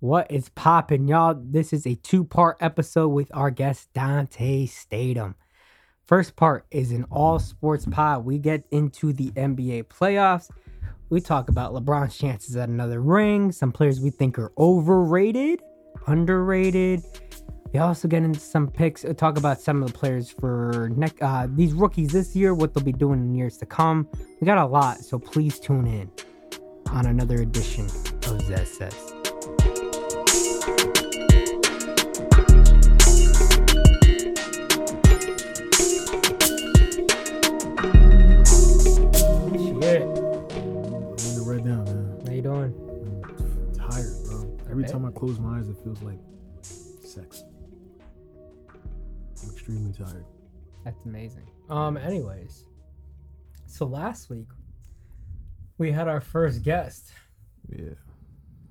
What is poppin', y'all? This is a two part episode with our guest Dante Statham. First part is an all sports pod. We get into the NBA playoffs. We talk about LeBron's chances at another ring, some players we think are overrated, underrated. We also get into some picks, uh, talk about some of the players for next, uh, these rookies this year, what they'll be doing in years to come. We got a lot, so please tune in on another edition of ZSS. Close my eyes, it feels like sex. I'm extremely tired. That's amazing. Um, anyways, so last week we had our first guest. Yeah.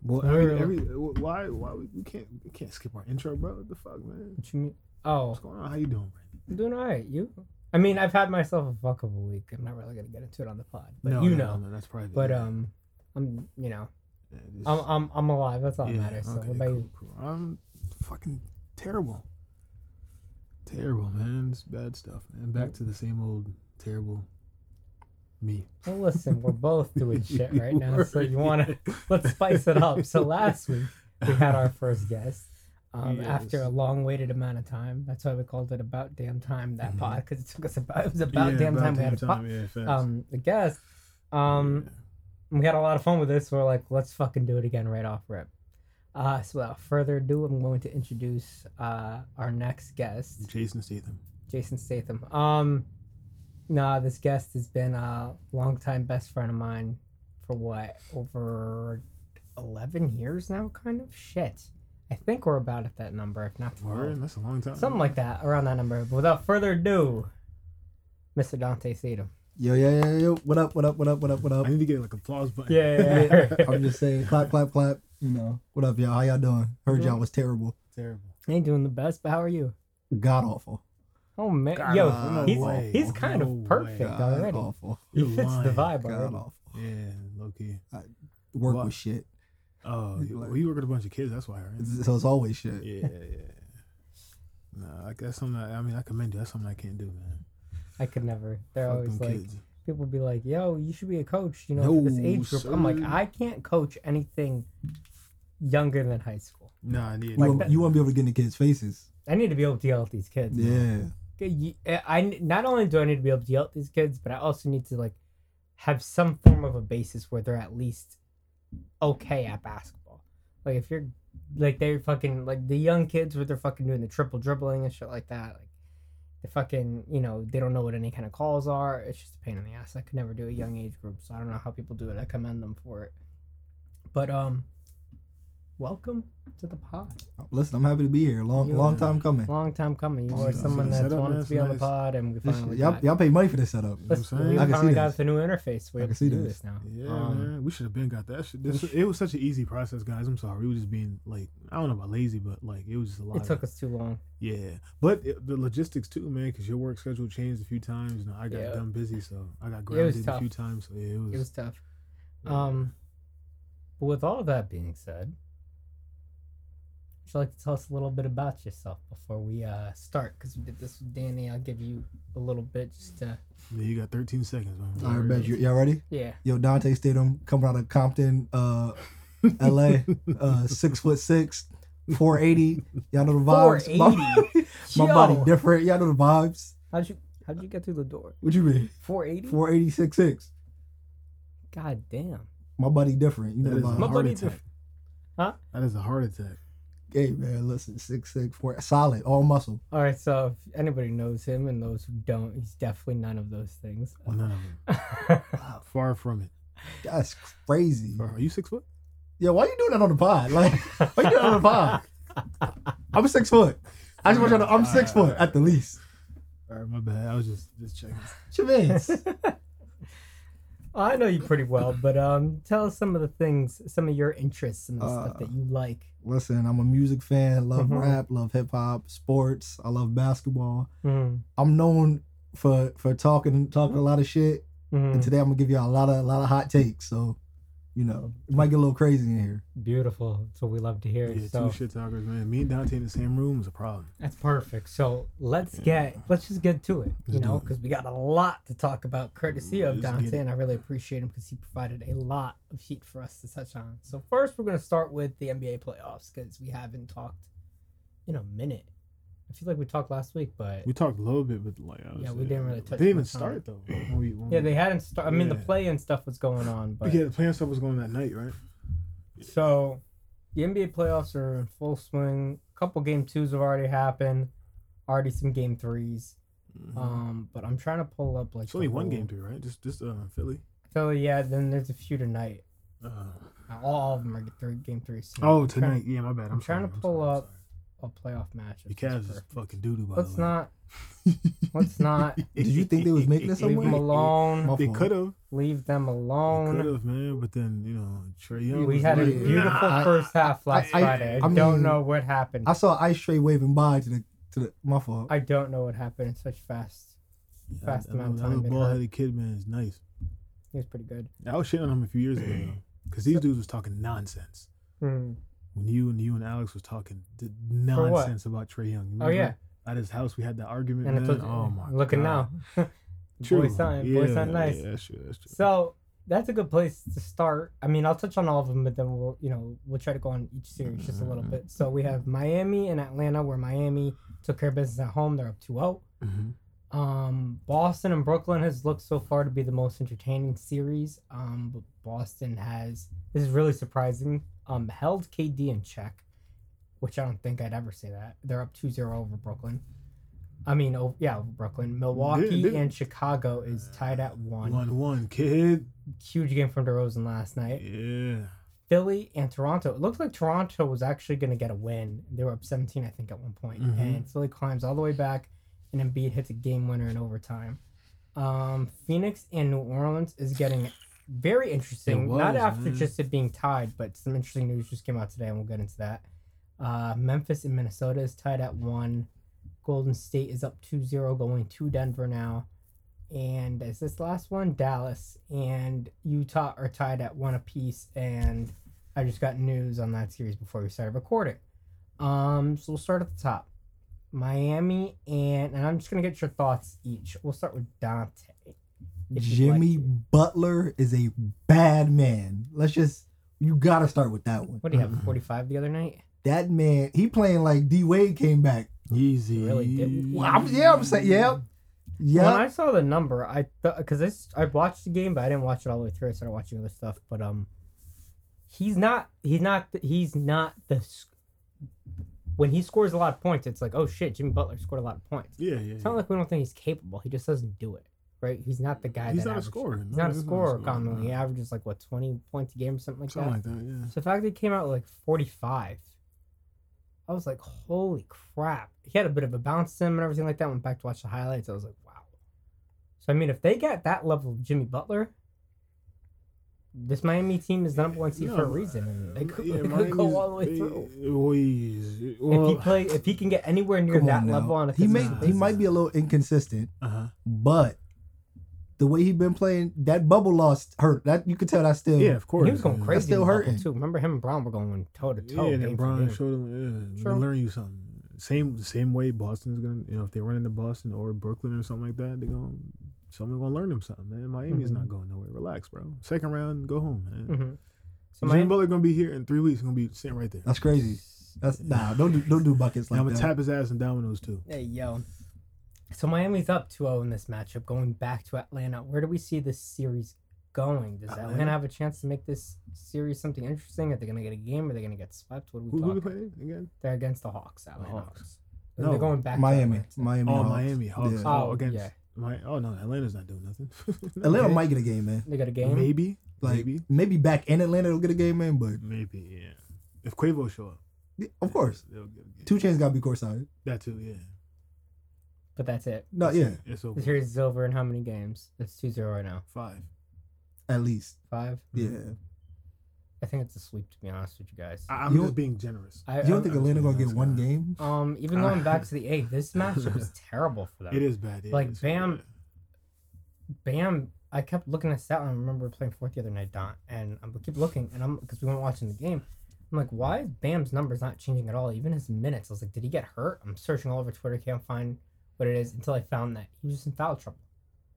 Well, every, every, why, why we, we can't, we can't skip our intro, bro? What the fuck, man? What you mean? Oh, What's going on? How you doing, I'm doing all right. You? I mean, I've had myself a fuckable week. I'm not really gonna get into it on the pod, but no, you no, know. no, that's private. But um, I'm you know Yeah, just- I'm I'm I'm alive. That's all that yeah, matters. So okay, what about cool, you? cool. I'm fucking terrible. Terrible, man. It's bad stuff, man. Back to the same old terrible me. Well, listen, we're both doing shit right now, so you wanna let's spice it up. So last week we had our first guest. Um, after a long-waited amount of time, that's why we called it "About Damn Time" that Mhm. pod because it took us about it was about Yeah, damn about time we had a damn pod. yeah, um the guest. Um, we had a lot of fun with this. So we're like, let's fucking do it again right off rip. Uh, so without further ado, I'm going to introduce uh our next guest, Jason Statham. Jason Statham. Um, nah, this guest has been a longtime best friend of mine for what over eleven years now, kind of shit. I think we're about at that number, if not Word, that's a long time. something like that, around that number. But without further ado, Mr. Dante Statham. Yo, yo, yo, yo, what up, what up, what up, what up, what up? I need to get like applause button. Yeah, yeah, yeah. I'm just saying, clap, clap, clap. You know, what up, y'all? How y'all doing? Heard y'all was terrible. Terrible. ain't doing the best, but how are you? God awful. Oh man, God, yo, no he's way. he's kind No of perfect way. God already. awful. He fits the lying. vibe God already. awful. Yeah, low key. Work What? with shit. Oh, you, well, you work with a bunch of kids. That's why, right? It's- So it's always shit. Yeah, yeah. Nah, like, that's something. I, I mean, I commend you. That's something I can't do, man. I could never. They're Fuck always like, kids. people be like, "Yo, you should be a coach," you know, for this age group. I'm like. I can't coach anything younger than high school. Nah, I need. You, Like won't, that. you won't be able to get in the kids' faces. I need to be able to yell at these kids. Yeah. Okay, you- eh, I not only do I need to be able to yell at these kids, but I also need to like have some form of a basis where they're at least okay at basketball. Like if you're like they're fucking like the young kids where they're fucking doing the triple dribbling and shit like that. Like they fucking you know they don't know what any kind of calls are. It's just a pain in the ass. I could never do a young age group, so I don't know how people do it. I commend them for it. But um, welcome to the pod. Listen, I'm happy to be here. Long, You- long time coming. Long time coming. You Long are someone See the that's setup, wanted to be on the pod, and we finally y'all, got. y'all pay money for this setup. You know what I'm Listen, saying? we I finally got this. the new interface. We're I able can to see do this. this now. Yeah, Um, man. We should have been got that. Shit. This, it was such an easy process, guys. I'm sorry. We were just being like, I don't know about lazy, but like it was just a lot. It took of, us too long. Yeah, but it, the logistics too, man, because your work schedule changed a few times. You know, I got Yeah. done busy, so I got was grounded a few times. So yeah, it was. It was tough. yeah. Um, but with all that being said, would you like to tell us a little bit about yourself before we uh start? Because we did this with Danny. I'll give you a little bit just to. yeah, you got 13 seconds, man. All right, bet you, y'all ready? Yeah. Yo, Dante Statham coming out of Compton, uh, LA, uh, six foot six, 480. Y'all know the vibes. My, my body different. Y'all know the vibes. How'd you How'd you get through the door? What you mean? 480. 480, six six. God damn. My body different. You know That the is vibes. My heart buddy attack. did- Huh? That is a heart attack. Hey man, listen, six six four, solid, all muscle. All right. So if anybody knows him, and those who don't, he's definitely none of those things. Well, none of them. Wow, Far from it. that's crazy. Far- Are you six foot? Yeah, why are you doing that on the pod? Like, why are you doing that on the pod? I'm six foot. I just want you to. I'm six foot at the least. All right, my bad. I was just just checking. What you mean? I know you pretty well, but um, tell us some of the things, some of your interests and the stuff Uh, that you like. Listen, I'm a music fan. Love Mhm. rap. Love hip hop. Sports. I love basketball. Mm, I'm known for for talking talking a lot of shit. mm. And today I'm gonna give you a lot of a lot of hot takes. So, You know, it might get a little crazy in here. Beautiful. That's what we love to hear. Yeah, so two shit talkers, man. Me and Dante in the same room is a problem. that's perfect. So let's get let's just get to it. You Let's do know, because we got a lot to talk about, courtesy of Let's get Dante, and I really appreciate him because he provided a lot of heat for us to touch on. So first, we're gonna start with the NBA playoffs because we haven't talked in a minute. I feel like we talked last week, but We talked a little bit, but like, I Yeah, we didn't really touch They didn't even start though. When we, when yeah, they hadn't started. I mean, the play and stuff was going on, but yeah, the playing stuff was going that night, right? So, the NBA playoffs are in full swing. A couple game twos have already happened. Already some game 3s Um, but I'm trying to pull up like Mm-hmm. it's only one whole- game three, right? Just just uh Philly. Philly, yeah. Then there's a few tonight. Uh, All of them are three, game three. So oh, I'm trying tonight. Yeah, my bad. I'm, I'm trying sorry, to pull sorry, up- a playoff match. sorry. The Cavs is fucking doo doo. By Let's the way. not. Let's not. Did you think they was making it Leave them alone. They could have. Leave them alone. Could have, man. But then you know, Trae Young. We was had a beautiful I- first half last I- Friday. I, I don't mean, know what happened. I saw Ice Trae waving by to the to the my fault. I don't know what happened in such fast. That- fast that amount of time That ball headed kid, man, is nice. He was pretty good. I was shitting on him a few years ago, because these dudes was talking nonsense. Hmm. When you and you and Alex was talking d- For what? nonsense about Trae Young. Oh yeah, At his house, we had that argument. and told oh my looking God. now, True. boy son, yeah, boy son, nice. Yeah, that's true. That's true. So that's a good place to start. I mean, I'll touch on all of them, but then we'll, you know, we'll try to go on each series just a little Mm-hmm. bit. So we have Miami and Atlanta, where Miami took care of business at home. They're up 2-0. Mhm. Um, Boston and Brooklyn has looked so far to be the most entertaining series. Um, but Boston has this is really surprising. Um, held KD in check, which I don't think I'd ever say that. They're up 2-0 over Brooklyn. I mean, oh, yeah, over Brooklyn. Milwaukee did- and Chicago is tied at one. One one kid. Huge game from DeRozan last night. Yeah. Philly and Toronto. It looked like Toronto was actually going to get a win. They were up 17, I think, at one point. Mhm. And Philly climbs all the way back, and Embiid hits a game winner in overtime. Um, Phoenix and New Orleans is getting very interesting. It Not after man. just it being tied, but some interesting news just came out today, and we'll get into that. Uh, Memphis and Minnesota is tied at one. Golden State is up 2 0, going to Denver now. And is this last one? Dallas and Utah are tied at one apiece. And I just got news on that series before we started recording. Um, so we'll start at the top. Miami and and I'm just gonna get your thoughts each. We'll start with Dante. If you'd like Jimmy. Butler is a bad man. Let's just you gotta start with that one. What do you have? 45 the other night? That man, he playing like D Wade came back. Easy. Really did. Well, I'm, yeah, I'm saying, yeah, Yeah. When. I saw the number, I thought because this I watched the game, but I didn't watch it all the way through. I started watching other stuff, but um, he's not he's not he's not the when he scores a lot of points, it's like oh shit, Jimmy Butler scored a lot of points. Yeah, yeah. It's not like we don't think he's capable. He just doesn't do it, right? He's not the guy. He's that not a scorer. He's No, not a he's not a scorer scorer, commonly. He averages like what twenty points a game or something like Something that. like that, yeah. So the fact that he came out with like 45, I was like, holy crap. He had a bit of a bounce to him and everything like that. Went back to watch the highlights. I was like, wow. So, I mean, if they get that level of Jimmy Butler, this Miami team is the number one seed for a reason. And they could, yeah, they could go all the way through. he's- if he play, if he can get anywhere near that now. level on a he may he might be a little inconsistent, uh-huh. but the way he been playing, that bubble loss hurt. That you could tell that still. Yeah, of course. He was going yeah. crazy. still in hurting. too. Remember him and Brown were going toe to toe. Yeah, and game then for Brian game. showed him. Yeah, Sure. learn you something. Same same way Boston's gonna, you know, if they run into Boston or Brooklyn or something like that, they're gonna someone gonna learn them something. Man, Miami's Mhm. not going nowhere. Relax, bro. Second round, go home, man. Mhm. So Jimmy Miami, Butler gonna be here in three weeks. Gonna be sitting right there. That's crazy. That's nah. Don't do don't do buckets And like I'm gonna tap his ass in dominoes too. Hey, yo. So Miami's up 2-0 in this matchup, going back to Atlanta. Where do we see this series going? Does Atlanta? Atlanta have a chance to make this series something interesting? Are they going to get a game? Are they going to get swept? What are we Who, who they talking? playing again? They're against the Hawks. Atlanta Hawks. Hawks. No, They're going back Miami, Atlanta. Miami. Oh, Hawks. Miami Hawks. Yeah. Oh, Oh, against yeah. my. Oh no, Atlanta's not doing nothing. Atlanta Okay. might get a game, man. They got a game? Maybe, Like maybe, maybe back in Atlanta they'll get a game, man. But maybe. Yeah. If Quavo show up, yeah, of course, they'll get a game. 2 Chainz gotta be courtside. That too. Yeah. But that's it. No, yeah, It's over. The series is over in how many games? It's 2-0 right now. Five. at least. Five? Yeah. I think it's a sweep, to be honest with you guys. I, I'm You just don't- being generous. I, You don't I- think I- Atlanta gonna get one gonna- game? um, even going back to the eighth, this matchup is terrible for them. It is bad. yeah, Like, it's- Bam- yeah. Bam I kept looking at stat line. I remember playing fourth the other night, Don, and I keep looking, and I'm because we weren't watching the game. I'm like, why is Bam's numbers not changing at all? Even his minutes. I was like, did he get hurt? I'm searching all over Twitter, can't find what it is until I found that he was just in foul trouble.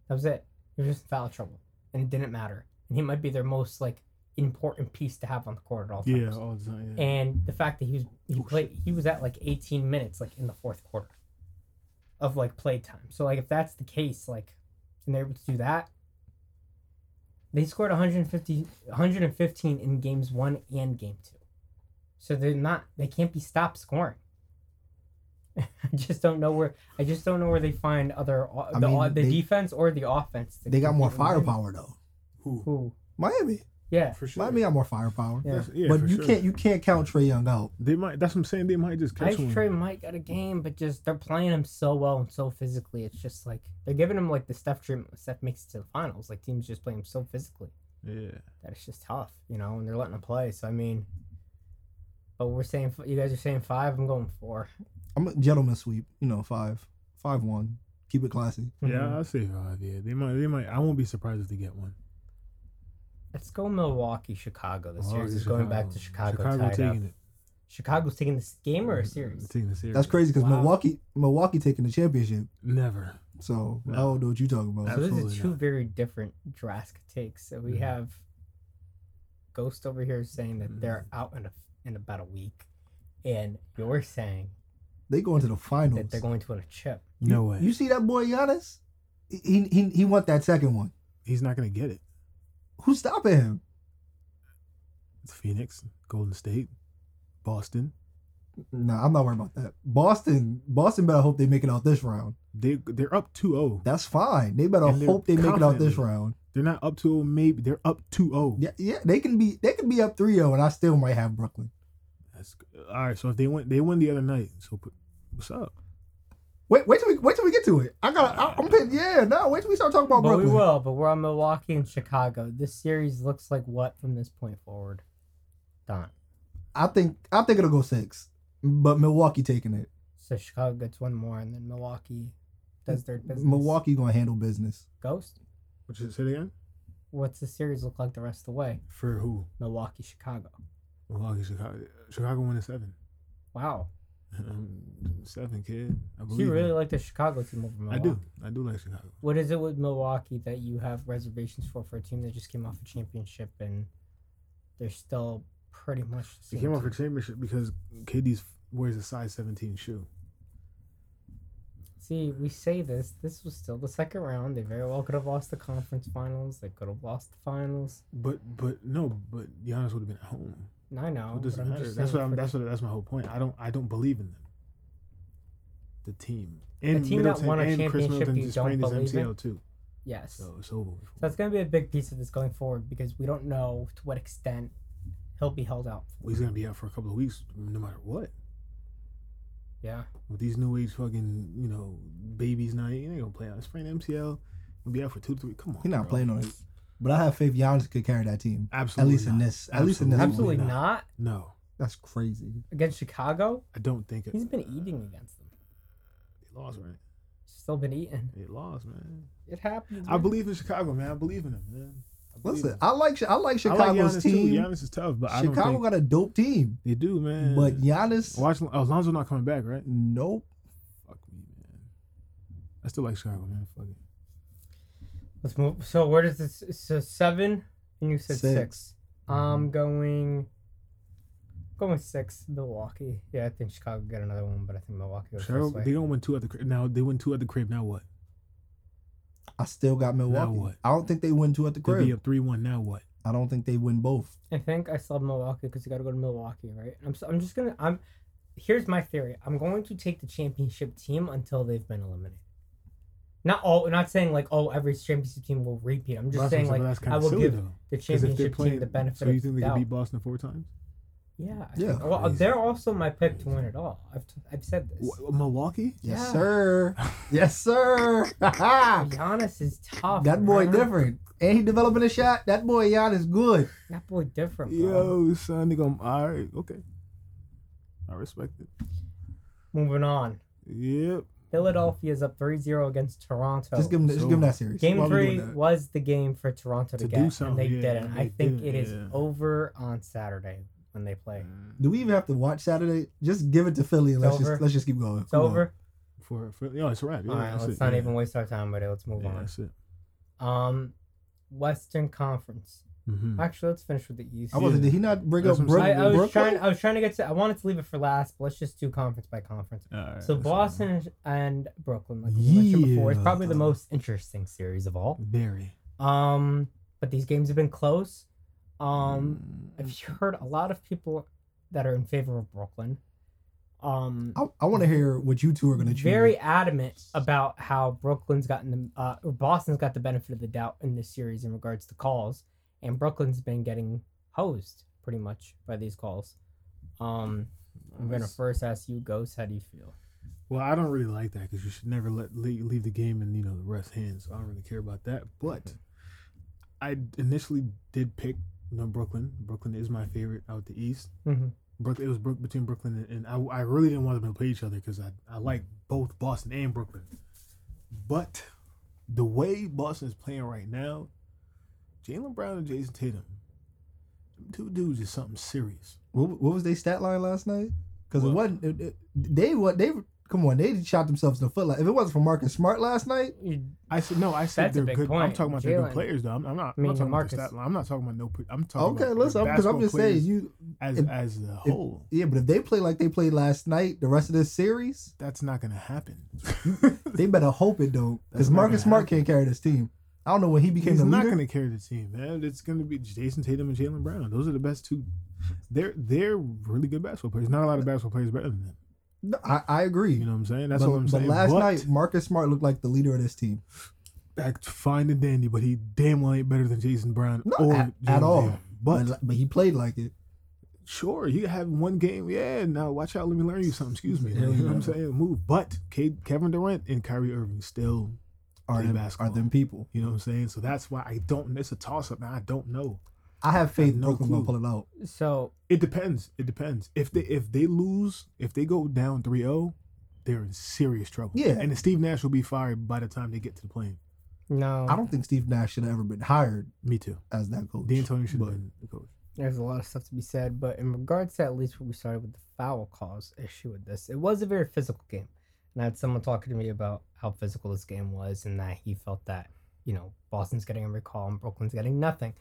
That was it. He was just in foul trouble, and it didn't matter. And he might be their most like important piece to have on the court at all times. Yeah, all the time. Yeah. And the fact that he was he Oh, played he was at like 18 minutes like in the fourth quarter of like play time. So like if that's the case, like and they're able to do that, they scored 150 115 in games one and game two. So they're not they can't be stopped scoring. I just don't know where I just don't know where they find other o- I the, mean, uh, the they- defense or the offense. They got more compete and win. firepower though. Who? Who? Miami. Yeah. For sure. Miami got more firepower. Yeah. Yeah, but you sure. can't you can't count Trae Young out. They might. That's what I'm saying. They might just catch Ice one. Trey might get a game, but just they're playing him so well and so physically. It's just like they're giving him like the Steph treatment. Steph makes it to the finals. Like teams just play him so physically Yeah. that it's just tough, you know. And they're letting him play. So I mean, but we're saying you guys are saying five. I'm going four. I'm a gentleman sweep. You know, five, five one. Keep it classy. Yeah, I'll say five. Yeah, they might. They might. I won't be surprised if they get one. Let's go Milwaukee, Chicago. The Oh, series is going back to Chicago. Chicago tied taking up. it. Chicago's taking this game or a series. Taking the series. That's crazy because Wow. Milwaukee Milwaukee taking the championship. Never. So I don't know what you're talking about. So these are two not. very different drastic takes. So we Mhm. have Ghost over here saying that they're Mm-hmm. out in a, in about a week, and you're saying They going to the finals. that they're going to win a chip. No you, way. You see that boy Giannis? He he he want that second one. He's not gonna get it. Who's stopping him? It's Phoenix, Golden State, Boston. Nah, I'm not worried about that. Boston, Boston better hope they make it out this round. They they're up 2-0. That's fine. They better And hope they make it out this round. They're not up 2-0. Maybe they're up 2-0. Yeah, yeah, they can be they can be up 3-0 and I still might have Brooklyn. That's all right. So if they win, they win the other night. So put- what's up? Wait, wait till we wait till we get to it. I got I, I'm paying, yeah, no, wait till we start talking about but Brooklyn. we will. But we're on Milwaukee and Chicago. This series looks like what from this point forward? Don. I think I think it'll go 6. But Milwaukee taking it. So Chicago gets one more, and then Milwaukee does their business. Milwaukee going to handle business. Ghost. What you say it again? What's the series look like the rest of the way? For who? Milwaukee, Chicago. Milwaukee, Chicago. Chicago won in seven. Wow. Um, seven, kid. I believe you really it. like the Chicago team over Milwaukee. I do. I do like Chicago. What is it with Milwaukee that you have reservations for for a team that just came off a championship and they're still pretty much the came off a championship because KD's wears a size 17 shoe. See, we say this. This was still the second round. They very well could have lost the conference finals. They could have lost the finals. But but no, but Giannis would have been at home. I know. it doesn't matter. That's what I'm. That's what. That's my whole point. I don't. I don't believe in them. The team. the team that won a championship you just don't sprained his believe in? MCL too. Yes. So it's over. So that's going to be a big piece of this going forward because we don't know to what extent he'll be held out. Well, he's gonna be out for a couple of weeks, no matter what. Yeah. With these new age fucking, you know, babies now, he ain't gonna play out. Sprained MCL, he'll be out for two, three. Come on, He's not bro. playing on it. But I have faith Giannis could carry that team. Absolutely, At least in not. this. At least in this. Absolutely Absolutely not. not. No, That's crazy. Against Chicago, I don't think it. he's been eating against them. They lost, right? Still been eating. They lost, man. It happens. I believe in Chicago, man. I believe in them, man. I Listen. I like I like I Chicago's team. Too. Giannis is tough, but I don't Chicago think got a dope team, they do, man. but Giannis, watch Alonzo not coming back, right? nope. Fuck me, man. I still like Chicago, man. Fuck it. Let's move. So where does this? So seven, and you said six. Six. I'm mm-hmm. going. Going with six. Milwaukee. Yeah, I think Chicago will get another one, but I think Milwaukee goes Chicago, this way. they don't win two at the crib. Now they win two at the crib. Now what? I still got Milwaukee. what? I don't think they win two at the They'll crib. be up three one. Now what? I don't think they win both. I think I still have Milwaukee because you got to go to Milwaukee, right? I'm. So, I'm just gonna. I'm. Here's my theory. I'm going to take the championship team until they've been eliminated. Not all. Not saying like oh every championship team will repeat. I'm just saying like I will give though. the 'Cause if they're championship playing, team the benefit so you think the they can beat Boston four times? Yeah. Yeah. well, Crazy. they're also my pick to win it all. I've t- I've said this. Wh- Milwaukee? Yes, Yeah. sir. Yes, sir. Giannis is tough. That boy man. different. And he developing a shot. That boy Giannis good. That boy different. Bro. Yo, son, they gonna all right, okay. I respect it. Moving on. Yep. Philadelphia's up 3-0 against Toronto. Just give them, just give them that series. Game Why three was the game for Toronto to, To do get, and they yeah, didn't. and I think didn't, it is yeah. over on Saturday when they play. Do we even have to watch Saturday? Just give it to Philly and It's let's over. just let's just keep going. It's Come on. over. For, for yeah, it's a wrap. Yeah, All right, let's it, not yeah. even waste our time with it. Let's move Yeah, on. that's it. Um, Western Conference. Mhm. Actually, let's finish with the East. I wasn't. Did he not bring That's up what I'm Brook, I. I was Brooklyn? trying. I was trying to get to. I wanted to leave it for last, but let's just do conference by conference. All right, So Boston and- and Brooklyn, like we mentioned before, is probably the most interesting series of all. Very. Um, but these games have been close. Um, Mm. I've heard a lot of people that are in favor of Brooklyn. Um, I, I want to hear what you two are going to choose. very adamant about how Brooklyn's gotten the uh, or Boston's got the benefit of the doubt in this series in regards to calls, and Brooklyn's been getting hosed pretty much by these calls. Um, I'm gonna first ask you, Ghost, how do you feel? Well, I don't really like that because you should never let leave, leave the game in you know the ref's hands. So I don't really care about that. But I initially did pick you know Brooklyn. Brooklyn is my favorite out the East. Mm-hmm. Brook, it was Brook, between Brooklyn and, and I, I really didn't want them to play each other because I, I like both Boston and Brooklyn. But the way Boston is playing right now, Jaylen Brown and Jayson Tatum, them two dudes is something serious. What, what was their stat line last night? Because it wasn't. It, it- they what they come on. They shot themselves in the foot. Like if it wasn't for Marcus Smart last night, I said no. I said That's they're big good. I'm talking about they're good players, though. I'm, I'm not. I mean, I'm not talking Marcus- about the stat line. I'm not talking about no. I'm talking okay, about listen, because I'm basketball just saying you. as if- as the if- whole. Yeah, but if they play like they played last night, the rest of this series, That's not gonna happen. they better hope it don't. Because That's Marcus Smart happen. can't carry this team. I don't know when he became He's the not gonna carry the team, man. It's gonna be Jayson Tatum and Jaylen Brown. Those are the best two. They're they're really good basketball players. Not a lot of basketball players better than them. No, I, I agree. You know what I'm saying? That's but, all I'm but saying. last but night, Marcus Smart looked like the leader of this team. that's fine and dandy, but he damn well ain't better than Jason Brown No, or at, at all. But But but he played like it. Sure, you have one game. Yeah, now watch out. Let me learn you something. Excuse me. You know what I'm saying? Move. But Ke- Kevin Durant and Kyrie Irving still, Are Play them, basketball. are them people? you know what I'm saying? So that's why I don't. It's a toss up, man. I don't know. I have faith no Brooklyn gonna clue. pull it out. So It depends. It depends. If they if they lose, if they go down 3-0, they're in serious trouble. Yeah. And then Steve Nash will be fired by the time they get to the plane. no, I don't think Steve Nash should have ever been hired Me too. as that coach. D'Antoni should have been the coach. there's a lot of stuff to be said, but in regards to at least what we started with the foul calls issue with this, it was a very physical game. And I had someone talking to me about how physical this game was and that he felt that, you know, Boston's getting a recall and Brooklyn's getting nothing.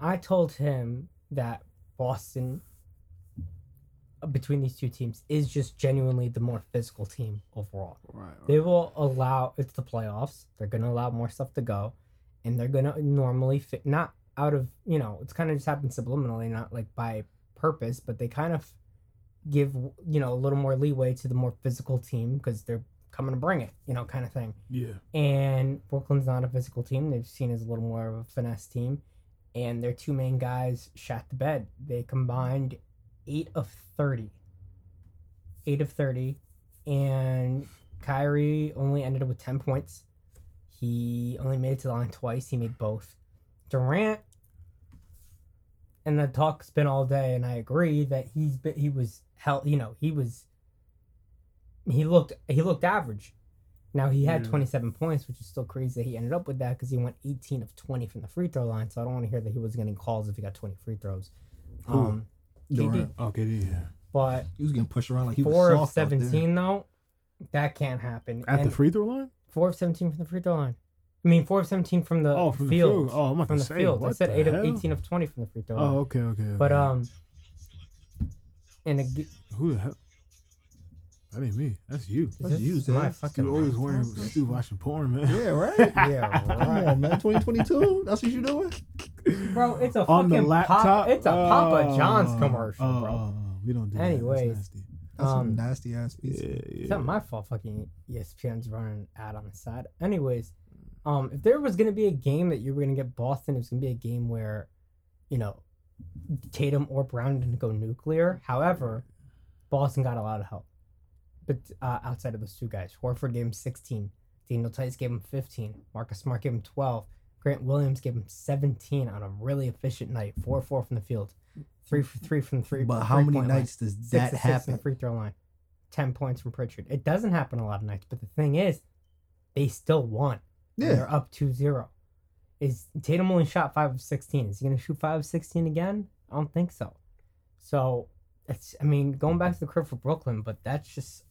I told him that Boston, uh, between these two teams, is just genuinely the more physical team overall. Right. They will allow it's the playoffs. They're gonna allow more stuff to go, and they're gonna normally fit not out of you know it's kind of just happened subliminally, not like by purpose, but they kind of give you know a little more leeway to the more physical team because they're coming to bring it, you know, kind of thing. Yeah. And Brooklyn's not a physical team; they've seen as a little more of a finesse team, and their two main guys shot the bed. They combined eight of thirty. Eight of thirty, and Kyrie only ended up with 10 points. He only made it to the line twice. He made both. Durant, and the talk's been all day, and I agree that he's been, he was hell. You know, he was he looked he looked average. Now he had Yeah. 27 points, which is still crazy that he ended up with that because he went 18 of 20 from the free throw line. So I don't want to hear that he was getting calls if he got 20 free throws. Who? Um, KD. Durant. Okay. Yeah. But He was getting pushed around like he was four of soft out there. 17 though, that can't happen. At the free throw line. Four of seventeen from the free throw line. I mean, four of seventeen from the Oh, from the field. field. Oh, I'm from the say, field. I what said the eight of eighteen of twenty from the free throw line. Oh, okay, okay. okay. But um, in a g- who the hell? That ain't me. That's you. That's this you, my fucking You always wearing That's- Stu watching porn, man. Yeah, right. yeah, Come right. on, man. 2022. That's what you doing? bro. It's a On fucking the laptop. Pop, it's a Papa Oh, John's commercial, oh, bro. oh, oh, we don't do Anyways. that. That's nasty. That's Um, some nasty ass piece. Yeah, yeah. It's not my fault. Fucking ESPN's running an ad on the side. Anyways, um, if there was gonna be a game that you were gonna get Boston, it was gonna be a game where, you know, Tatum or Brown didn't go nuclear. However, Boston got a lot of help, but uh, outside of those two guys, Horford gave him 16, Daniel Theis gave him 15, Marcus Smart gave him 12, Grant Williams gave him 17 on a really efficient night, four four from the field, three for three from the three. But how many three-point line, nights does six that to six from happen? the free throw line. 10 points from Pritchard. It doesn't happen a lot of nights, but the thing is, they still won. Yeah. They're up 2 0. Is Tatum only shot 5 of 16? Is he going to shoot 5 of 16 again? I don't think so. So, it's, I mean, going back to the crib for Brooklyn, but that's just,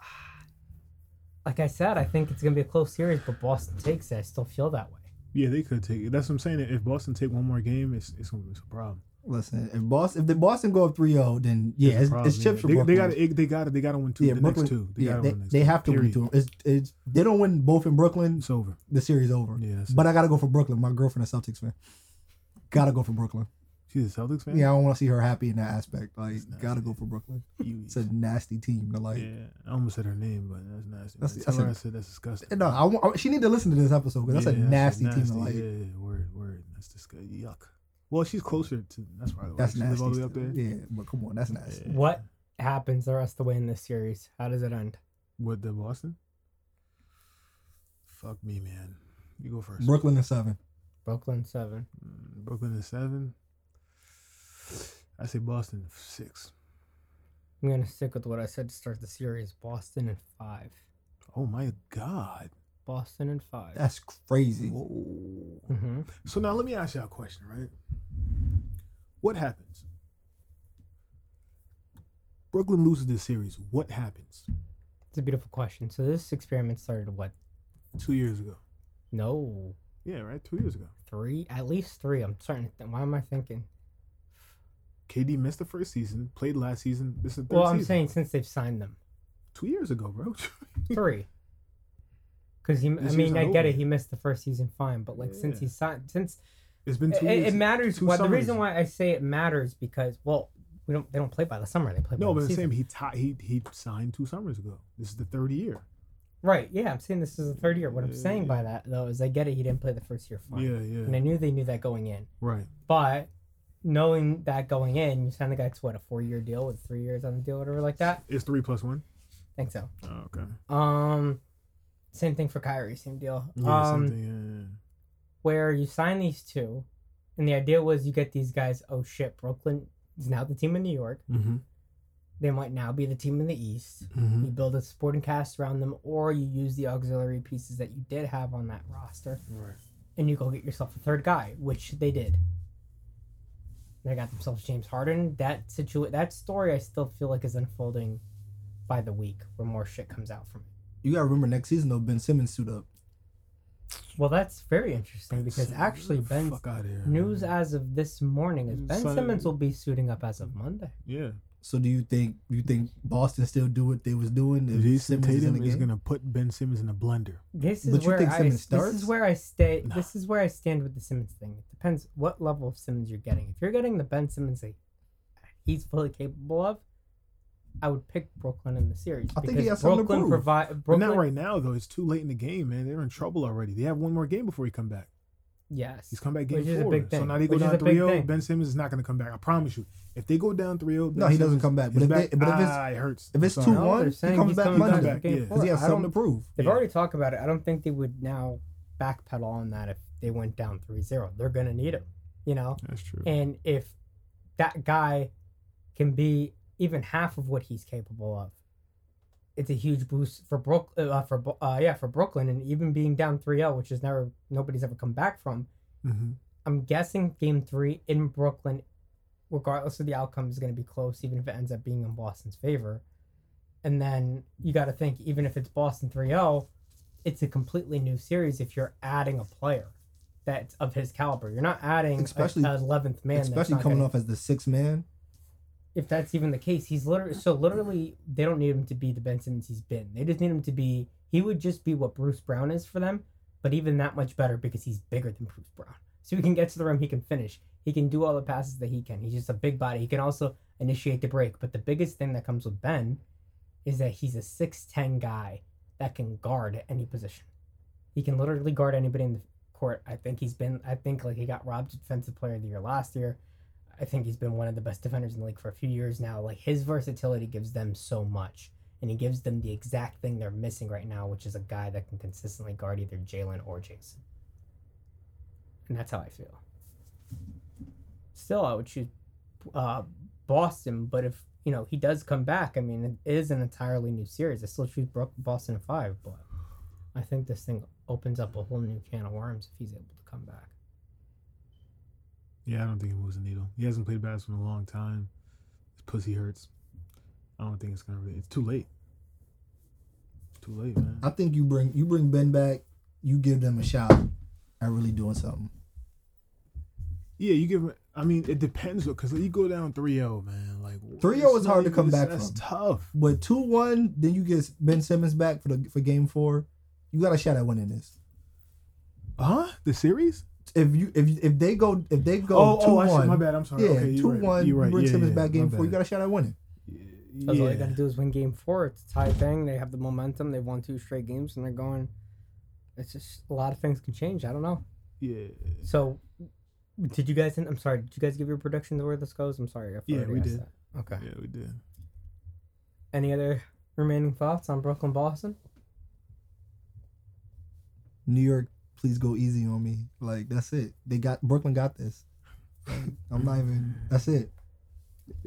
like I said, I think it's going to be a close series, but Boston takes it. I still feel that way. Yeah, they could take it. That's what I'm saying. If Boston take one more game, it's it's gonna be a problem. Listen, if Boston if the Boston go up 3-0, then yeah, it's, it's chips for they, Brooklyn. they got they got they got to win two. yeah, the Brooklyn. next two. They yeah, they, they have to win two. It's, it's they don't win both in Brooklyn, It's over. the series over. Yeah, that's But I gotta go for Brooklyn. My girlfriend a Celtics fan. Gotta go for Brooklyn. she's a Celtics fan. Yeah, I don't want to see her happy in that aspect. Like, gotta go for Brooklyn. It's a nasty team. To like, yeah, I almost said her name, but that's nasty. That's- that's a- I said that's disgusting. no, I, I- she need to listen to this episode because that's Yeah, a nasty, team to like. Yeah, yeah, word, word. That's disgusting. Yuck. Well, she's closer to. That's probably why That's she live nasty. all the way up there. Yeah, but come on, that's nasty. Yeah. What happens the rest of the way in this series? How does it end? With the Boston. Fuck me, man. You go first. Brooklyn and seven. Brooklyn 7. Mm, Brooklyn is seven. I say Boston six. I'm going to stick with what I said to start the series Boston and 5. Oh my god. Boston and 5. That's crazy. Whoa. hmm So now let me ask you a question, right? What happens? Brooklyn loses this series. What happens? It's a beautiful question. So this experiment started what? Two years ago. No, Yeah, right. Two years ago. three, at least three. I'm starting to think. Why am I thinking? KD missed the first season. Played last season. This is the third Well, I'm season. saying since they've signed them, two years ago, bro. three. Because he, I mean, I get it. He missed the first season, fine. But like since Yeah. he signed, since it's been two it, years. it matters. Why, the reason why I say it matters because well, we don't. They don't play by the summer. They play No, the but the same. He ti he he signed two summers ago. This is the third year. Right. Yeah, I'm saying this is the third year. What I'm saying yeah. by that though is I get it. He didn't play the first year, fine. Yeah, yeah. And I knew they knew that going in. Right. But knowing that going in, you signed the guy to what a four year deal with three years on the deal, whatever like that. It's three plus one. I think so. Oh, okay. Um, same thing for Kyrie, same deal. Yeah, um, same thing. yeah, where you sign these two, and the idea was you get these guys. Oh shit, Brooklyn is now the team in New York. Mm-hmm. They might now be the team in the East. Mm-hmm. You build a supporting cast around them, or you use the auxiliary pieces that you did have on that roster, Right. and you go get yourself a third guy, which they did. They got themselves James Harden. That situa- that story I still feel like is unfolding by the week, where more shit comes out from it. You gotta remember next season though, Ben Simmons suit up. Well, that's very interesting because actually, Ben fuck out here. news as of this morning is Ben Son- Simmons will be suiting up as of Monday. Yeah. So do you think you think Boston still do what they was doing? if Jason Simmons is Tatum the is gonna put Ben Simmons in a blender. This is But you where think I Simmons this is where I stay. No. This is where I stand with the Simmons thing. It depends what level of Simmons you're getting. If you're getting the Ben Simmons that he's fully capable of, I would pick Brooklyn in the series I think he because has something to Brooklyn prove. provide But Brooklyn. not right now though. It's too late in the game, man. They're in trouble already. They have one more game before he come back. Yes, He's come back game Which is a four. big So now they go Which down a big 3-0. Ben Simmons is not gonna come back. I promise you. If they go down 3-0, No, Ben he doesn't come back. But is if they- but if it's- ah, it hurts. if it's I'm two. No, one, they're he saying comes he's back coming Monday back, yeah. Because he has something to prove. They've Yeah. already talked about it. I don't think they would now backpedal on that if they went down 3-0. They're gonna need him, you know. That's true. And if that guy can be even half of what he's capable of, it's a huge boost for Brook uh, for uh, yeah for Brooklyn and even being down 3-0, which is never nobody's ever come back from. hmm I'm guessing game 3 in Brooklyn regardless of the outcome is going to be close even if it ends up being in Boston's favor. And then you got to think even if it's Boston 3-0, it's a completely new series if you're adding a player that's of his caliber. You're not adding Especially- a, 11th man Especially coming gonna- off as the sixth man. If that's even the case, he's literally so literally they don't need him to be the Ben Simmons he's been. They just need him to be he would just be what Bruce Brown is for them, but even that much better because he's bigger than Bruce Brown. So he can get to the rim, he can finish. He can do all the passes that he can. He's just a big body. He can also initiate the break. But the biggest thing that comes with Ben is that he's a 6'10 guy that can guard any position. He can literally guard anybody in the court. I think he's been I think like he got robbed defensive player of the year last year. I think he's been one of the best defenders in the league for a few years now. Like his versatility gives them so much, and he gives them the exact thing they're missing right now, which is a guy that can consistently guard either Jaylen or Jayson. And that's how I feel. Still, I would choose uh, Boston, but if you know he does come back, I mean, it is an entirely new series. I still choose Boston five, but I think this thing opens up a whole new can of worms if he's able to come back. Yeah, I don't think he moves the needle. He hasn't played basketball in a long time. His pussy hurts. I don't think it's gonna. Really, it's too late. Too late, man. I think you bring you bring Ben back, you give them a shot at really doing something. Yeah, you give. him- I mean, it depends because you go down 3-0, man. Like 3-0 is hard to come back That's from. That's tough. But two one, then you get Ben Simmons back for the for game four. You got a shot at winning this. Huh? The series? If you if if they go if they go oh, two oh, I see. My bad. I'm sorry. yeah, okay, two right. one, You're right. you bring yeah, Simmons yeah, back game my four, you got a shot at winning. That's yeah. all they got to do is win game four. It's a tie thing. They have the momentum. They've won two straight games, and they're going. It's just a lot of things can change. I don't know. Yeah. So, did you guys? I'm sorry. Did you guys give your predictions of where this goes? I'm sorry. I Yeah, we did. that. Okay. Yeah, we did. Any other remaining thoughts on Brooklyn Boston? New York, please go easy on me. Like that's it. They got Brooklyn got this. Like, I'm not even. That's it.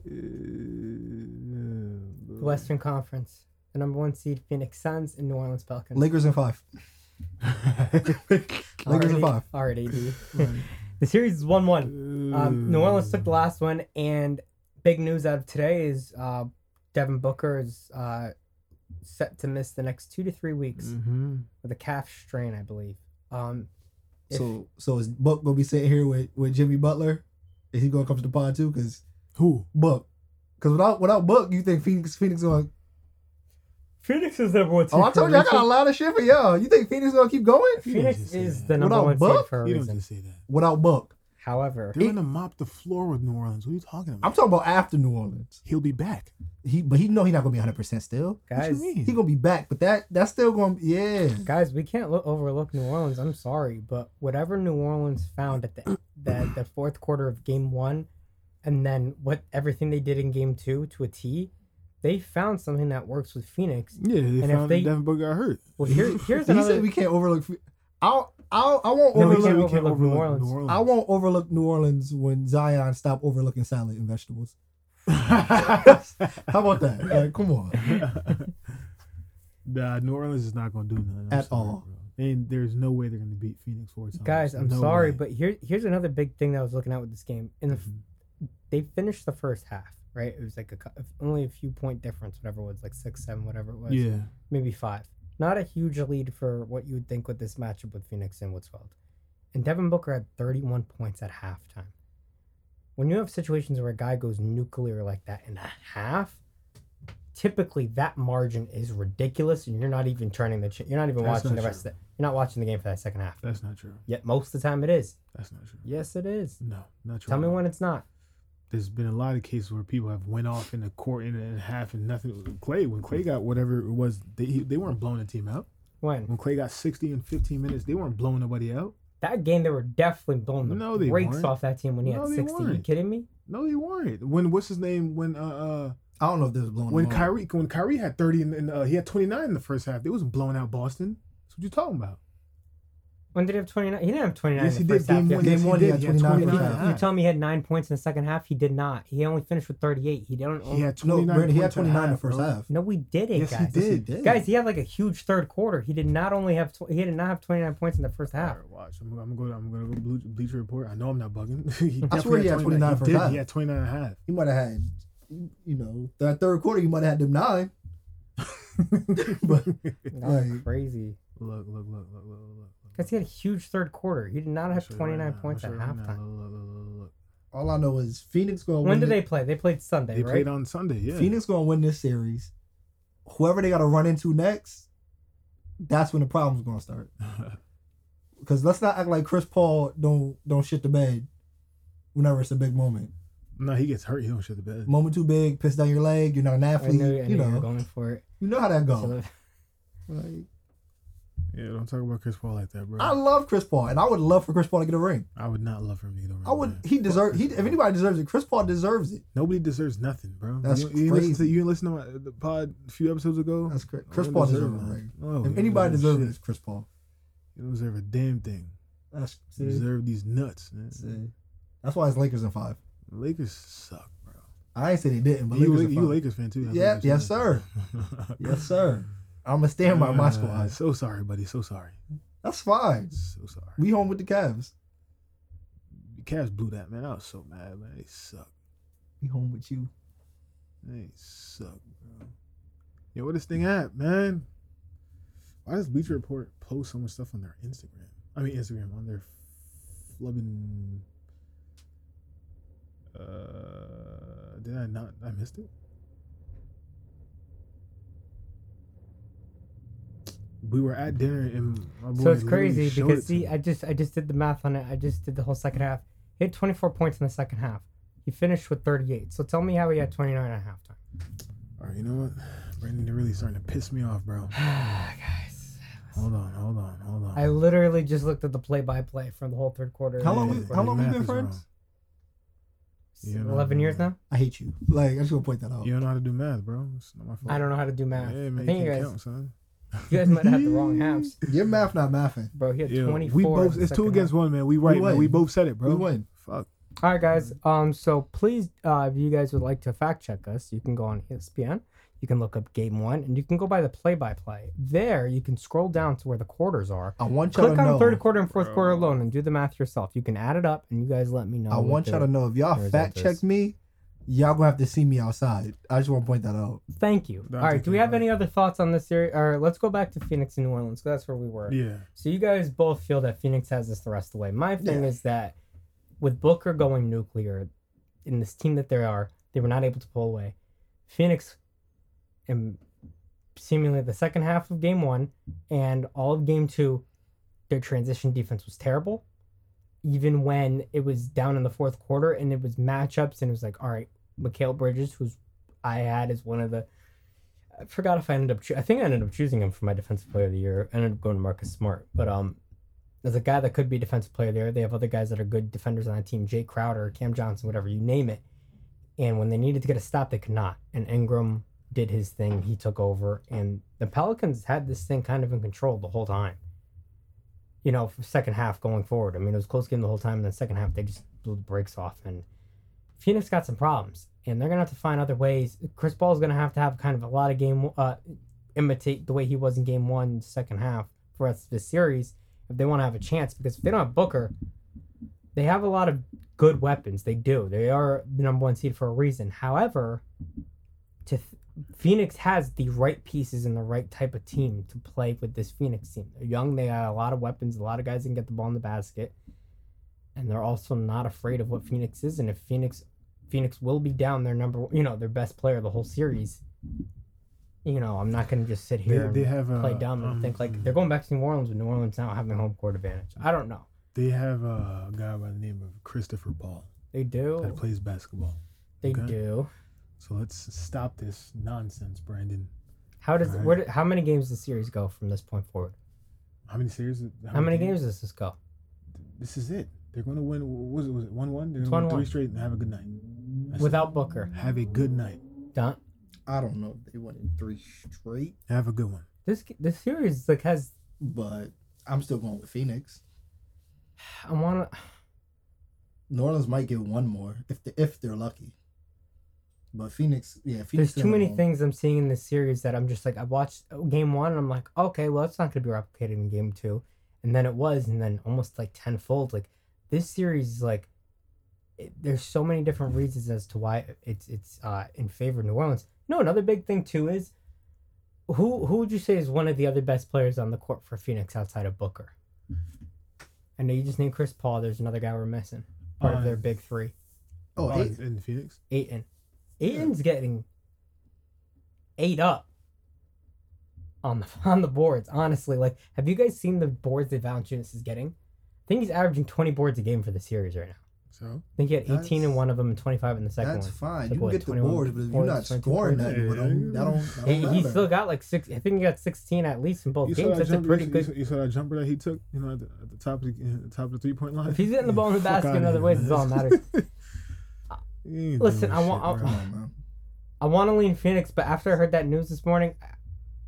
The Western Conference. The number one seed Phoenix Suns and New Orleans Pelicans. Lakers in five. Lakers Already- in five. Already, dude. the series is one one. Um, New Orleans took the last one, and big news out of today is uh, Devin Booker is uh, set to miss the next two to three weeks Mm-hmm. with a calf strain, I believe. Um, if- So so is Buck gonna be sitting here with with Jimmy Butler? Is he gonna come to the pod too? Cause Who? Buck? Cause without without Book, you think Phoenix Phoenix gonna? Phoenix is number one. Oh, I told you I got a lot of shit for y'all. You think Phoenix gonna keep going You Phoenix is the number Without one Buck, seed for a You don't reason. just say that. without Book? However, They're gonna mop the floor with New Orleans. What are you talking about? I'm talking about after New Orleans. He'll be back. He but he know he not gonna be 100 percent still. Guys, you? He gonna be back, but that that's still gonna be yeah. guys, we can't look, overlook New Orleans. I'm sorry, but whatever New Orleans found at the the, the fourth quarter of Game One, and then what everything they did in Game Two to a T, they found something that works with Phoenix. Yeah, they And if they- that Devin Booker got hurt. Well, here, here's He another. said we can't overlook. I'll I'll I won't No, we overlook. can't overlook New Orleans. I won't overlook New Orleans when Zion stop overlooking salad and vegetables. How about that? Like, come on. nah, New Orleans is not gonna do nothing I'm At sorry, all. bro. And there's no way they're gonna beat Phoenix four times. Guys, I'm No sorry, way. but here here's another big thing that I was looking at with this game. In the, f Mhm. they finished the first half, right? It was like a only a few point difference, whatever it was, like six, seven, whatever it was. yeah, maybe five. Not a huge lead for what you would think with this matchup with Phoenix and Woodsveld. And Devin Booker had 31 points at halftime. When you have situations where a guy goes nuclear like that in a half, typically that margin is ridiculous, and you're not even turning the. Ch- you're not even That's watching not the rest of the. You're not watching the game for that second half. that's not true. Yet most of the time it is. That's not true. Yes, it is. No, not true. Tell me when it's not. There's been a lot of cases where people have went off in the court in and a half and nothing. Clay, when Clay got whatever it was, they they weren't blowing the team out. When When Clay got 60 in 15 minutes, they weren't blowing nobody out. that game, they were definitely blowing the No, they brakes weren't. off that team when he No, had they 60. you weren't. kidding me? No, they weren't. When what's his name? When uh, uh I don't know if this is blowing. when them. Kyrie when Kyrie had 30 and, and uh, he had 29 in the first half, they wasn't blowing out Boston. That's what you talking about. When did he have 29? He didn't have 29 Yes, in he the did. first half. Game He one, Game one, he he did. had He had 29 29 first and a half. You half. tell me he had nine points in the second half? He did not. He only finished with 38. He didn't. He had no, 29 Brandon, he had points at 29 in the first bro. half. no, we did it, Yes, he guys. Yes, he did. did. Guys, he had like a huge third quarter. He did not only have tw- he did not have 29 points in the first half. Alright, watch. I'm, I'm gonna go. I'm gonna go Ble- Bleacher Report. I know I'm not bugging. he I swear he had 29 He first did. half. He had 29 and a half. He might have had, you know, that third quarter. He might have had them nine. But That's Like- crazy. Look, look, look, look, look, look. Look. Because he had a huge third quarter. He did not have show you right 29 now. points I'll at show right halftime. Look, look, look, look, look. all I know is Phoenix going. When did they play? They played Sunday, They right? played on Sunday. Yeah. Phoenix going to win this series. Whoever they got to run into next, that's when the problem's going to start. Because let's not act like Chris Paul don't don't shit the bed whenever it's a big moment. no, he gets hurt. He don't shit the bed. Moment too big, piss down your leg. You're not an I athlete. knew, I you knew you were know, going for it. you know how that goes. Like, Yeah, don't talk about Chris Paul like that, bro. I love Chris Paul, and I would love for Chris Paul to get a ring. I would not love for him to get a ring. I would. man. He Fuck deserve. He if anybody deserves it, Chris Paul deserves it. Nobody deserves nothing, bro. That's you, you listen to you listen to my, the pod a few episodes ago. That's Chris. No Chris Paul deserves a ring. No, if anybody deserves it, it's Chris Paul. You don't deserve a damn thing. That's You deserve these nuts, man. see. That's why it's Lakers in five. Lakers suck, bro. I ain't say they didn't, but you, Lakers you. Lakers fan too. Yeah, yes, sir. Yes, sir. I'm gonna stand by my squad. So sorry, buddy. So sorry. That's fine. So sorry. We home with the Cavs. The Cavs blew that man. I was so mad, man. They suck. We home with you. They suck, bro. Yo, where this thing at, man? Why does Bleacher Report post so much stuff on their Instagram? I mean, Instagram on their flubbing. Uh, did I not? I missed it. We were at dinner and my boy So it's crazy because it see, me. I just I just did the math on it. I just did the whole second half. He had 24 points in the second half. He finished with 38. So tell me how he had hmm. 29 at halftime. All right, you know what? Brandon, you're really starting to piss me off, bro. Guys, Hold on, hold on, hold on. I literally just looked at the play-by-play from the whole third quarter. How long? Yeah, We, how long we been friends? You know, 11 years now. I hate you. Like I just want to point that out. You don't know how to do math, bro. It's not my fault. I don't know how to do math. Yeah, man, I think you can't guys, count, son. You guys might have the wrong halves, Your math not mathing. bro. He had Yeah, 24. we both. It's two against half. one, man. We right, man. win. We both said it, bro. We win. Fuck. All right, guys. Um, so please, uh, if you guys would like to fact check us, you can go on ESPN. You can look up game one, and you can go by the play-by-play. There, you can scroll down to where the quarters are. I want y'all Click to on know. third quarter and fourth quarter alone, and do the math yourself. You can add it up, and you guys let me know. I want y'all to know if y'all fact check me, y'all gonna have to see me outside. I just want to point that out. Thank you. Don't All right. Do we have back. any other thoughts on this series? Or let's go back to Phoenix and New Orleans. 'cause that's where we were. Yeah. So you guys both feel that Phoenix has this the rest of the way. My thing Yeah. is that with Booker going nuclear in this team that they are, they were not able to pull away. Phoenix, and seemingly the second half of game one and all of game two, their transition defense was terrible. Even when it was down in the fourth quarter and it was matchups and it was like, all right, Mikal Bridges, who's I had as one of the I forgot if I ended up. Choo- I think I ended up choosing him for my defensive player of the year. I ended up going to Marcus Smart, but um, there's a guy that could be defensive player there. They have other guys that are good defenders on that team. Jae Crowder, Cam Johnson, whatever you name it. And when they needed to get a stop, they could not. And Ingram did his thing. He took over, and the Pelicans had this thing kind of in control the whole time. You know, for second half going forward. I mean, it was close game the whole time. And then second half, they just blew the brakes off. And Phoenix got some problems, and they're gonna have to find other ways. Chris Paul's gonna have to have kind of a lot of game, uh, imitate the way he was in game one, second half for us this series if they want to have a chance. Because if they don't have Booker, they have a lot of good weapons. They do. They are the number one seed for a reason. However, to th- Phoenix has the right pieces and the right type of team to play with this Phoenix team. They're young. They got a lot of weapons. A lot of guys can get the ball in the basket, and they're also not afraid of what Phoenix is. And if Phoenix, Phoenix will be down their number, you know, their best player the whole series. You know, I'm not gonna just sit here they and have a play dumb and um, think like they're going back to New Orleans with New Orleans now having home court advantage. I don't know. They have a guy by the name of Christopher Paul They do. that plays basketball. They okay. do. So let's stop this nonsense, Brandon. How does Alright. where? how many games does the series go from this point forward? How many series? How, many games does this go? This is it. They're going to win. what Was it was it one one? They're going to win 1-1. three straight and have a good night. That's. Without Booker, have a good night. Don, I don't know if they went in three straight, Have a good one. this this series like has. but I'm still going with Phoenix. I want to. New Orleans might get one more if they, if they're lucky. But Phoenix, yeah, Phoenix. There's too many home. things I'm seeing in this series that I'm just like I watched uh, game one and I'm like okay well it's not gonna be replicated in game two, and then it was and then almost like tenfold like this series is like. It, there's so many different reasons as to why it's it's uh, in favor of New Orleans. No, another big thing too is who who would you say is one of the other best players on the court for Phoenix outside of Booker? I know you just named Chris Paul. There's another guy we're missing. Part of Uh, their big three. Oh, Oh, eight. in Phoenix. Ayton. Ayton's getting eight up on the on the boards. Honestly, like, have you guys seen the boards that Valanciunas is getting? I think he's averaging 20 boards a game for the series right now. So I think he had 18 in one of them and 25 in the second That's one. fine. Like you can what, get the 21 boards, but if you're not 22 scoring points? nothing with them, that don't. That He, don't he still got like six. I think he got 16 at least in both you saw games. that That's a jumper. pretty you, good. saw, you saw that jumper that he took. You know, at the, at the top of the, the top of the three point line. If he's getting the ball in the basket in other here, ways, man. it's all matters. Listen, I want- I- bro. Come on, man. I want to lean Phoenix, but after I heard that news this morning,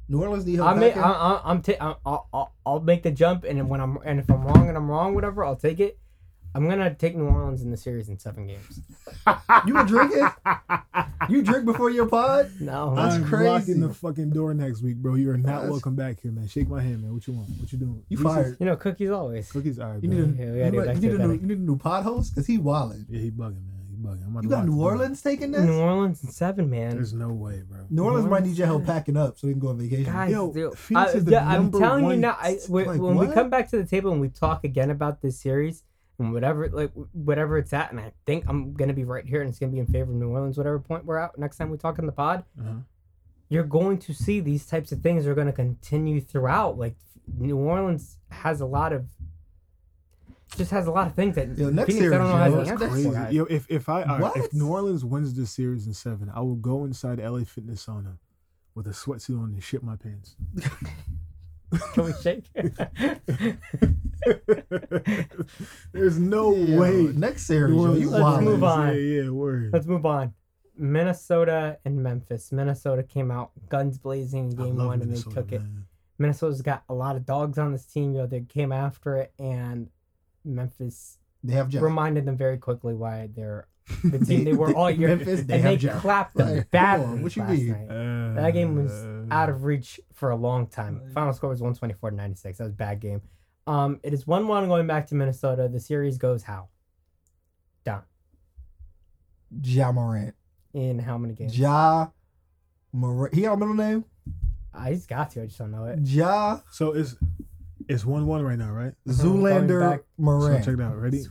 New Orleans need help. I may, back in? I, I, I'm ta- I- I'll, I'll, I'll make the jump, and when I'm and if I'm wrong and I'm wrong, whatever, I'll take it. I'm gonna take New Orleans in the series in seven games. You been drinking? You drink before your pod? No, That's I'm crazy. locking the fucking door next week, bro. You are not That's- welcome back here, man. Shake my hand, man. What you want? What you doing? You Reese's? fired. you know cookies always. Cookies, all right, You need a, Yeah, you, gotta do need- back you need a new, you need a new pod host because he wildin'. Yeah, he bugging, man. He bugging. I'm You got New the door. Orleans taking this? New Orleans in seven, man. There's no way, bro. New Orleans New might need your help packing up so they can go on vacation. Guys, Yo, dude, I- is the yeah, I'm number telling you now. I, when like, when we come back to the table and we talk again about this series and whatever, like whatever it's at, and I think I'm gonna be right here and it's gonna be in favor of New Orleans, whatever point we're at next time we talk in the pod. Uh-huh. You're going to see these types of things are going to continue throughout. Like New Orleans has a lot of, just has a lot of things that Yo, next Phoenix I don't series, know has yo, the it's Crazy. for. guys. Yo, if if I all right, if New Orleans wins this series in seven, I will go inside LA Fitness sauna with a sweatsuit on and shit my pants. Can we shake? There's no Yo, way. Next series, New you Let's wildin'. move on. Yeah, yeah, word. Let's move on. Minnesota and Memphis. Minnesota came out guns blazing in game love one and they Minnesota, took it. man. Minnesota's got a lot of dogs on this team. Yo, they came after it, and Memphis They have Jack. reminded them very quickly why they're the team they were all year. Memphis, they and they Jack. clapped them come badly. on, what you last mean? night. Uh, That game was out of reach for a long time. Final score was 124 to 96. That was a bad game. Um, it is 1 1 going back to Minnesota. The series goes how? Down. Ja Morant. In how many games? Ja Morant. He got a middle name? Ah, he's got to. I just don't know it. Ja So it's it's one one right now, right? Uh-huh, Zoolander back- So Morant. check it out. Ready?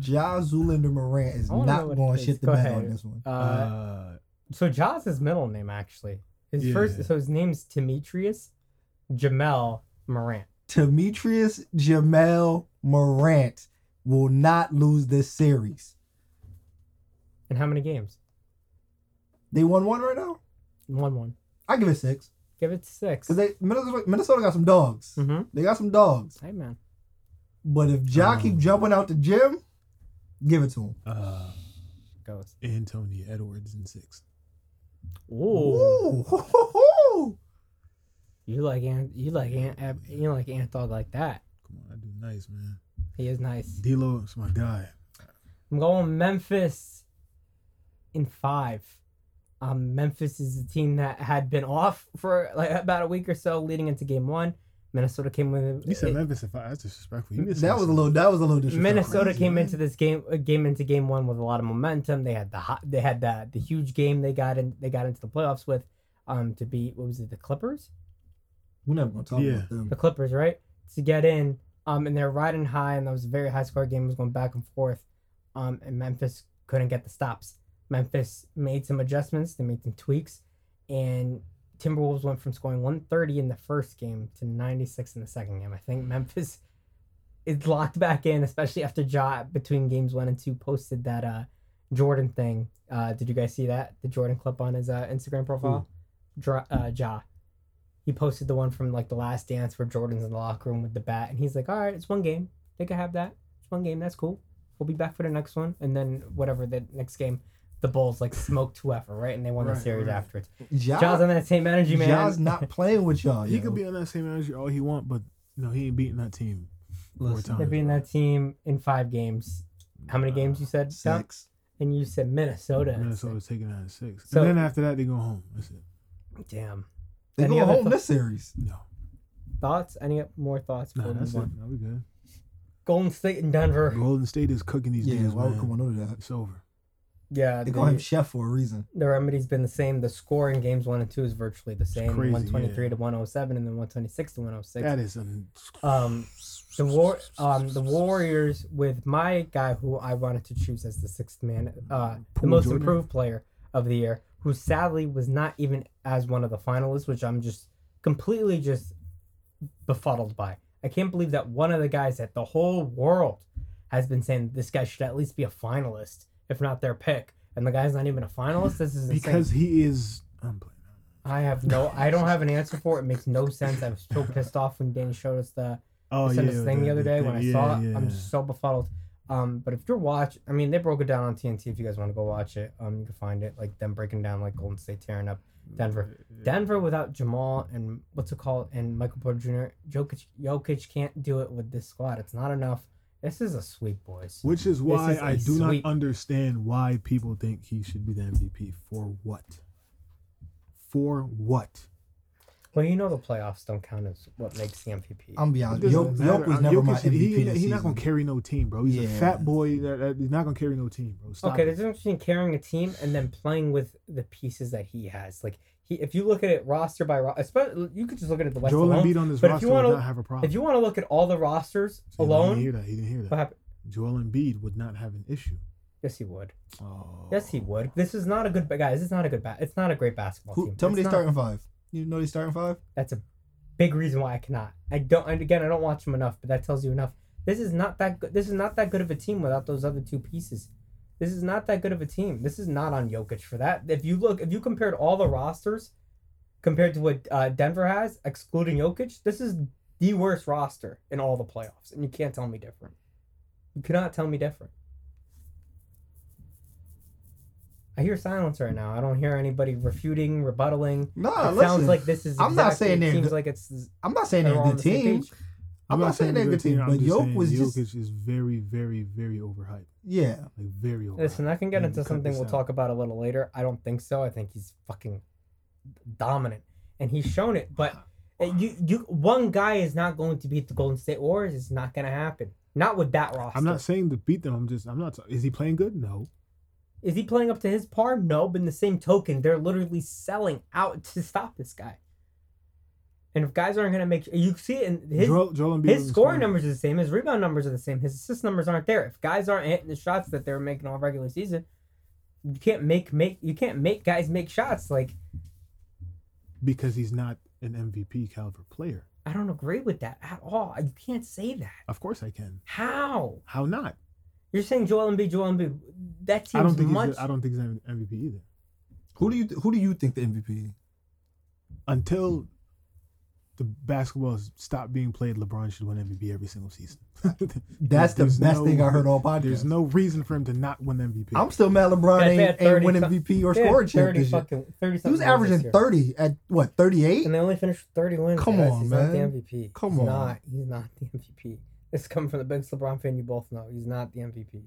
Ja Zoolander Morant is I wanna know not going to shit the Go bed ahead. on this one. Uh, Uh, so Jaws his middle name actually. His Yeah. first so his name's Demetrius Jamel Morant. Demetrius Jamel Morant will not lose this series. And how many games? They won one right now? One one. I give it six. Give it six. Because they Minnesota, Minnesota got some dogs. Mm-hmm. They got some dogs. Hey man. But if Ja Um, keep jumping out the gym, give it to him. uh, Goes. Anthony Edwards in six. Ooh. Ooh. You like Ant you like Ant Ab- you like Ant Dog like that. Come on, I do nice, man. He is nice. D'Lo is my guy. I'm going Memphis in five. Um, Memphis is a team that had been off for like about a week or so leading into game one. Minnesota came with You said it- Memphis if I that's disrespectful. You That was a little. That was a little disrespectful. Minnesota crazy, came man. into this game uh, game into game one with a lot of momentum. They had the hot, they had the the huge game they got in they got into the playoffs with um to beat what was it the Clippers We're never gonna talk Yeah. about them. the Clippers right to get in um and they're riding high and that was a very high score game it was going back and forth um and Memphis couldn't get the stops. Memphis made some adjustments they made some tweaks and Timberwolves went from scoring 130 in the first game to 96 in the second game. I think Memphis is locked back in, especially after Ja between games one and two posted that uh Jordan thing. Uh, did you guys see that the Jordan clip on his uh, Instagram profile? Dra- uh, Ja. He posted the one from like the Last Dance where Jordan's in the locker room with the bat, and he's like, "All right, it's one game. They can have that. It's one game. That's cool. We'll be back for the next one." And then whatever the next game, the Bulls like smoked whoever, right? And they won the series right. afterwards. Ja, Ja's on that same energy, man. Ja's not playing with y'all. He yo. could be on that same energy all he want, but no, he ain't beating that team. Listen. They're beating that team in five games. How many games you said? Dom? six. And you said Minnesota. in Minnesota's taking that at six. So- and then after that, they go home. That's it. Damn. They Any go home thou- this series. No, Thoughts? Any more thoughts? no, before that's it. on? No, we good. Golden State and Denver. Golden State is cooking these Yeah, days, why would man. come on over that? It's over. Yeah, They the, call him chef for a reason. the remedy's been the same. The score in games one and two is virtually the same. 123 yeah. to 107 and then 126 to 106. That is an Um, the war, um, the Warriors with my guy who I wanted to choose as the sixth man, uh, the most Jordan? improved player of the year, who sadly was not even as one of the finalists, which I'm just completely just befuddled by. I can't believe that one of the guys that the whole world has been saying this guy should at least be a finalist, if not their pick, and the guy's not even a finalist. This is insane. because he is. I'm playing. I have no, I don't have an answer for it. It makes no sense. I was so pissed off when Danny showed us the Oh I sent yeah, this thing the, other day when I thing. saw it. Yeah, I'm just so befuddled. Um, but if you're watch, I mean, they broke it down on TNT. If you guys want to go watch it, um, you can find it. Like them breaking down like Golden State tearing up Denver. Denver without Jamal and what's it called and Michael Porter Jr. Jokic, Jokic can't do it with this squad. It's not enough. This is a sweep, boys. Which is why is a I do sweep. not understand why people think he should be the MVP. For what? For what? Well, you know the playoffs don't count as what makes the MVP. I'm be It honest. Yoke. Yoke was never Jokic, my MVP. He, he, he's not gonna carry no team, bro. He's a fat boy. That, that- he's not gonna carry no team, bro. Stop okay, it. there's a difference between carrying a team and then playing with the pieces that he has. Like he, if you look at it roster by roster, you could just look at it the West Joel alone. Embiid on this but if roster you would wanna- not have a problem. If you want to look at all the rosters He didn't hear that. He didn't hear that. what happened? Joel Embiid would not have an issue. Yes, he would. Oh. Yes, he would. This is not a good guys. This is not a good. Ba- it's not a great basketball Who, team. tell me they not. starting five. You know they starting five. That's a big reason why I cannot. I don't. And again, I don't watch them enough, but that tells you enough. This is not that good. This is not that good of a team without those other two pieces. This is not that good of a team. This is not on Jokic for that. If you look, if you compared all the rosters compared to what uh, Denver has, excluding Jokic, this is the worst roster in all the playoffs, and you can't tell me different. You cannot tell me different. I hear silence right now. I don't hear anybody refuting, rebuttaling. No, it listen. sounds like this is. I'm not saying it seems like it's. I'm not saying they're they're all a on good the same team. Page. I'm not saying they're good team, I'm but Yoke saying was just Jokic is very, very, very overhyped. yeah. Like very overhyped. Listen, I can get We into something we'll out. talk about a little later. I don't think so. I think he's fucking dominant, and he's shown it. But you, you, one guy is not going to beat the Golden State Warriors. It's not going to happen. Not with that roster. I'm not saying to beat them. I'm just. I'm not. Is he playing good? No. Is he playing up to his par? No. But in the same token, they're literally selling out to stop this guy. And if guys aren't going to make, you see it in his Joel, Joel His wasn't scoring numbers are the same. His rebound numbers are the same. His assist numbers aren't there. If guys aren't hitting the shots that they're making all regular season, you can't make make you can't make guys make shots. Like because he's not an MVP caliber player. I don't agree with that at all. You can't say that. Of course I can. How How not? you're saying Joel Embiid, Joel Embiid? That seems I don't think much. he's. A, I don't think he's an MVP either. Who do you who do you think the MVP? Until the basketball stopped being played, LeBron should win MVP every single season. That's the best no- thing I heard all podcast. There's no reason for him to not win MVP. I'm still mad LeBron Yeah, ain't, had ain't 30 win some- MVP or scoring champ thirty fucking thirty. He was averaging 30 at what 38. and they only finished with thirty wins. Come guys. on, he's Not the. MVP. Come he's on. Not. He's not the MVP. This is coming from the biggest LeBron fan you both know. He's not the MVP.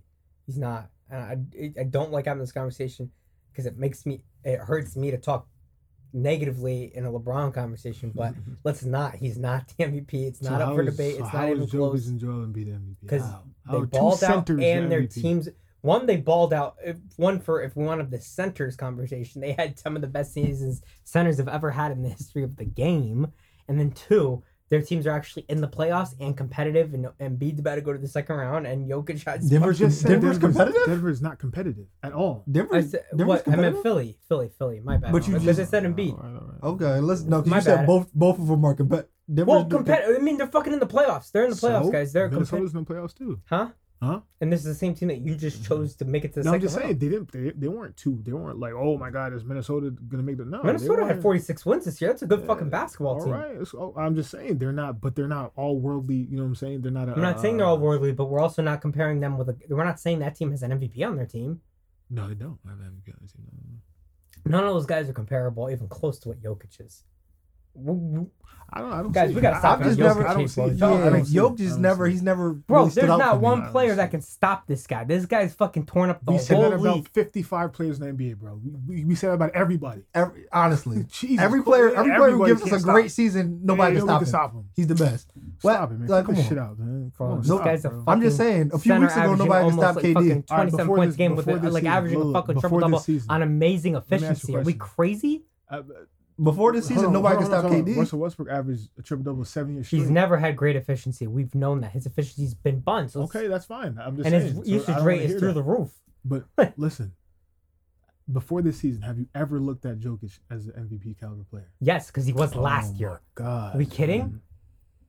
He's not. And I, I don't like having this conversation because it makes me. It hurts me to talk negatively in a LeBron conversation. But let's not. He's not the MVP. It's So not up for is- debate. so It's how not even Jokic close. and Joel Embiid MVP? Because they balled out and their teams. One, they balled out. If one for if we wanted the centers conversation, they had some of the best seasons centers have ever had in the history of the game. And then two, their teams are actually in the playoffs and competitive. And Embiid's about to go to the second round, and Jokic has. Denver's, just saying Denver's Denver's, competitive. Denver's not competitive at all. I Denver's, said, Denver's what I meant? Philly, Philly, Philly. My bad. But you because just- I said Embiid. All right, all right. Okay, let's no. 'cause My you said bad. both both of them are competitive. Well, competitive. I mean, they're fucking in the playoffs. They're in the playoffs, So, guys. They're Minnesota's competitive. in the playoffs too. Huh? Huh? And this is the same team that you just chose to make it to the No, I'm second just saying round. they didn't. They, they weren't two. They weren't like, oh my god, is Minnesota gonna make the no? they Minnesota had weren't- 46 wins this year. That's a good fucking basketball All team. right. It's- oh, I'm just saying they're not, but they're not all worldly. You know what I'm saying? They're not. A, I'm not saying they're all uh, worldly, but we're also not comparing them with a. We're not saying that team has an MVP on their team. No, they don't. I haven't got this, you know. None of those guys are comparable, even close to what Jokic is. W- w- I don't. I don't. Guys, see we gotta stop I this don't- Jokic I don't see it. Yeah, I Yeah, don't see it. Jokic I just don't never. see it. He's never. Bro, really stood there's out not for one me. I player that see can stop this guy. This guy's fucking torn up the We said whole that about league. 55 players in the NBA, bro. We, we, we said that about everybody. Every, honestly, Jesus every player, yeah, every player who everybody gives us can't a great stop. season, nobody Yeah, can nobody stop him. him. He's the best. Stop it, man. Like, Cut come this on. shit out, man. Come on, this stop, guy's a bro. I'm just saying, a few center weeks ago, averaging nobody could almost stop like KD. fucking All right, 27 before points this- game with before a, this like season, averaging a look, fucking before triple double this season. on amazing me ask you a efficiency. Are we question. crazy? Uh, Before this season, on, nobody hold can stop hold on. KD. Russell Westbrook averaged a triple double seven years straight. He's never had great efficiency. We've known that his efficiency's been buns. So Okay, that's fine. I'm just and saying. his usage don't rate wanna is through that. the roof. But listen, before this season, have you ever looked at Jokic as an MVP caliber player? Yes, because he was oh last Oh year. God, Are we kidding? man.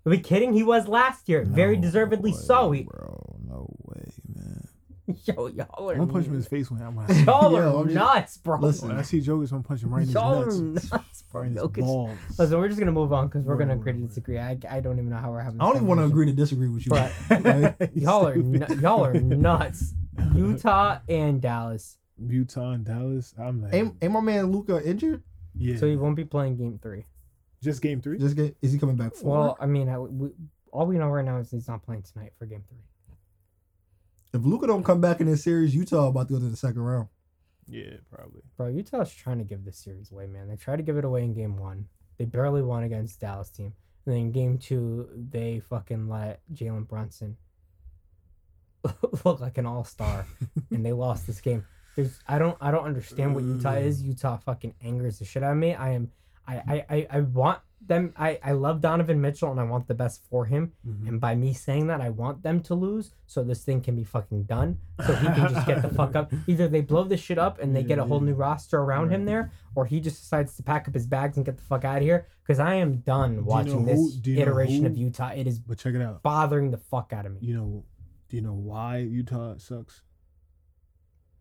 Are we kidding? He was last year. Very deservedly way, so. He, bro. No way, man. yo, y'all are, I'm gonna punch him in his face when I when I see, y'all Yo, are I'm just- nuts, bro. Listen. when I see Jokic. I'm gonna punch him right in his y'all nuts. are nuts, bro. Right Jokic- balls. Listen, we're just gonna move on because we're gonna agree to disagree. I, I don't even know how we're having. I this don't even want to agree to disagree with you. But Okay? y'all are Stupid. nu- y'all are nuts. Utah and Dallas. Utah and Dallas. I'm like, ain't, ain't my man Luka injured? yeah. So he won't be playing Game Three. just game three. Just get is he coming back for? Well, I mean, I, we, all we know right now is he's not playing tonight for Game Three. If Luka don't come back in this series, Utah about to go to the second round. Yeah, probably. Bro, Utah's trying to give this series away, man. They tried to give it away in game one. They barely won against Dallas team. And then game two, they fucking let Jalen Brunson look like an all star, and they lost this game. There's, I don't, I don't understand what Utah is. Mm. Utah fucking angers the shit out of me. I am, I, I, I, I want them. I, I love Donovan Mitchell, and I want the best for him. Mhm. And by me saying that, I want them to lose so this thing can be fucking done. So he can just get the fuck up. Either they blow this shit up and they get a whole new roster around him there, or he just decides to pack up his bags and get the fuck out of here. Because I am done know watching who- this do you iteration of Utah. It is But check it out. bothering the fuck out of me You know, do you know why Utah sucks?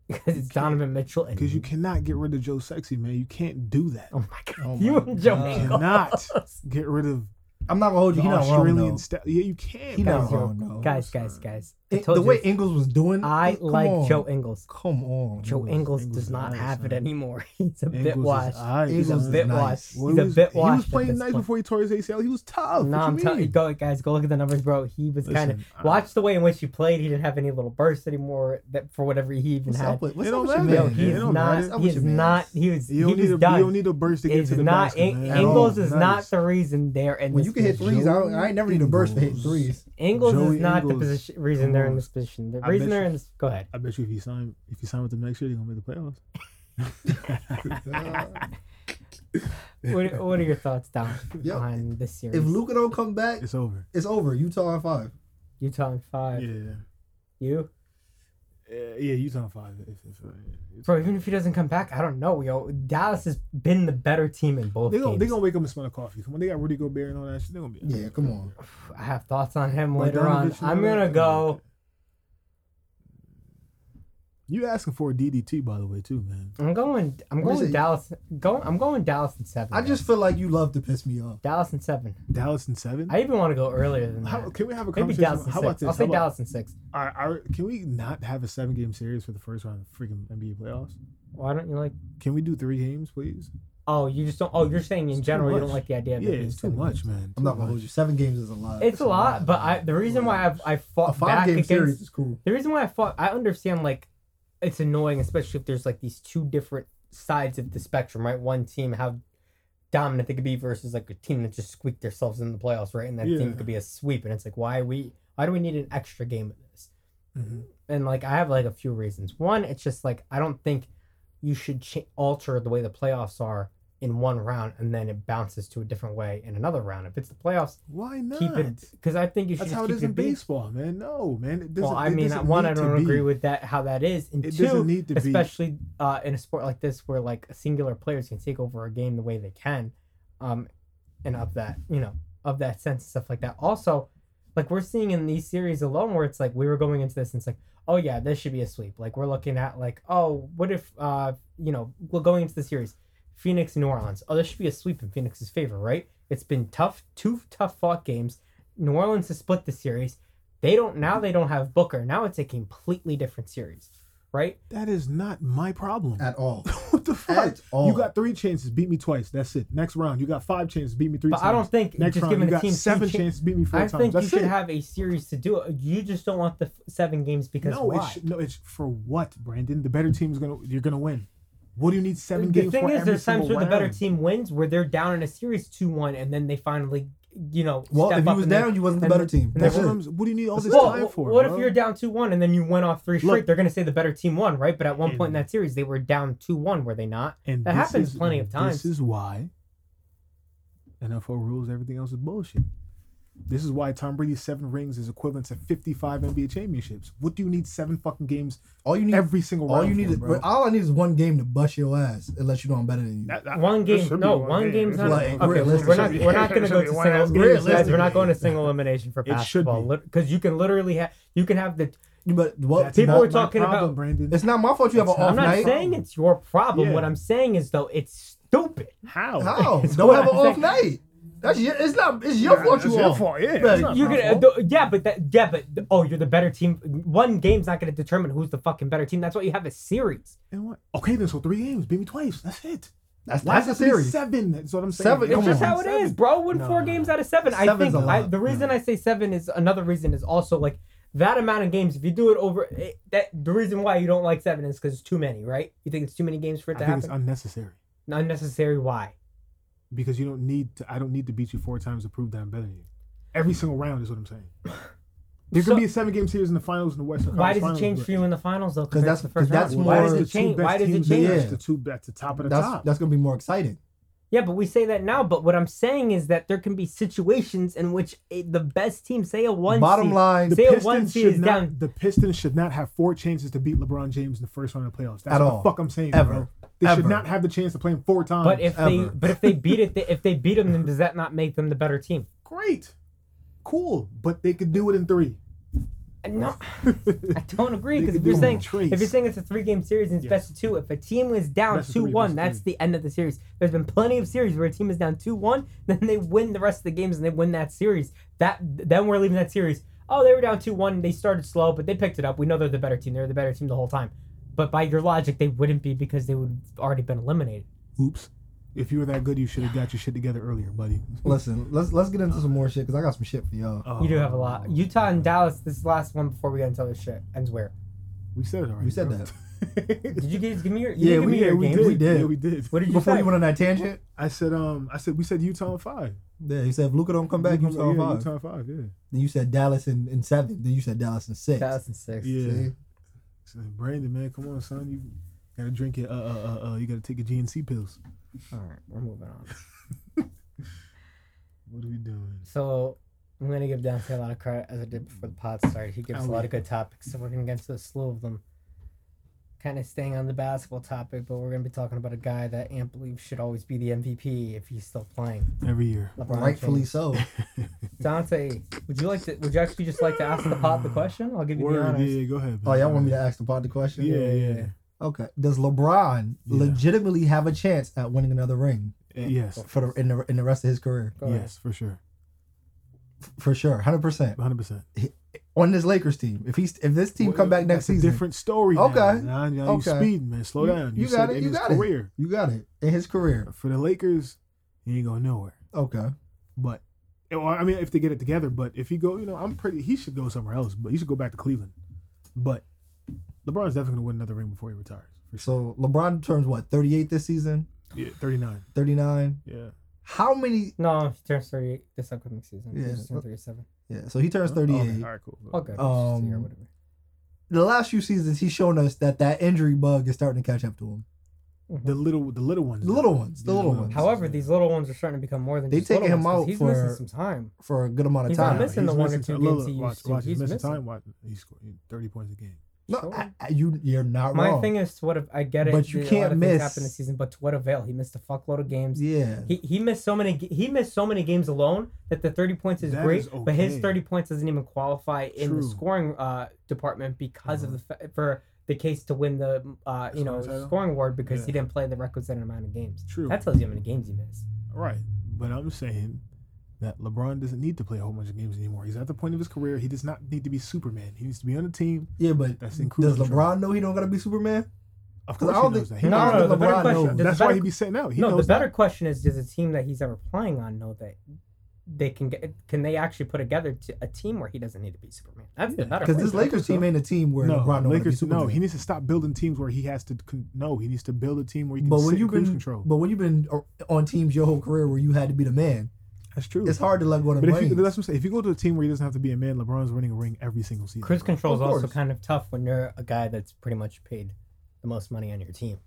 Because it's Donovan Mitchell Because you cannot get rid of Joe Sexy, man. You can't do that. Oh my god, Oh you and Joe God. Ingles. Cannot get rid of I'm not gonna hold you. He not wrong Australian though. style. Yeah, you can. He not Guys, bro. wrong guys, guys, guys. I the way. Ingles was doing, I like on. Joe Ingles. Come on, Joe Ingles- Ingles Ingles does not nice, have it man. anymore. He's a Ingles bit is washed. aight, He's a Ingles son. bit nice. washed. Well, He's he a was, bit he was playing nice point. before he tore his ACL. He was tough. No, What I'm you telling you, mean? go guys, go look at the numbers, bro. He was kind of Listen, watch the way in which he played. He didn't have any little bursts anymore. That for whatever he even What's had. up with, what's up don't with your matter. Yo, man? It he's don't not. matter. What's He's not. He was. You He don't, need a, you done. don't need a burst to get to the not. basket, Ingles is not the reason they're in When you can hit threes, I, ain't never need a burst to hit threes. Ingles is not the Ingles. position reason they're in this position. The I reason they're you- in this. Go ahead. I bet you if you sign if you sign with them next year, they're gonna make the playoffs. What, what are your thoughts, Don, Yo, on this series? If Luka don't come back, it's over. it's over. Utah in five. Utah in five. Yeah, You, Uh, yeah. Utah in five. If, if, uh, it's- bro. Even if he doesn't come back, I don't know. Yo, Dallas has been the better team in both they gonna games. they gonna wake up and smell the coffee. Come on, they got Rudy Gobert and all that shit. They're gonna be. Yeah, come on. I have thoughts on him later on. I'm gonna that? go. You asking for a DDT by the way too, man. I'm going. I'm Let going see. Dallas. Going. I'm going Dallas in seven. I guys. just feel like you love to piss me off. Dallas in seven. Dallas in seven. I even want to go earlier than that. How, that. can we have a Maybe conversation? Dallas in How six. about this? I'll say How about- Dallas in six. Are, are, can we not have a seven game series for the first round of freaking NBA playoffs? Why don't you like? Can we do three games, please? Oh, you just don't. Oh, you're saying in It's general you don't like the idea of Yeah, it being it's too much, games. man. I'm not gonna hold you. Seven games is a lot. It's a lot, but I the reason why I've I fought five back game against series is cool. the reason why I fought I understand like it's annoying, especially if there's like these two different sides of the spectrum, right? One team how dominant they could be versus like a team that just squeaked themselves in the playoffs, right? And that team could be a sweep, and it's like why we why do we need an extra game of this? Mhm. And like I have like a few reasons. One, it's just like I don't think you should ch- alter the way the playoffs are in one round and then it bounces to a different way in another round. If it's the playoffs, Why not? keep it because I think you should That's how it is in baseball, man. No, man. It doesn't, Well, I mean, one, I don't agree be. with that how that is, and It two, doesn't need to be. especially uh, in a sport like this where like singular players can take over a game the way they can, um, and of that, you know, of that sense and stuff like that. Also, like we're seeing in these series alone, where it's like we were going into this and it's like, oh yeah, this should be a sweep. Like we're looking at like, oh, what if, uh, you know, we're going into the series, Phoenix, New Orleans. Oh, this should be a sweep in Phoenix's favor, right? It's been tough, two tough fought games. New Orleans has split the series. They don't now. They don't have Booker. Now it's a completely different series, right? That is not my problem. At all. what the fuck? At all. You got three chances, beat me twice. That's it. Next round, you got five chances, beat me three But times. I don't think Next just round, giving you a got team seven chances, beat me four I times. think you should it. have a series to do it. You just don't want the f- seven games because no, why? it's no, it's for what, Brandon? The better team is gonna you're gonna win. What do you need seven the games The thing is, there's times where the better team wins, where they're down in a series two one, and then they finally, you know, Well, if you was down, you wasn't the better team. That's it. what, do you need all this Well, time for? what bro? if you're down two one and then you went off three straight? Look- They're gonna say the better team won, right? But at one point in that series, they were down two one, were they not? And That happens is- plenty of times. This is why NFL rules everything else is bullshit. This is why Tom Brady's seven rings is equivalent to 55 NBA championships. What do you need seven fucking games All you need, every single all round? you need for, is, bro? all I need is one game to bust your ass and let you know I'm better than you. That- that- One game, no, one game's It not. Like, okay, realistic. we're not. We're not going to go to be one single. as Guys, we're not going to single elimination for It basketball because you can literally have. You can have the. but well, That's People not were talking problem, about- Brandon. it's not my fault you have an It's off I'm not night. saying it's your problem. Yeah. What I'm saying is though, it's stupid. how? How? It's Don't have an I'm off saying. night. That's your, it's not. It's your Yeah, fault. that's You your fault, yeah, But it's not You're my gonna, fault. th- yeah, but that, yeah, but oh, you're the better team. One game's not gonna determine who's the fucking better team. That's why you have a series. And what? Okay, then so three games, beat me twice. That's it. That's Why that's does a it have to be series. Seven. That's what I'm saying. Seven, It's Come just on. how it is, bro. Win No, four no, games no. out of seven. I Seven's think a I, lot. the reason I say seven is another reason is also like that amount of games, if you do it over, it, that the reason why you don't like seven is because it's too many, right? You think it's too many games for I it to think it's happen? unnecessary Unnecessary. Why? Because you don't need to. I don't need to beat you four times to prove that I'm better than you. Every single round is what I'm saying. There So- could be a seven game series in the finals in the Western Why Conference does it change for you in the finals though? Because that's- to the first 'cause that's round? more- Why Well, does it change? Why does it change? the Yeah. The two at the top of the That's top. that's gonna be more exciting. Yeah, but we say that now. But what I'm saying is that there can be situations in which a, the best team, say a one Bottom seed, line, the say a Pistons one seed should is not. down. The Pistons should not have four chances to beat LeBron James in the first round of the playoffs. That's At what all. the fuck I'm saying, Ever. bro. They should not have the chance to play him four times. But if they, but if they beat it, if they beat them, then does that not make them the better team? great, cool, but they could do it in three. No, I don't agree because if you're saying trace. if you're saying it's a three game series and it's Yes. best of two, if a team is down two of two three, one, best of that's three. the end of the series. There's been plenty of series where a team is down two one, then they win the rest of the games and they win that series. That then we're leaving that series. Oh, they were down two one. They started slow, but they picked it up. We know they're the better team. They're the better team the whole time. But by your logic, they wouldn't be because they would have already been eliminated. Oops. If you were that good, you should have got your shit together earlier, buddy. listen, let's let's get into some more shit because I got some shit for y'all. Oh, You do have a lot. Utah and Dallas. This last one before we get into other shit ends where? We said it already. We said bro. Did you guys give me your? You Yeah, we- me yeah, your we games. did. We did. Yeah, we did. What did you Before say? you went on that tangent, I said, um, I said we said Utah in five. yeah, you said if Luka don't come back, you yeah, five. Utah five. Yeah. Then you said Dallas in, in seven. Then you said Dallas in six. Dallas and six. Yeah. See? Brandon, man, come on, son. You gotta drink it. uh uh uh. uh you gotta take your GNC pills. All right, we're moving on. What are we doing? So I'm gonna give Dante a lot of credit as I did before the pod started. He gives Oh, a lot yeah. of good topics, so we're gonna get into a slew of them. Kind of staying on the basketball topic, but we're gonna be talking about a guy that I believes should always be the MVP if he's still playing. Every year. LeBron Rightfully James. so. Dante, would you like to? Would you actually just like to ask the pod the question? I'll give you the Word, honors. yeah, go ahead. Oh, y'all want me to ask the pod the question? Yeah, yeah. Okay. Does LeBron Yeah. legitimately have a chance at winning another ring uh, Yes. for the in the in the rest of his career? Go ahead. Yes, for sure. For sure, hundred percent 100%. On this Lakers team. If he's if this team come back next a season, different story. Okay. Now, now you Okay. speeding, man. Slow You- down. you said got it, In you his got it. career. you got it in his career. For the Lakers, he ain't going nowhere. Okay. But well, I mean, if they get it together, but if he go, you know, I'm pretty. He should go somewhere else, but he should go back to Cleveland. But LeBron's definitely gonna win another ring before he retires. Sure. So LeBron turns what thirty eight this season, Yeah, 39. thirty nine. Yeah. How many? No, he turns 38 this upcoming season. Yeah. He's turning 37. Yeah. So he turns Oh, thirty okay. All right, cool. Okay. Um. The last few seasons, he's shown us that that injury bug is starting to catch up to him. The little, the little ones. The little ones, the little ones. However, these little ones are starting to become more than They just little taking him ones, 'cause out He's for- missing some time. for a good amount of time. He's not time. missing the one or two games he watch, used to. Watch, he's, He's missing, missing. time. Watch, he's scoring 30 points a game. No, Sure. I, I- you you're not My wrong. thing is, to what if I get it? But you can't miss- things happen this season, but to what avail? He missed a fuckload of games. yeah, He, he missed so many he missed so many games alone that the 30 points is That great, is but his 30 points doesn't even qualify in the scoring uh, department because of Uh-huh. the for the case to win the uh, you know Scoring title? scoring award because Yeah. he didn't play the requisite amount of games. True. That tells you how many games he missed. Right. But I'm saying that LeBron doesn't need to play a whole bunch of games anymore. He's at the point of his career. He does not need to be Superman. He needs to be on the team. yeah, but That's in cruise does control. LeBron know he don't gotta be Superman? Of course I he don't knows think- that. He No, knows no, that. the better LeBron question- knows. That's better- why he'd be sitting out. He no, the knows better that. question is: Does a team that he's ever playing on know that they can get? Can they actually put together a team where he doesn't need to be Superman? That's the Yeah, better. Because this. Lakers team ain't a team where No, LeBron don't wanna be Lakers. Superman. No, he needs to stop building teams where he has to. Con- no, he needs to build a team where he can but when in you've been control. but when you've been uh, on teams your whole career where you had to be the man, That's true. it's hard to let go of the But if you, that's what I'm saying. If you go to a team where he doesn't have to be a man, LeBron's winning a ring every single season. Cruise bro. control is Of also course. kind of tough when you're a guy that's pretty much paid the most money on your team.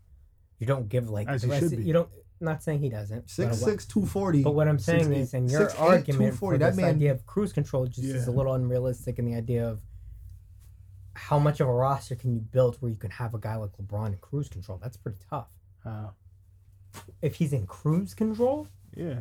You don't give like As the he rest. should be. You don't. Not saying he doesn't. Six but what- six two forty. But what I'm saying Six, is, in your six, eight, argument 240, for that this man- idea of cruise control just is a Yeah. little unrealistic in the idea of how much of a roster can you build where you can have a guy like LeBron in cruise control. That's pretty tough. Uh, If he's in cruise control, yeah.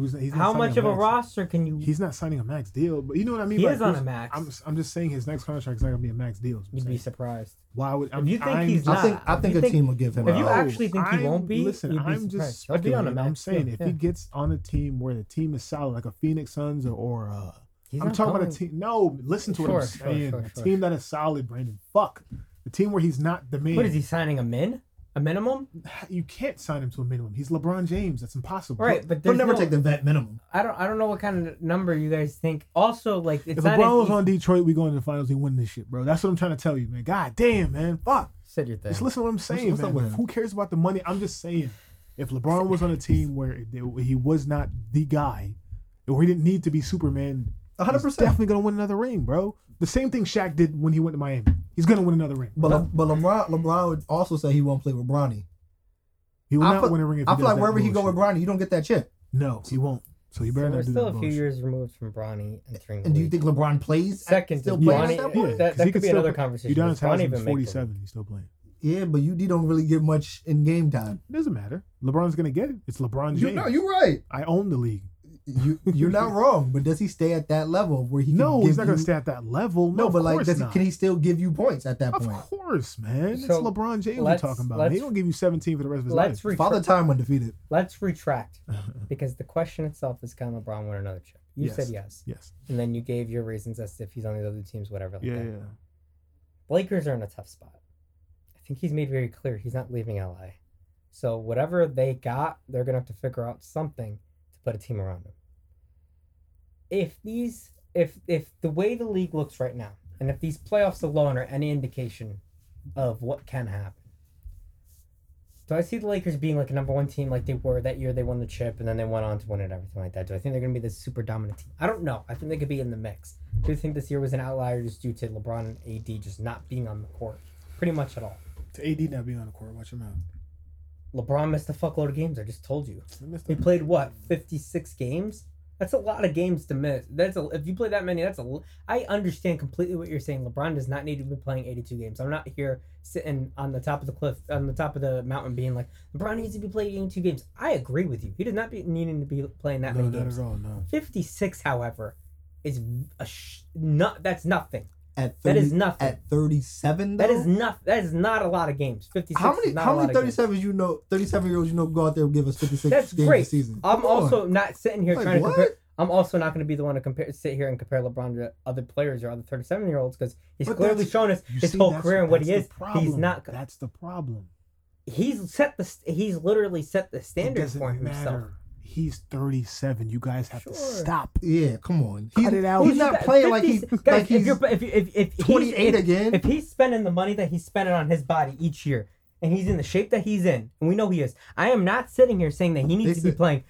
Who's, he's not how signing much of a max. roster can you? He's not signing a max deal, but you know what I mean. He by is on a max. I'm, I'm just saying his next contract is not gonna be a max deal. is what I'm You'd be surprised. Why would I'm, you think I'm he's just- I think I think a think- team will give him. if you a- actually think he I'm- won't be, listen, you'd be I'm just surprised. He'll be on a speculating. I'm saying deal, if yeah. he gets on a team where the team is solid, like a Phoenix Suns or, or uh, He's I'm not talking about a team. No, listen to what I'm Sure, sure, saying. sure, a sure. team that is solid, Brandon. Fuck the team where he's not the man. What is he signing a in? A minimum? You can't sign him to a minimum. He's LeBron James. That's impossible. Right, but He'll never no, take the vet minimum. I don't I don't know what kind of number you guys think. Also, like it's If not LeBron was on Detroit, we go into the finals. We win this shit, bro. That's what I'm trying to tell you, man. God damn, man. Fuck. said your thing. Just listen to what I'm saying, what's up man. Who cares about the money? I'm just saying, if LeBron was on a team where it, he was not the guy, or he didn't need to be Superman, hundred he's percent. definitely gonna win another ring, bro. The same thing Shaq did when he went to Miami. He's gonna win another ring. But Le- but LeBron LeBron would also say he won't play with Bronny. He will I not feel, win a ring if I he feel does like that wherever he go with bullshit. Bronny, you don't get that chip. No, he won't. So he So better we're do still that a few bullshit. years removed from Bronny entering. And do you think LeBron plays? second still does Bronny? at that Yeah, point? that he could be another play- conversation. Udonis Does Bronny Haslam even is make the 47. He's still playing. Yeah, but UD don't really get much in game time. It doesn't matter. LeBron's gonna get it. It's LeBron James. You know, you're right. I own the league. You you're not wrong. But does he stay at that level where he? Can No, give he's not gonna stay at that level. No, of but like, does he, can he still give you points at that Of point? Of course, man. So, it's LeBron James we're let's- talking about. let's- He gonna give you 17 for the rest of his Let's life. Father retract. time undefeated. Let's retract because the question itself is can LeBron win another chip? You Yes. said yes, yes. and then you gave your reasons as to if he's on the other teams, whatever. Like Yeah, that. yeah. Lakers are in a tough spot. I think he's made very clear he's not leaving LA. So whatever they got, they're gonna have to figure out something put a team around him. If these, if if the way the league looks right now, and if these playoffs alone are any indication of what can happen, do I see the Lakers being like a number one team like they were that year? They won the chip and then they went on to win it, everything like that. Do I think they're gonna be this super dominant team? I don't know. I think they could be in the mix. Do you think this year was an outlier just due to LeBron and AD just not being on the court, pretty much at all? To AD not being on the court, watch him out. LeBron missed a fuckload of games. I just told you. He missed He a- played what fifty six games. That's a lot of games to miss. That's a, if you play that many. That's a. I understand completely what you're saying. LeBron does not need to be playing eighty two games. I'm not here sitting on the top of the cliff, on the top of the mountain, being like LeBron needs to be playing eighty two games. I agree with you. He does not be needing to be playing that No, many not games. at all. No. Fifty six, however, is a sh- not. That's nothing. At 30, is nothing. At 37, though? That is not. That is not a lot of games. Fifty six. How many how many of 37s you know 37 year olds you know go out there and give us 56 That's games great. a season? I'm Come on. also not sitting here Like, trying to what? compare. I'm also not going to be the one to compare, sit here and compare LeBron to other players or other 37 year olds because he's But clearly shown us his see, whole career and what he is. problem. He's not. That's the problem. He's set the. He's literally set the standard for himself. matter. He's 37. You guys have to stop. Yeah, come on. Cut He's, it out. He's not got playing like 50 he's guys. like if he's you're if if if 28 if, again. If he's spending the money that he's spending on his body each year, and he's in the shape that he's in, and we know he is, I am not sitting here saying that he needs They to be said- playing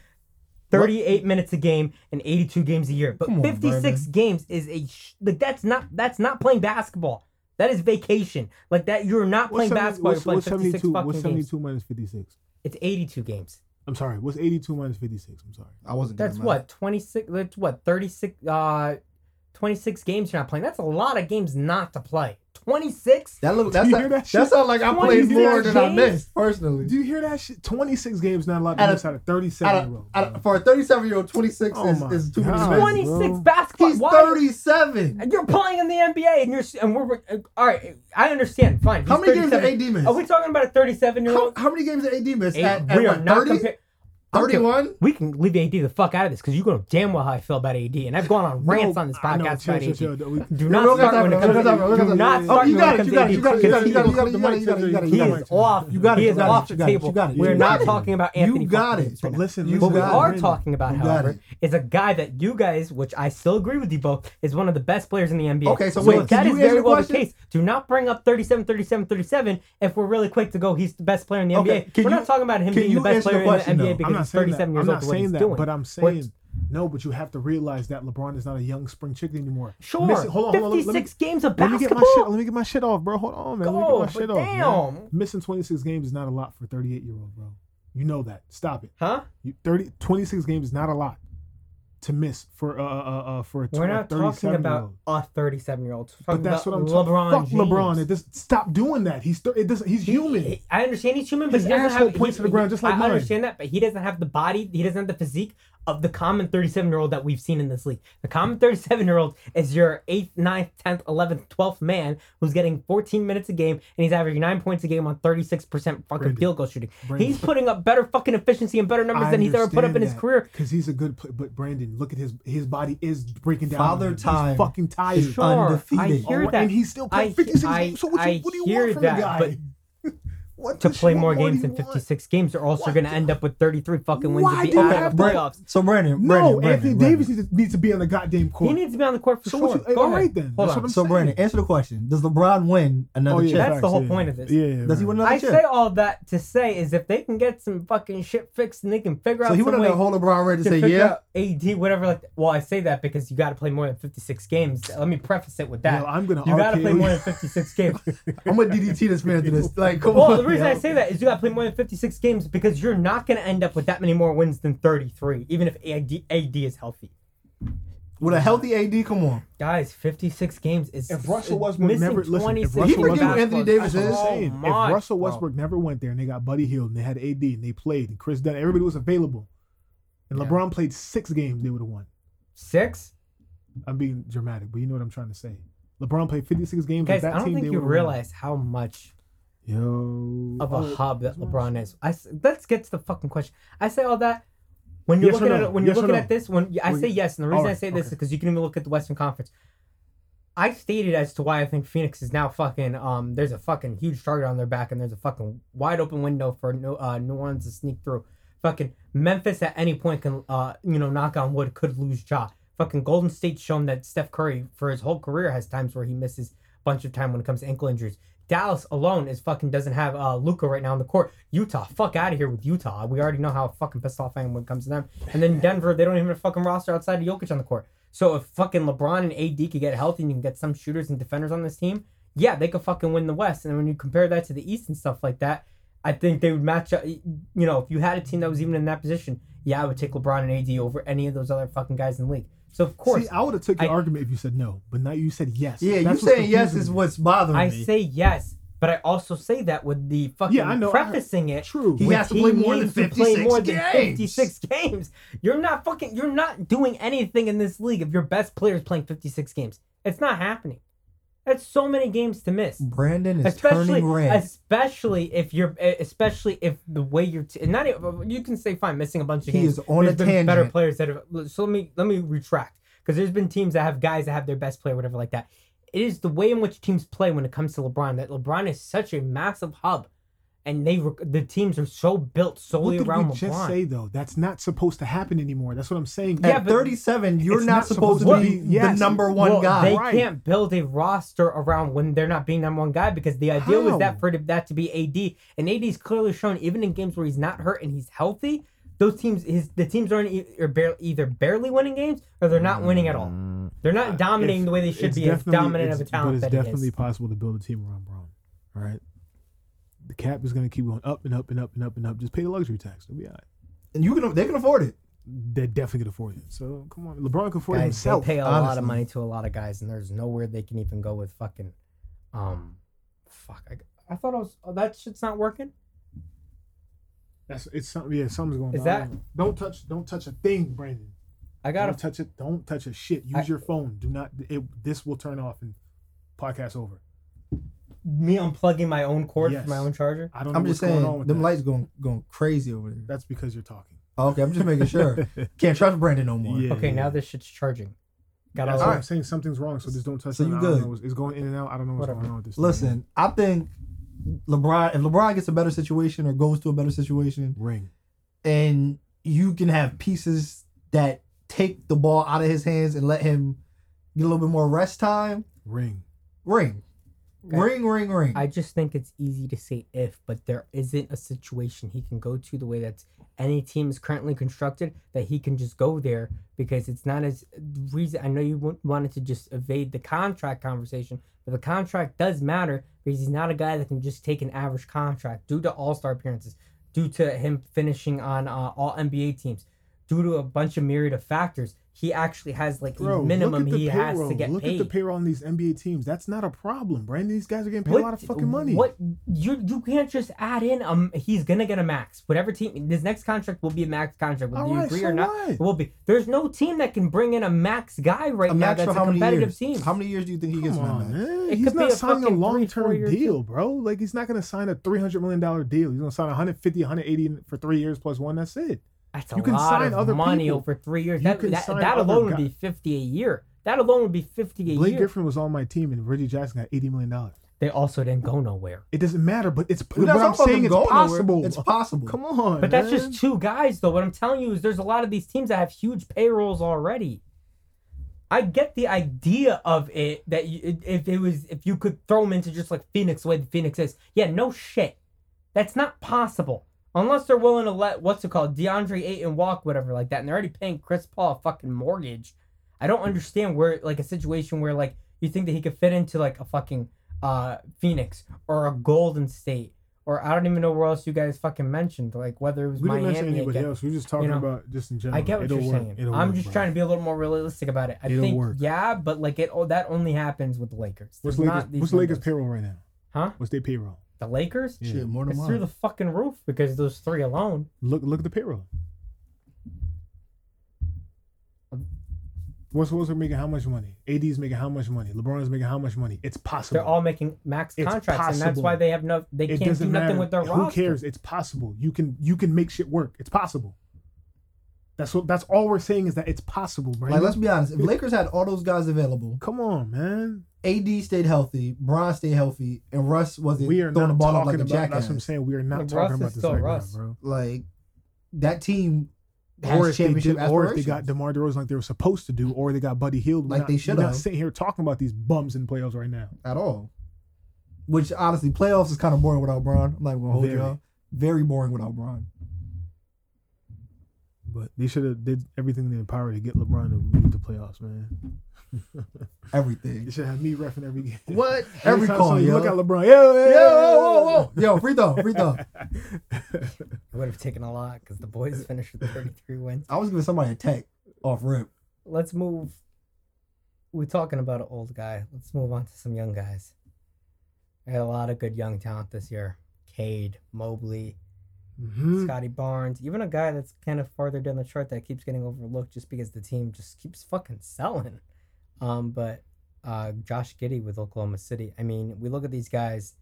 38 minutes a game and 82 games a year. But on, 56 Brandon. games is a sh- like that's not that's not playing basketball. That is vacation. Like that, you're not playing What's 70 basketball. You're What's, playing what's 56 72? fucking What's games. 72 minus 56? It's 82 games. I'm sorry. What's 82 minus 56? I'm sorry. I wasn't. That's doing what 26. That's what 36. Uh, 26 games you're not playing. That's a lot of games not to play. 26. That look. That's you not, hear that, that sounds like I 20 played more games? than I missed personally. Do you hear that shit? 26 games not allowed to Out of- miss out of 37 year old. for a 37 year old, 26 Oh is, is too many God. 26 bro. basketball. He's Why- 37. And you're playing in the NBA, and you're and we're uh, all right. I understand. Fine. How many games did 37. AD miss? Are we talking about a 37 year old? how many games did AD miss? At, at we are what, not 30? comparing. 31? We can leave AD the fuck out of this because you know damn well how I feel about AD, and I've gone on rants on this podcast about chill, AD. chill, chill. Do not no, start when it comes to no, no, Do not start Oh, when it comes you to AD it, He is off You got it, He is off the table. you got it, We're not talking about Anthony. You got it. But listen. What we are talking about, however, is a guy that you guys, which I still agree with you both, is one of the best players in the NBA. Okay, so wait, that is very well the case. Do not bring up 37, 37, 37 if we're really quick to go, he's the best player in the NBA. We're not talking about him being the best player in the NBA because not he's 37 that. years I'm old. not saying that, doing. but I'm saying no. But you have to realize that LeBron is not a young spring chicken anymore. Sure, Missing- hold on, hold on, let me- 56 games of Let me get my basketball. shit. Let me get my shit off, bro. Hold on, man. Let me get my shit but off. man. damn. Missing 26 games is not a lot for 38 year old, bro. You know that. Stop it. Huh? You, 30, 26 games is not a lot to miss for uh uh uh for a We're not talking about a 37 year old. But that's what I'm LeBron. talking. Fuck. LeBron. It does stop doing that. He's thir- it doesn't. He's human. He- I understand he's human, but His he doesn't asshole have. points he- to the ground just like I mine. understand that, but he doesn't have the body. He doesn't have the physique of the common 37 year old that we've seen in this league. The common 37 year old is your eighth, 9th, 10th, 11th, 12th man who's getting 14 minutes a game and he's averaging nine points a game on 36 percent fucking Brandon. field goal shooting. Brandon. He's putting up better fucking efficiency and better numbers than he's ever put up in his career. Because he's a good player. But Brandon, look at his his body is breaking down. Father on. He's time fucking tired. is Sure, I undefeated. hear oh, Alright, that. And he's still playing I- 56 I- games. So what, I you, what do you hear want from that, the guy? but- What to play shit more games you than want? 56 games. They're also What going to end up with 33 fucking wins Why and be out of the playoffs. So Brandon, No, Brandon, Brandon, Anthony Brandon. Davis needs to, needs to be on the goddamn court. He needs to be on the court for So sure. what you- Go all right then. Hold on. what I'm So Brandon, answer the question: Does LeBron win another Oh, yeah, chip? That's facts, the whole yeah. point of this. Yeah, yeah, Does he win another I chip? say all that to say is if they can get some fucking shit fixed and they can figure so out So he some went on way that whole LeBron ready to to say yeah. Out AD whatever like well I say that because you got to play more than 56 games. Let me preface it with that. Yo, I'm gonna you got to play more than 56 games. I'm gonna DDT this man to this. Like, come well, on. the reason I say that is you got to play more than 56 games because you're not going to end up with that many more wins than 33 even if AD, AD is healthy. with a healthy AD, come on. Guys, 56 games is If Russell Westbrook missing never- listen, if 26 Russell He forget who Westbrook- Anthony Davis That's what is. Saying. Oh my, if Russell bro. Westbrook never went there and they got Buddy Hield and they had AD and they played and Kris Dunn, everybody was available, and Yeah. LeBron played six games, they would have won. Six? I'm being dramatic, but you know what I'm trying to say. LeBron played 56 games Guys, with that I don't team. think you would've won. realize how much yo of a Oh, hub that LeBron is. I let's get to the fucking question. I say all that when you're Yes looking no? at when Yes you're looking no? at this. When I say yes, and the reason I say this is because you can even look at the Western Conference. I stated as to why I think Phoenix is now fucking. Um, there's a fucking huge target on their back, and there's a fucking wide open window for New, uh, New Orleans to sneak through. Fucking Memphis at any point can, uh, you know, knock on wood, could lose Ja. Fucking Golden State's shown that Steph Curry for his whole career has times where he misses a bunch of time when it comes to ankle injuries. Dallas alone is fucking doesn't have uh Luka right now on the court. Utah, fuck out of here with Utah. We already know how fucking pissed off I am when it comes to them. And then Denver, they don't even have a fucking roster outside of Jokic on the court. So if fucking LeBron and AD could get healthy and you can get some shooters and defenders on this team, yeah, they could fucking win the West. And when you compare that to the East and stuff like that, I think they would match up. You know, if you had a team that was even in that position, yeah, I would take LeBron and AD over any of those other fucking guys in the league. So of course, See, I would have took your I- argument if you said no, but now you said yes. Yeah, you That's what's saying yes is what's bothering I me. I say yes, but I also say that with the fucking Yeah, I know. I- prefacing it. True. He with has to play more than needs to play 56 more than games. 56 games. You're not fucking. You're not doing anything in this league if your best player is playing 56 games. It's not happening. That's so many games to miss. Brandon is Especially, turning red. especially if you're, eh, especially if the way you're, t- not even, you can say fine, missing a bunch of He games. is on There's a been better players that have. So let me let me retract because there's been teams that have guys that have their best player, whatever like that. It is the way in which teams play when it comes to LeBron. That LeBron is such a massive hub, and they rec- the teams are so built solely What solely did around we just LeBron. say though? That's not supposed to happen anymore. That's what I'm saying. Yeah, At but 37, you're not, not supposed, supposed to to be be- yes. the number one well, guy. They Right. can't build a roster around when they're not being number one guy because the idea was that for that to be AD, and AD's clearly shown even in games where he's not hurt and he's healthy, those teams his the teams aren't e- are barely, either barely winning games or they're not winning at all. Mm. They're not dominating If- the way they should be as definitely- dominant of a it's- talent But it's that he definitely is. possible to build a team around Bron. All right. The cap is going to keep going up and up and up and up and up. Just pay the luxury tax. It'll be all right. And you can they can afford it. They definitely can afford it. So come on, LeBron can afford it Guys, himself. they pay a lot of money to a lot of guys, and there's nowhere they can even go with fucking, um, fuck. I, I thought I was oh, that shit's not working. That's it's something. Yeah, something's going. Is on. that- Don't touch. Don't touch a thing, Brandon. I got Don't to touch it. Don't touch a shit. Use I- your phone. Do not. It, this will turn off and podcast over. Me unplugging my own cord Yes. from my own charger. I don't. I'm what's just saying, going on with them that. lights going going crazy over there. That's because you're talking. Oh, okay, I'm just making sure. Can't trust Brandon no more. Yeah. Okay, now this shit's charging. Got That's all. I'm saying. Something's wrong. So just don't touch. So it. you I good. know It's going in and out. I don't know what's Whatever. going on with this. thing. Listen, I think LeBron if LeBron gets a better situation or goes to a better situation, ring. and you can have pieces that take the ball out of his hands and let him get a little bit more rest time. Ring. Ring, Okay. Ring, ring, ring. I just think it's easy to say if, but there isn't a situation he can go to the way that any team is currently constructed that he can just go there because it's not as reason. I know you wanted to just evade the contract conversation, but the contract does matter because he's not a guy that can just take an average contract due to All Star appearances, due to him finishing on uh, All NBA teams, due to a bunch of myriad of factors. He actually has like Bro, a minimum look at the he has to get Look paid. at the payroll on these NBA teams. That's not a problem, Brandon. These guys are getting paid a lot of fucking money. What you you can't just add in um he's gonna get a max. Whatever team his next contract will be a max contract, whether All you right, agree so or not. what? It will be. There's no team that can bring in a max guy right a now max that's a how many competitive years? team. How many years do you think he gets Come from that on, man. It He's not a signing a long term four-year deal, bro. Like he's not gonna sign a three hundred million dollar deal. He's gonna sign 150, 180 for three years plus one. That's it. That's a you can lot sign of other money people. over three years. You That that, that alone would be fifty a year. That alone would be fifty a Blake year. Blake Griffin was on my team, and Reggie Jackson got eighty million dollars. They also didn't go nowhere. It doesn't matter, but it's. That's what I'm saying. It's going nowhere. possible. It's possible. Come on, But that's man. just two guys, though. What I'm telling you is there's a lot of these teams that have huge payrolls already. I get the idea of it that you, if it was if you could throw them into just like Phoenix the way the Phoenix is, yeah, no shit, that's not possible unless they're willing to let what's it called DeAndre Ayton walk, whatever like that, and they're already paying Chris Paul a fucking mortgage. I don't understand where like a situation where like you think that he could fit into like a fucking uh Phoenix or a Golden State or I don't even know where else you guys fucking mentioned like whether it was we didn't mention anybody else. We are just talking know, about just in general. I get what It'll you're work. saying. It'll I'm work, just bro. trying to be a little more realistic about it. I It'll think work. yeah, but like it oh, that only happens with the Lakers. What's Lakers? not these What's Lakers payroll right now? Huh? What's their payroll? The Lakers? Yeah. Shit, more than It's mine. through the fucking roof because those three alone. Look, look at the payroll. What's what's making how much money? AD's making how much money? LeBron's making how much money? It's possible. They're all making max It's contracts, and that's why they have no. They it can't do nothing matter. with their Who roster. cares? It's possible. You can you can make shit work. It's possible. That's what. That's all we're saying is that it's possible, Brandon. Like, let's be honest. If Lakers had all those guys available, Come on, man. AD stayed healthy, Bron stayed healthy, and Russ wasn't We are throwing the ball talking up like a about. That's what I'm saying. We are not Russ talking is about this still right Russ. now, bro. Like that team has Or if, they championship did, or if they got aspirations. DeMar DeRozan like they were supposed to do, or they got Buddy Hield, Like not- they should've. not sitting here talking about these bums in playoffs right now. at all. Which honestly, playoffs is kind of boring without Bron. I'm not even gonna hold Very. y'all. Very boring without Bron. But they should have did everything in their power to get LeBron to make the playoffs, man. Everything. They should have me refing every game. What? Every time call, somebody yo. Look at LeBron. Yo, yo, Yo, whoa, whoa, whoa. Yo, free throw, free throw. It would have taken a lot because the boys finished with 33 wins. I was giving somebody a tech off rip. Let's move. We're talking about an old guy. Let's move on to some young guys. I had a lot of good young talent this year. Cade, Mobley, Mhm. Scottie Barnes, even a guy that's kind of farther down the chart that keeps getting overlooked just because the team just keeps fucking selling. Um, but uh, Josh Giddey with Oklahoma City. I mean, we look at these guys.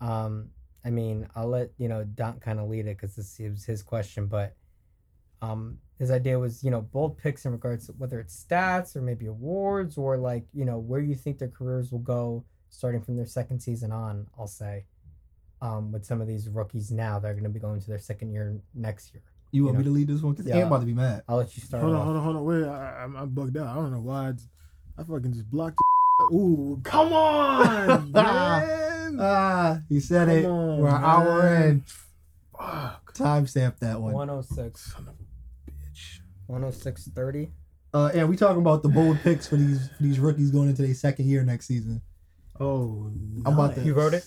Um, I mean, I'll let you know Don kind of lead it because this was his question, but um, his idea was you know bold picks in regards to whether it's stats or maybe awards or like you know where you think their careers will go starting from their second season on. I'll say um, with some of these rookies now that are going to be going to their second year next year. You want You me to lead this one? Because Yeah. yeah. about to be mad. I'll let you start. Hold on, off. hold on, hold on. Wait, I, I'm, I'm bugged out. I don't know why. I, just, I fucking just blocked. The Ooh, come on, man. Ah, he said Come it. on, We're an hour in. Fuck. Timestamp that one. 106. Son of a bitch. 106.30. Uh, and we talking about the bold picks for these for these rookies going into their second year next season. Oh, I'm about to- You wrote it?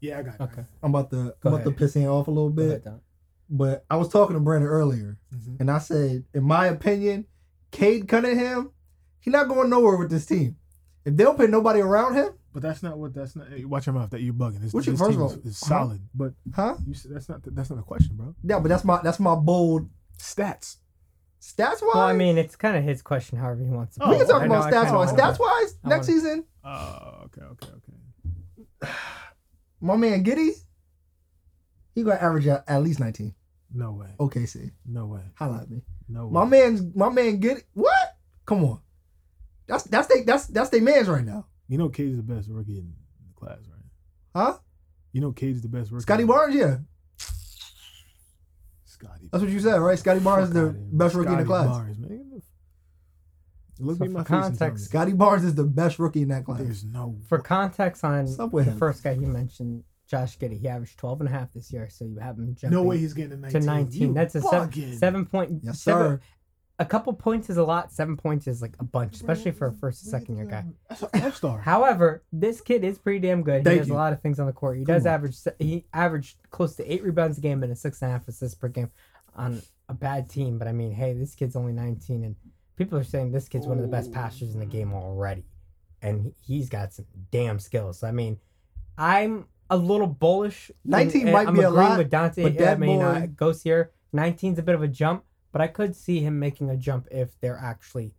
Yeah, I got it. Okay. I'm about to Go I'm about to piss him off a little bit. ahead, But I was talking to Brandon earlier, Mhm. and I said, in my opinion, Cade Cunningham, he not going nowhere with this team. If they don't put nobody around him, But that's not what. That's not. hey, Watch your mouth. That you're bugging. This, What this first team of is, all, is huh? solid. But huh? you that's not. That's not a question, bro. Yeah, but that's my that's my bold Stats. stats wise. Well, I mean, it's kind of his question, however he wants to Oh, we can talk I know about I stats kinda wise. Stats wise, next wanna- season, Oh, okay, okay, okay. my man Giddey, he gonna average at, at least 19. No way. OKC, No way. holla at me. No way. My man's my man Giddey. What? Come on, that's that's they that's that's their man's right now, You know, Cade's the best rookie in the class, right? huh? You know, Cade's the best rookie. Scottie Barnes, yeah, Scottie. that's what you said, right? Scottie Barnes is the outta best rookie in the class. Barnes, man. Look So me in my for face and tell me. context, Scottie Barnes is the best rookie in that class. There's no. For context on What's the him? first guy you mentioned, Josh Giddey, he averaged 12 and a half this year, so you have him jumping No way he's getting to 19. to 19. You That's a seven, bugging. seven point. Yes, seven- sir. A couple points is a lot. Seven points is like a bunch, especially for a first and second year guy. That's an all star. However, this kid is pretty damn good. Thank he does you. a lot of things on the court. He Come does on. average. He averaged close to eight rebounds a game and a six and a half assists per game on a bad team. But I mean, hey, this kid's only 19, and people are saying this kid's one of the best passers in the game already, and he's got some damn skills. I mean, I'm a little bullish. 19 and might I'm be a agreeing lot, with Dante. but I that mean, boy- uh, goes here. 19's a bit of a jump, but I could see him making a jump if they're actually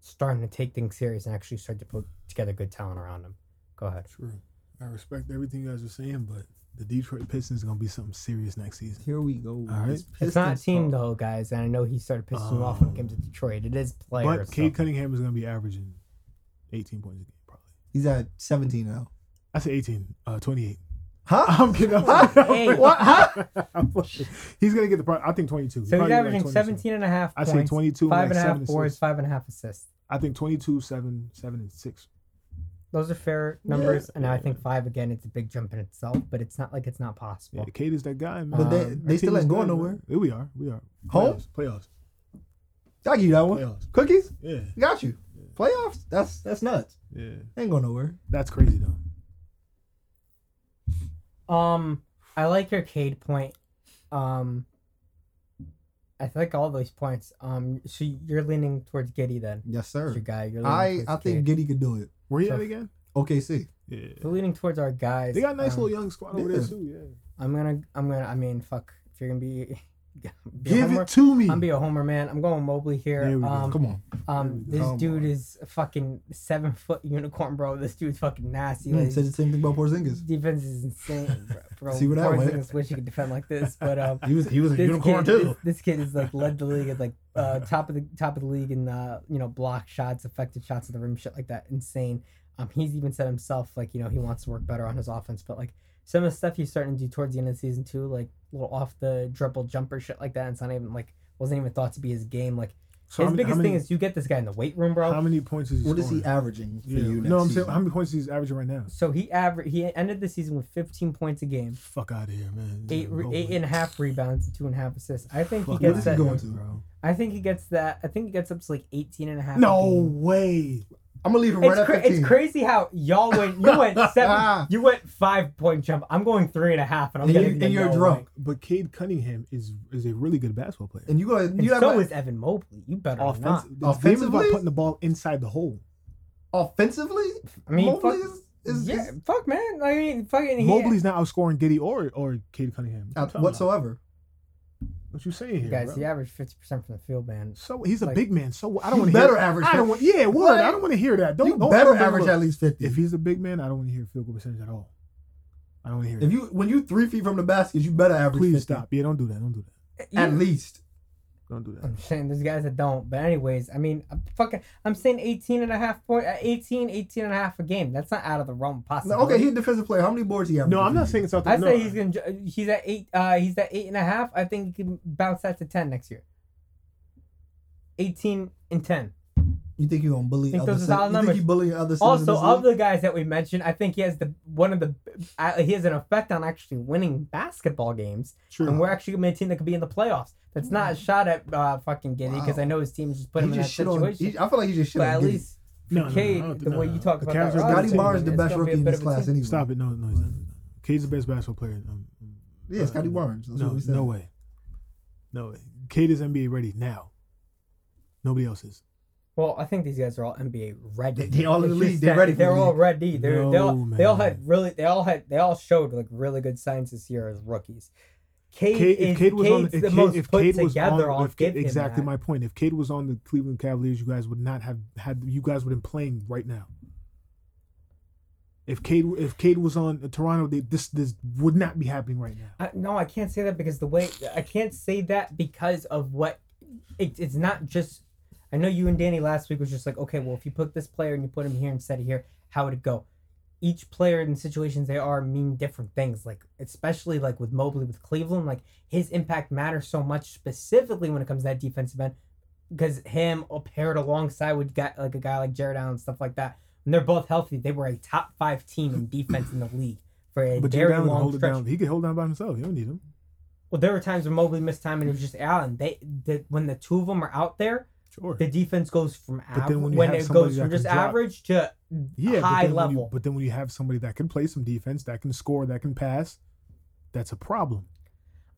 starting to take things serious and actually start to put together good talent around him. Go ahead. True. I respect everything you guys are saying, but the Detroit Pistons are gonna be something serious next season. Here we go. All right. This It's not Pistons team talk. though, guys, and I know he started pissing you off when it came to Um, Detroit. It is players. But Cade so- Cunningham is gonna be averaging 18 points a game, probably. He's at 17 now. I say 18, uh, 28. Huh? I'm kidding. I'm Huh? Hey. What? Huh? He's gonna get the. Pro- I think 22. So he's probably like averaging 22. 17 and a half I points. say 22, Five and, like and a half boards, five and a half assists. I think 22, 7, 7, and 6. Those are fair numbers. And I think five again, it's a big jump in itself, but it's not like it's not Yeah, possible. Cade is that guy, man. But they, Um, they still ain't going nowhere. man. Yeah, we are. We are. Home? Playoffs. Playoffs. I give you that one. Playoffs. Cookies? Yeah. Got you. Playoffs? That's that's nuts. Yeah. Ain't going nowhere. That's crazy though. Um, I like your Cade point. Um, I like all those points. Um, so you're leaning towards Giddey then. Yes, That's sir. your guy. You're I I think Cade. Giddey could do it. Where you So- at again? OKC. Yeah. We're leaning towards our guys. They got a nice Um, little young squad over yeah. there too. Yeah. I'm gonna. I'm gonna. I mean, fuck. If you're gonna be, be a Give it to me. I'm be a homer man. I'm going Mobley here. Um, Come on. um, this Come dude on. is a fucking seven foot unicorn, bro. This dude's fucking nasty. You Like, said the same thing about Porzingis. defense is insane, bro. bro. See went. Porzingis wish he could defend like this, but um, He was he was a unicorn kid, too. This, this kid is like led the league at like uh, top of the top of the league in uh, you know block shots, effective shots at the rim, shit like that. Insane. Um, he's even said himself like you know he wants to work better on his offense, but like some of the stuff he's starting to do towards the end of the season too, like little off the dribble jumper shit like that. And It's not even like wasn't even thought to be his game. Like So his many- biggest how thing is you get this guy in the weight room, bro. How many points is he What is he averaging for Yeah. you? Next No, I'm saying how many points is he averaging right now? So he aver- he ended the season with 15 points a game, Fuck out of here, man. eight re- Go eight away. and a half rebounds, and two and a half assists. I think he Fuck gets What is that. he going to? bro. I think he gets that. I think he gets up to like 18 and a half. No game. way. I'm gonna leave him right It's, at cra- 15. it's crazy how y'all went. You went seven. you went five point jump. I'm going three and a half, and I'm And you- getting. the and you're drunk. way. But Cade Cunningham is is a really good basketball player. And you go. And You have so a- is Evan Mobley. You better not. Offensive, the game about Offensively? putting the ball inside the hole. offensively. I mean, Mobley fuck, is, is, yeah, is fuck, man. I mean, fucking. he- Mobley's not outscoring Giddey or or Cade Cunningham. What uh, talking about? whatsoever. What you saying here, guys, bro? he averaged 50 percent from the field, man. So he's a like- big man. So? I don't want to better hear. average. I don't want. Yeah, word. What? I don't want to hear that. Don't. you don't better average look. at least fifty. If he's a big man, I don't want to hear field goal percentage at all. I don't hear. if it. you when you three feet from the basket, you better average. please 50. stop. Yeah, don't do that. Don't do that. You- At least. Don't do that. I'm saying there's guys that don't. But anyways, I mean, I'm fucking, I'm saying 18 and a half uh, 18, 18 and a half a game. That's not out of the realm of No, okay, he's a defensive player. How many boards he have? No, I'm not saying it's out. I the, say he's gonna. He's at eight. Uh, he's at eight and a half. I think he can bounce that to ten next year. Eighteen and ten. You think you're gonna bully? Think other those are cen- solid you numbers. think he bullying other? Also, of league? the guys that we mentioned, I think he has the one of the. Uh, he has an effect on actually winning basketball games, True. and we're actually gonna be a team that could be in the playoffs. That's not a shot at uh, fucking Giddey because Wow. I know his team just put him he in that just shit on. situation. He, I feel like he just shit but on. at Giddey. least No, for no, Cade, no, the no, way no. you talk The about Cavs that, are Scottie Barnes is the best gonna be a rookie in this class team. anyway. Stop it. No, no, he's not. Cade's the best basketball player. Um, Yeah, Scottie Barnes. That's no, what no way. No way. Cade is NBA ready now. Nobody else is. Well, I think these guys are all NBA ready. They- they all in the league. They're ready They're all ready. They're, they all No, they all had really they all had they all showed like really good signs this year as rookies. Cade, Cade, if Cade was on, Cade's if the Cade, most if put Cade was on, I'll if Cade- exactly my point. If Cade was on the Cleveland Cavaliers, you guys would not have had. You guys would have been playing right now. If Cade, if Cade was on uh, Toronto, they, this this would not be happening right now. I, no, I can't say that because the way I can't say that because of what it, it's not just. I know you and Danny last week was just like, okay, well, if you put this player and you put him here instead of here, how would it go? Each player in the situations they are mean different things. Like especially like with Mobley with Cleveland, like his impact matters so much specifically when it comes to that defensive end because him paired alongside with guy, like a guy like Jarrett Allen and stuff like that. When they're both healthy, they were a top five team in defense in the league for a But very Jarrett long hold it stretch. down. He could hold down by himself. You don't need him. Well, there were times when Mobley missed time and it was just Allen. They the, when the two of them are out there, Sure. the defense goes from But average when when, it goes from just average to yeah, high then when you- level. but then when you have somebody that can play some defense, that can score, that can pass, that's a problem.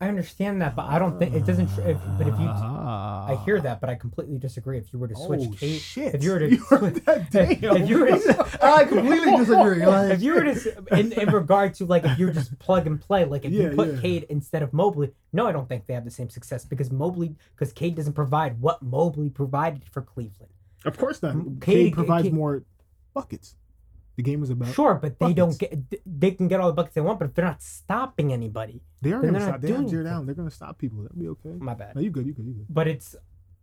I understand that, but I don't think it doesn't. If, but if you, I I hear that, but I completely disagree. If you were to oh, switch Oh Cade, shit! if you were to, You heard switch- that? if, if you were to, I completely disagree. Like, if you were to, in, in regard to like if you were just plug and play, like if Yeah, you put yeah. Cade instead of Mobley, no, I don't think they have the same success because Mobley, because Cade doesn't provide what Mobley provided for Cleveland. Of course not. Cade- Cade provides Cade- more buckets. The game is about. Sure, but they don't get. They can get all the buckets they want, but if they're not stopping anybody, They are going to they're stop. not They have doing Jarrett anything. Allen. They're going to stop people. That'll be okay. my bad. No, you good. You good. You good. But it's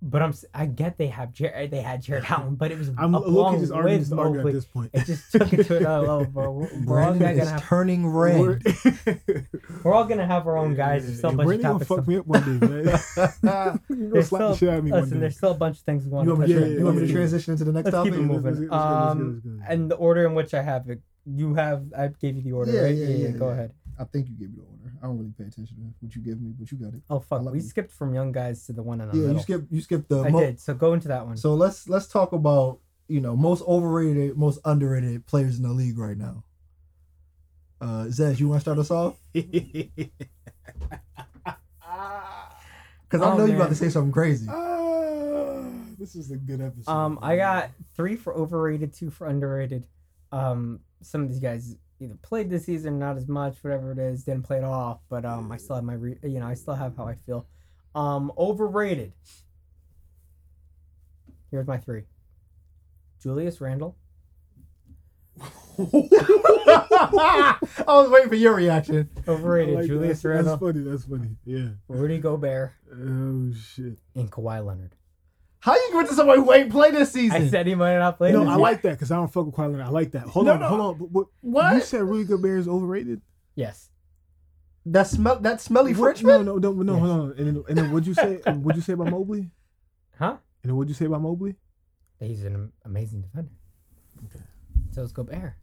But I'm I get they have Jarrett they had Jarrett Allen, but it was I'm looking along just arguing with arguing at this point. It just took it to another level, bro. We're, we're all gonna have turning red. We're- we're all gonna have our own guys. There's still a Yeah, bunch Brandon of gonna topics. fuck me up one day, man. You're slap the shit out of me one listen, day. there's still a bunch of things want You want me to, on. you want me to yeah, yeah. transition into the next Let's topic? keep it moving. Let's let's get- let's get- um, and the order in which I have it, you have. I gave you the order, Yeah, right? yeah, yeah, Go ahead. I think you gave me the order. I don't really pay attention to what you give me, but you got it. Oh fuck, love we you. skipped from young guys to the one in the Yeah, middle. you skip you skip the I mo- did. So go into that one. So let's let's talk about you know most overrated, most underrated players in the league right now. Uh, Zez, you want to start us off? Because I Oh, know you're about to say something crazy. Ah, this is a good episode. Um, I got three for overrated, two for underrated. Um, some of these guys either played this season, not as much, whatever it is, didn't play it all. But um, I still have my, re- you know, I still have how I feel. Um, overrated. Here's my three. Julius Randle. I was waiting for your reaction. Overrated. Like. Julius that's, Randle. That's funny. That's funny. Yeah. Rudy Gobert Oh shit. and Kawhi Leonard. How you going to somebody who ain't played this season? I said he might not play. No, this I year. like that because I don't fuck with Kawhi Leonard. I like that. Hold No, on, no. hold on. But, but what? You said Rudy Gobert is overrated. Yes. that smell that smelly What- Frenchman? No, no, no, no. Yes. Hold on. And then, and then what'd you say? what'd you say about Mobley? Huh? And then what'd you say about Mobley? He's an amazing defender. Okay. So is Gobert.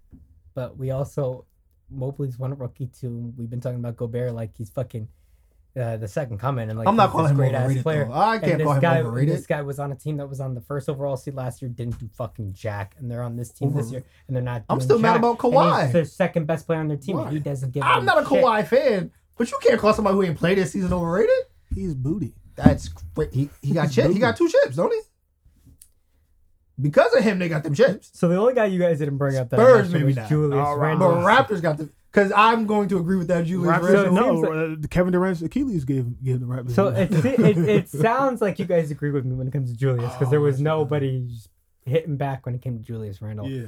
But we also Mobley's one rookie too. We've been talking about Gobert like he's fucking uh, the second coming and like I'm not he's calling this him great ass overrated. player. Though. I And can't this call him guy, overrated. this guy was on a team that was on the first overall seed last year, didn't do fucking jack, and they're on this team this year, and they're not. I'm doing still mad jack. about And Kawhi. he's their second best player on their team, Why? and he doesn't give. I'm not a shit. Kawhi fan, but you can't call somebody who ain't played this season overrated. He's booty. That's great. He, he got chips. He got two chips, don't he? Because of him, they got them chips. So the only guy you guys didn't bring up that I Spurs, maybe was not. Julius All right. Randle. But Raptors got the. Because I'm going to agree with that, Julius Raptors, Randle. so- no, seems uh, Kevin Durant's Achilles gave gave the Raptors. So it, it, it sounds like you guys agree with me when it comes to Julius because there Oh, was nobody hitting back when it came to Julius Randle. yeah.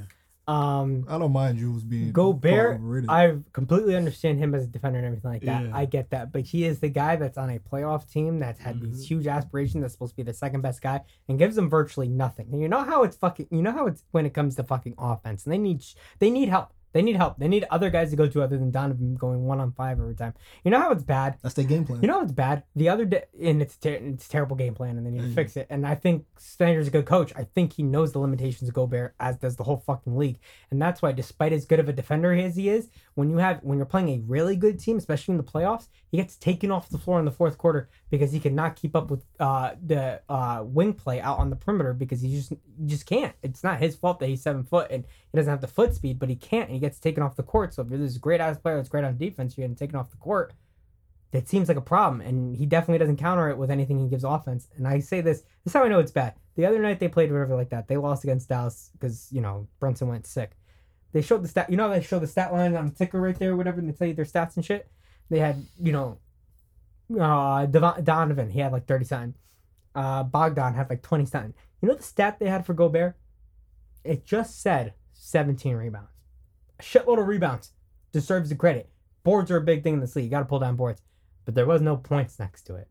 Um, I don't mind Jules being Gobert. I completely understand him as a defender and everything like that. Yeah. I get that, but he is the guy that's on a playoff team that's had these Mhm. huge aspirations. That's supposed to be the second best guy and gives them virtually nothing. And you know how it's fucking. You know how it's when it comes to fucking offense. And they need they need help. They need help. They need other guys to go to other than Donovan going one on five every time. You know how it's bad. That's their game plan. You know it's bad? The other day, and it's ter- it's terrible game plan, and they need to Mhm. fix it. And I think Snyder's a good coach. I think he knows the limitations of Gobert, as does the whole fucking league. And that's why, despite as good of a defender as he is, when you have when you're playing a really good team, especially in the playoffs, he gets taken off the floor in the fourth quarter because he cannot keep up with uh, the uh, wing play out on the perimeter because he just he just can't. It's not his fault that he's seven foot and he doesn't have the foot speed, but he can't, and he gets taken off the court. So if you're this great ass player that's great on defense, you're getting taken off the court that seems like a problem, and he definitely doesn't counter it with anything he gives offense. And I say this, this is how I know it's bad. The other night they played whatever like that. They lost against Dallas because you know Brunson went sick. They showed the stat. You know they show the stat line on the ticker right there, whatever, and they tell you their stats and shit. They had you know, uh, Devon, Donovan he had like thirty something. Uh, Bogdan had like twenty something. You know the stat they had for Gobert? It just said seventeen rebounds. A shitload of rebounds. Deserves the credit. Boards are a big thing in this league. You got to pull down boards but there was no points next to it.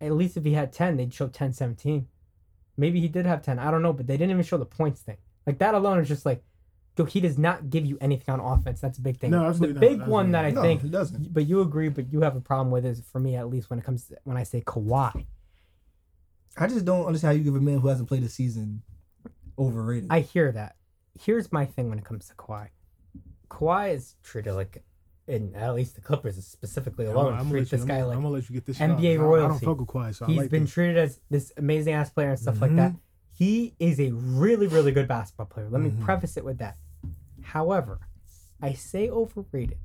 At least if he had 10, they'd show 10, 17. Maybe he did have 10. I don't know, but they didn't even show the points thing. Like that alone is just like, yo, he does not give you anything on offense. That's a big thing. No, the absolutely not. big Absolutely one that I no, think, he doesn't. but you agree, but you have a problem with is for me at least when it comes to when I say Kawhi. I just don't understand how you give a man who hasn't played a season overrated. I hear that. Here's my thing when it comes to Kawhi. Kawhi is treated like, in at least the Clippers is specifically I'm, alone, I'm treat let you, this I'm, guy like I'm gonna let you get this. NBA shit off. I don't- I royalty. don't fuck with Kawhi, so He's like been this. treated as this amazing ass player and stuff like Mhm. that. He is a really, really good basketball player. Let Mhm. me preface it with that. However, I say overrated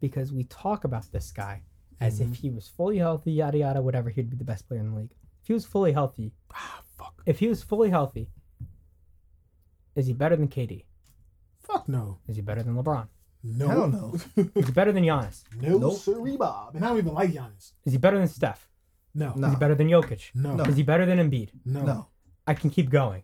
because we talk about this guy as Mm-hmm. if he was fully healthy, yada yada, whatever, he'd be the best player in the league. If he was fully healthy, Ah, fuck. if he was fully healthy, is he better than KD? Fuck no. Is he better than LeBron? No. Hell no. Is he better than Giannis? no, Nope. siree, Bob. And I don't even like Giannis. Is he better than Steph? No. No. Is he better than Jokic? No. No. Is he better than Embiid? No. No. I can keep going.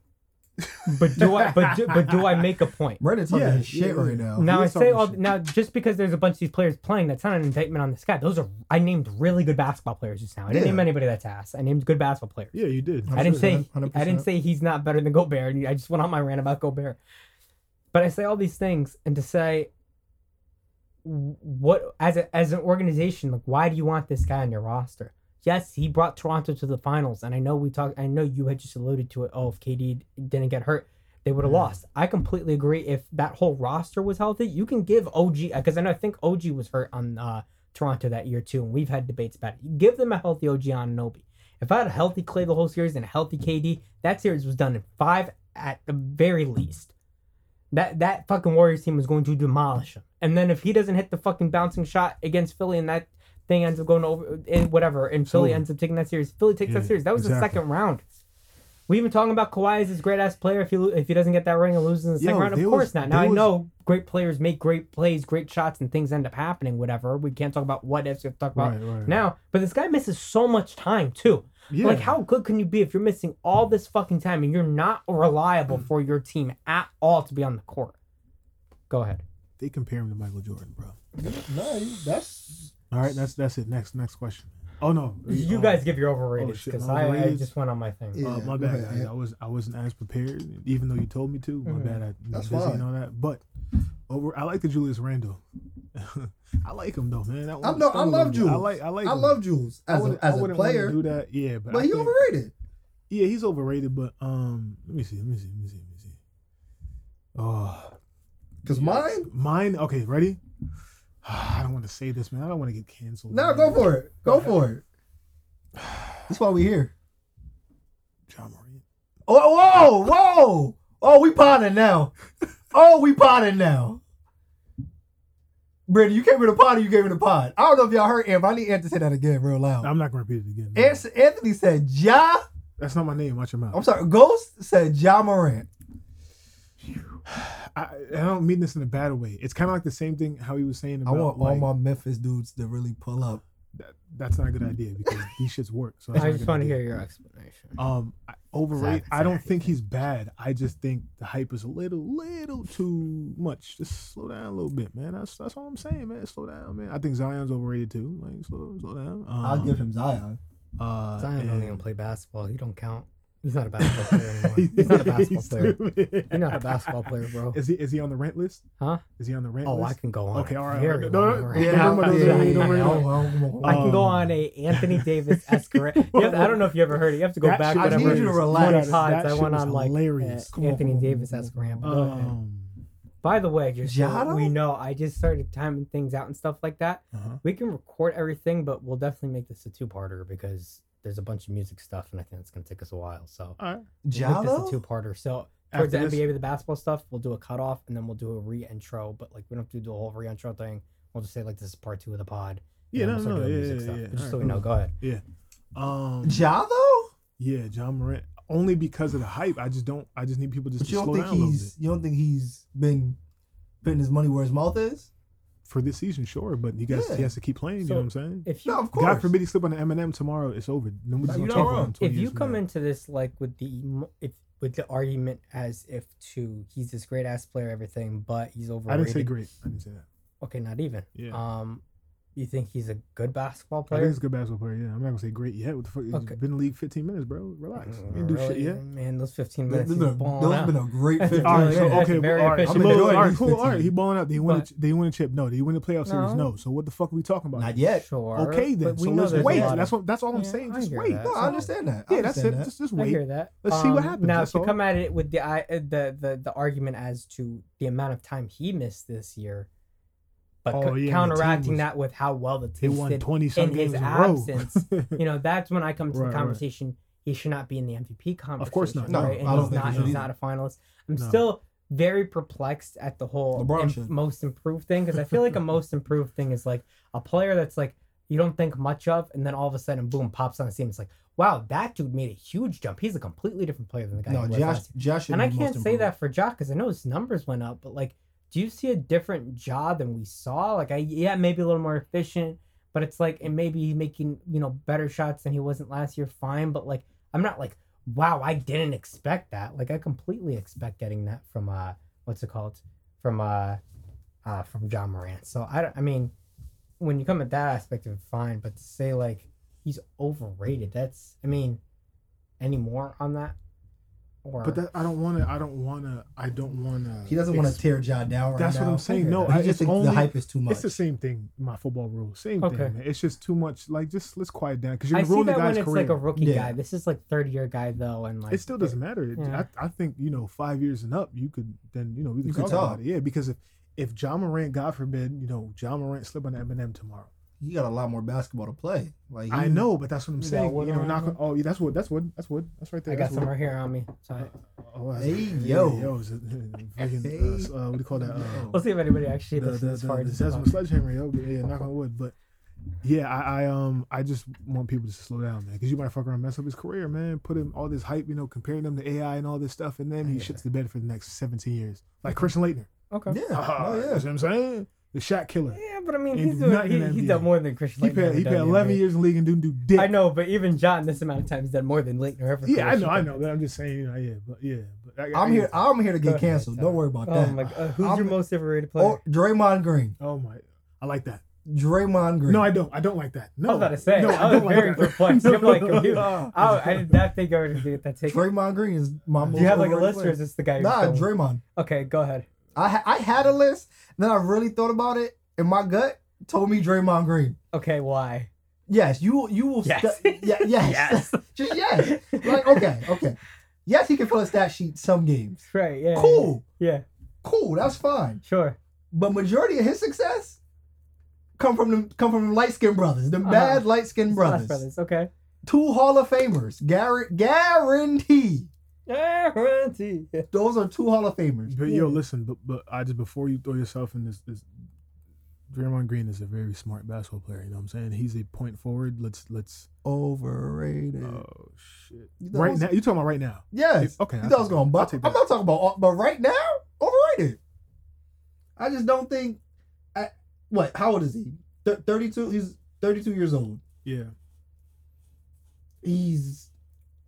But do I? But do, but do I make a point? Brandon talking Yeah, his shit yeah, right now. Now I say all shit. now just because there's a bunch of these players playing, that's not an indictment on this guy. Those are I named really good basketball players just now. I didn't Yeah. name anybody that's ass. I named good basketball players. Yeah, you did. I didn't say 100%. I didn't say he's not better than Gobert. I just went on my rant about Gobert. But I say all these things and to say what as a, as an organization, like why do you want this guy on your roster? Yes, he brought Toronto to the finals, and I know we talked. I know you had just alluded to it. Oh, if KD didn't get hurt, they would have Yeah. lost. I completely agree. If that whole roster was healthy, you can give OG because I know I think OG was hurt on uh, Toronto that year too, and we've had debates about it. Give them a healthy OG Anunoby. If I had a healthy Clay the whole series and a healthy KD, that series was done in five at the very least. That that fucking Warriors team was going to demolish him. And then if he doesn't hit the fucking bouncing shot against Philly and that thing ends up going over in whatever, and Philly over. ends up taking that series, Philly takes Yeah, that series. That was the second round. We even talking about Kawhi as this great ass player. If he if he doesn't get that ring and loses in the second Yo, round, of course was- not. Now I was- know great players make great plays, great shots, and things end up happening. Whatever. We can't talk about what ifs. We have to talk about Right, right. now. But this guy misses so much time too. yeah. Like, how good can you be if you're missing all this fucking time and you're not reliable Mm. for your team at all to be on the court? Go ahead. they compare him to Michael Jordan, bro. No, that's All right, that's that's it. Next next question. Oh no, You uh, guys give your overrated shit, because my I, I just went on my thing. Yeah, uh, my bad, ahead, guys. yeah. I was I wasn't as prepared, even though you told me to. My Mhm. bad. I That's busy fine. and all that. But over, I like the Julius Randle. I like him though, man. That I one know- I stung a love little bit. I Jules. like I like. I him. love Jules I as a, wouldn't- as I a wouldn't wanna player, do that. Yeah, but, but I he think- overrated. Yeah, he's overrated. But um, let me see. Let me see. Let me see. Let me see. Oh, Cause mine, mine. Okay, ready? I don't want to say this, man. I don't want to get canceled. no, man. go for it, go for it. That's why we here. Ja Morant. Oh, oh whoa, whoa, oh, we potting now. Oh, we potting now. Brandon, you came in the pod or you came in the pod? I don't know if y'all heard Amp. I need Ant to say that again real loud. I'm not gonna repeat it again. no. Anthony said Ja. That's not my name. Watch your mouth. I'm sorry. Ghost said Ja Morant. I, I don't mean this in a bad way. It's kind of like the same thing how he was saying I want like, all my Memphis dudes to really pull up. that, that's not a good idea because these shits work. So that's I just want to hear your explanation. Um, I- overrate. Zach, I don't think he's bad. I just think the hype is a little, little too much. Just slow down a little bit, man. That's that's all I'm saying, man. Slow down, man. I think Zion's overrated too. Like slow, slow down. Um, I'll give him Zion. Uh, Zion don't even play basketball. He don't count. He's not a basketball player anymore. He's not a basketball player. player. You're not a basketball player, bro. Is he is he on the rent list? Huh? Is he on the rent list? Oh, I can go on. Okay, all right, very all right. long No, rant. yeah, don't worry, don't worry, don't worry. I can go Um, on a Anthony Davis escort. I don't know if you ever heard it. You have to go That back. shit I need you to relax. Pods, That I went on like hilarious. uh, Anthony on, Davis come on, esque come rant. on. Go ahead. Um, By the way, just so we know, I just started timing things out and stuff like that. uh-huh. We can record everything, but we'll definitely make this a two-parter because there's a bunch of music stuff, and I think it's gonna take us a while. So All right. we'll Ja make this a two-parter. So towards After the this- NBA with the basketball stuff, we'll do a cutoff, and then we'll do a re-intro. But like we don't have to do the whole re-intro thing. We'll just say like this is part two of the pod. Yeah, and no, we'll no, start yeah, doing yeah, stuff. yeah. Just All so we know, go ahead. Um, Ja though? yeah, Ja Morant. Only because of the hype. I just don't. I just need people just But to you don't slow think down a little he's bit you don't think he's been putting his money where his mouth is? For this season, sure. But he got Yeah. he has to keep playing. So, you know what I'm saying? If you No, of course. God forbid he slip on the M&M tomorrow. It's over. Nobody's You gonna talk wrong. about him. if you come into this like with the if with the argument as if to he's this great ass player, everything, but he's overrated. I didn't say great. I didn't say that. Okay, not even. Yeah. Um, you think he's a good basketball player? I think he's a good basketball player. Yeah, I'm not gonna say great yet. What the fuck? He's Okay. been in the league 15 minutes, bro. Relax. Mm, You didn't do shit yet. Man, those 15 minutes. has he's a- balling those out. have been a great That's 15 All right, so okay, very all right. I'm all right, cool. All 15. right, he balling out. Did he win? But- a, did he win a chip? No. Did he win the playoff series? No. So what the fuck are we talking about? Not yet. Sure. Okay, then. So let's wait. That's what. That's all I'm saying. Just wait. No, I understand that. Yeah, that's it. Just, just I wait. hear that. Let's see what Um, happens, Now, if you come at it with the the the the argument as to the amount of time he missed this year, but Oh, co- yeah, and the team counteracting was- that with how well the They team won did 20 in his games in absence, you know, that's when I come to Right, the right. conversation. He should not be in the MVP conversation. Of course not. No, right? And I don't he's think he not. should He's either. not a finalist. I'm No. still very perplexed at the whole im- most improved thing because I feel like a most improved thing is like a player that's like you don't think much of, and then all of a sudden, boom, pops on the scene. It's like, wow, that dude made a huge jump. He's a completely different player than the guy. No, he was Josh, last year. Josh And I can't say improved. that for Jock because I know his numbers went up, but like, do you see a different jaw than we saw? Like, I yeah, maybe a little more efficient, but it's like, and maybe he's making you know better shots than he wasn't last year. Fine, but like, I'm not like wow, I didn't expect that. Like I completely expect getting that from uh what's it called? From uh uh from Ja Morant. So I don't I mean when you come at that aspect of it, fine, but to say like he's overrated, that's I mean any more on that? Or But that I don't want to. I don't want to. I don't want to. He doesn't want to tear Ja down right That's now. what I'm saying. No. I just only. the hype is too much. It's the same thing. My football rule, same Okay. thing. Man. It's just too much. Like, just let's quiet down because you're I gonna see ruin the that when guy's it's career. like a rookie Yeah. guy. This is like third year guy though, and like it still doesn't matter. Yeah. I, I think you know five years and up, you could then you know we could You could talk, talk. about it. Yeah, because if if Ja Morant, God forbid, you know Ja Morant slip on M&M tomorrow. He got a lot more basketball to play. Like I know, but that's what I'm saying. You know, knock you? on, oh yeah, that's wood. That's wood. That's wood. That's right there. I got that's some wood. right here on me. So Oh, that's- Hey, yeah, yo. yo, is it, freaking, Hey, uh, uh, what do you call that? Uh, we'll see if anybody actually the the, listens the, as the Desmond sledgehammer, yo. But yeah, knock on wood. But yeah, I, I um I just want people to slow down, man, because you might fuck around, mess up his career, man. Put him all this hype, you know, comparing them to AI and all this stuff, and then he Yeah. shits the bed for the next 17 years, like Christian Laettner. Okay. Yeah. Ah, oh You yeah. know what I'm saying? The Shaq killer. Yeah, but I mean, he's doing, he, he's done more than Christian. He Laettner paid he done paid 11 NBA. years in league and didn't do dick. I know, but even John, this amount of times, done more than Laettner ever. Yeah, I know, I know. But I'm just saying, you know, yeah, but yeah, but I, I'm I- here. I'm here to get canceled. Tyler. Don't worry about Oh that. my god, who's I'm- your most overrated player? Oh, Draymond Green. Oh my, I like that. Draymond Green. No, I don't. I don't like that. No, I was about to say, no, I was very like that. perplexed. I'm like, No, you- no. I, I did not think I would get that take. Draymond Green is my most. you have like a overrated list, or is this the guy? you're Nah, going? Draymond. Okay, go ahead. I ha- I had a list, then I really thought about it, and my gut told me Draymond Green. Okay, why? Yes, you you will. Yes. stu- yeah, yes. Just yes. Like okay, okay. Yes, he can fill a stat sheet some games. Right. Yeah. Cool, Yeah. cool. That's fine. Sure. But majority of his success come from them come from light skinned brothers, the Uh-huh. bad light skinned Brothers. brothers. brothers. Okay. Two Hall of Famers, Garrett guarantee. Guarantee. Those are two Hall of Famers. But Yeah. yo, listen, but but I just before you throw yourself in this this Draymond Green is a very smart basketball player, you know what I'm saying? He's a point forward. Let's let's Overrated. oh shit. You thought Right was- now you talking about right now. Yes. Okay. You I'll thought I was going that. I'll but take I'm not talking about uh, but right now, overrated. I just don't think I, what, how old is he? Th- 32 he's 32 years old. Yeah. He's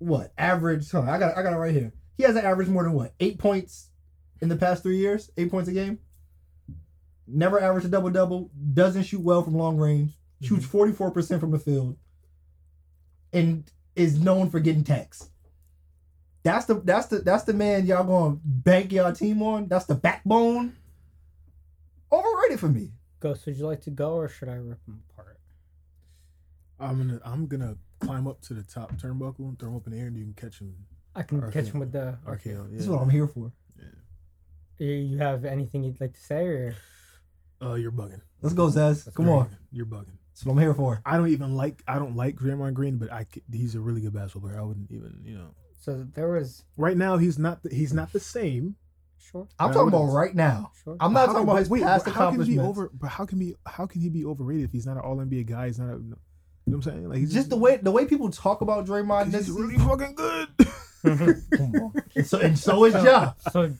what? Average, hold on, I got I got it right here. He has an average more than what? 8 points in the past 3 years? 8 points a game? Never averaged a double double, doesn't shoot well from long range, mm-hmm. shoots 44% from the field and is known for getting texts. That's the that's the that's the man y'all gonna bank y'all team on. That's the backbone. Overrated for me. Ghost, would you like to go, or should I rip him apart? I'm gonna I'm gonna climb up to the top turnbuckle and throw him up in the air and you can catch him. I can catch him with the. RKO. Yeah. This is what I'm here for. You- You have anything you'd like to say, or Uh, you're bugging. Let's go, Zaz. That's Come very on. good. You're bugging. That's what I'm here for. I don't even like I don't like Draymond Green, but I c- he's a really good basketball player. I wouldn't even you know. so there was Right now he's not the, he's not the same. sure, I'm talking about right now. sure. I'm not How- talking about his wait, past but how can he be accomplishments. over? But how can be how can he be overrated if he's not an All NBA guy? He's not. A, you know what I'm saying? Like he's just the way the way people talk about Draymond he's this just really fucking good. Come. And so and so is Ja. so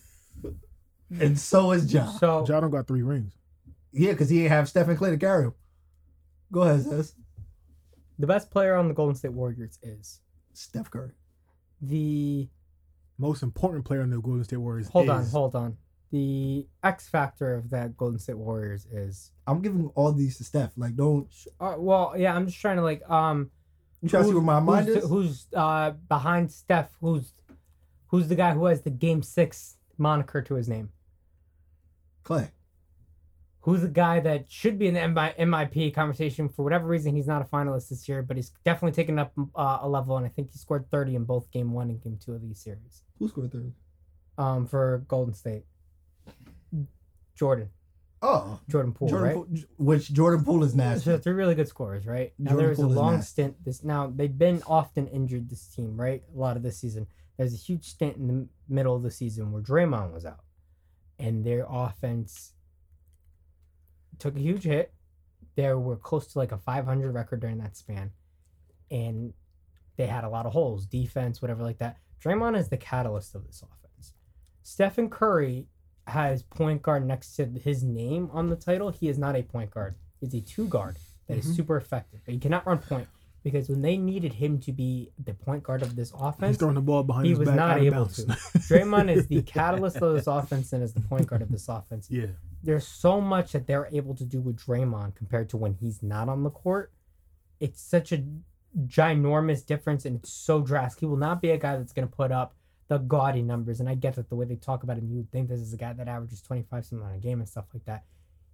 And so is Ja. so Ja don't got three rings. Yeah, because he ain't have Stephen Clay to carry him. Go ahead, Zaz. the best player on the Golden State Warriors is Steph Curry. the. Most important player on the Golden State Warriors. Hold on, hold on. The X factor of that Golden State Warriors is. I'm giving all these to Steph. Like, don't Uh, well, yeah, I'm just trying to like um. you try to see where my mind who's, is? who's uh behind Steph? Who's who's the guy who has the Game Six moniker to his name? Clay. Who's the guy that should be in the MI- MIP conversation for whatever reason? He's not a finalist this year, but he's definitely taken up uh, a level, and I think he scored 30 in both Game One and Game Two of these series. Who scored thirty? Um, for Golden State, Jordan, Oh, Jordan Poole, Jordan right? Poole, which Jordan Poole is nasty. So three really good scorers, right? Now Jordan there was a Poole is long stint. This now they've been often injured. This team, right? A lot of this season. There's a huge stint in the middle of the season where Draymond was out, and their offense took a huge hit. They were close to like a 500 record during that span, and they had a lot of holes, defense, whatever like that. Draymond is the catalyst of this offense. Stephen Curry has point guard next to his name on the title. He is not a point guard. He's a two guard that is Mhm. super effective. But he cannot run point. because when they needed him to be the point guard of this offense, He's throwing the ball behind he his was back. not able to. Draymond is the catalyst of this offense and is the point guard of this offense. yeah. There's so much that they're able to do with Draymond compared to when he's not on the court. It's such a ginormous difference and it's so drastic. He will not be a guy that's going to put up the gaudy numbers. And I get that the way they talk about him, you would think this is a guy that averages 25 something on a game and stuff like that.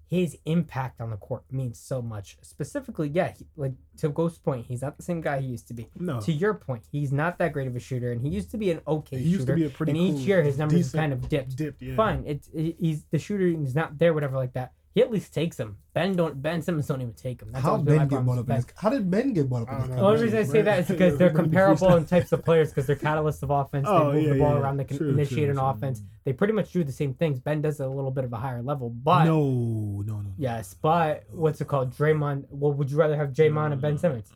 His impact on the court means so much. Specifically, yeah, he, like to Ghost's point, he's not the same guy he used to be. No. To your point, he's not that great of a shooter, and he used to be an okay He used shooter. to be a pretty and each year his numbers decent- kind of dipped. Dipped, yeah. Fine, it's he- he's the shooting is not there, whatever like that. He at least takes them. Ben don't. Ben Simmons don't even take them. That's How always Ben get problem brought with up in Ben. How did Ben get brought up I in this? The only reason I say that is because they're comparable in types of players because they're catalysts of offense. They Oh, move yeah, the ball yeah. around. They can True, initiate true, an true. offense. They pretty much do the same things. Ben does it a little bit of a higher level, but no, no, no, no. yes, but what's it called? Draymond. Well, would you rather have Draymond or Ben mm. Simmons?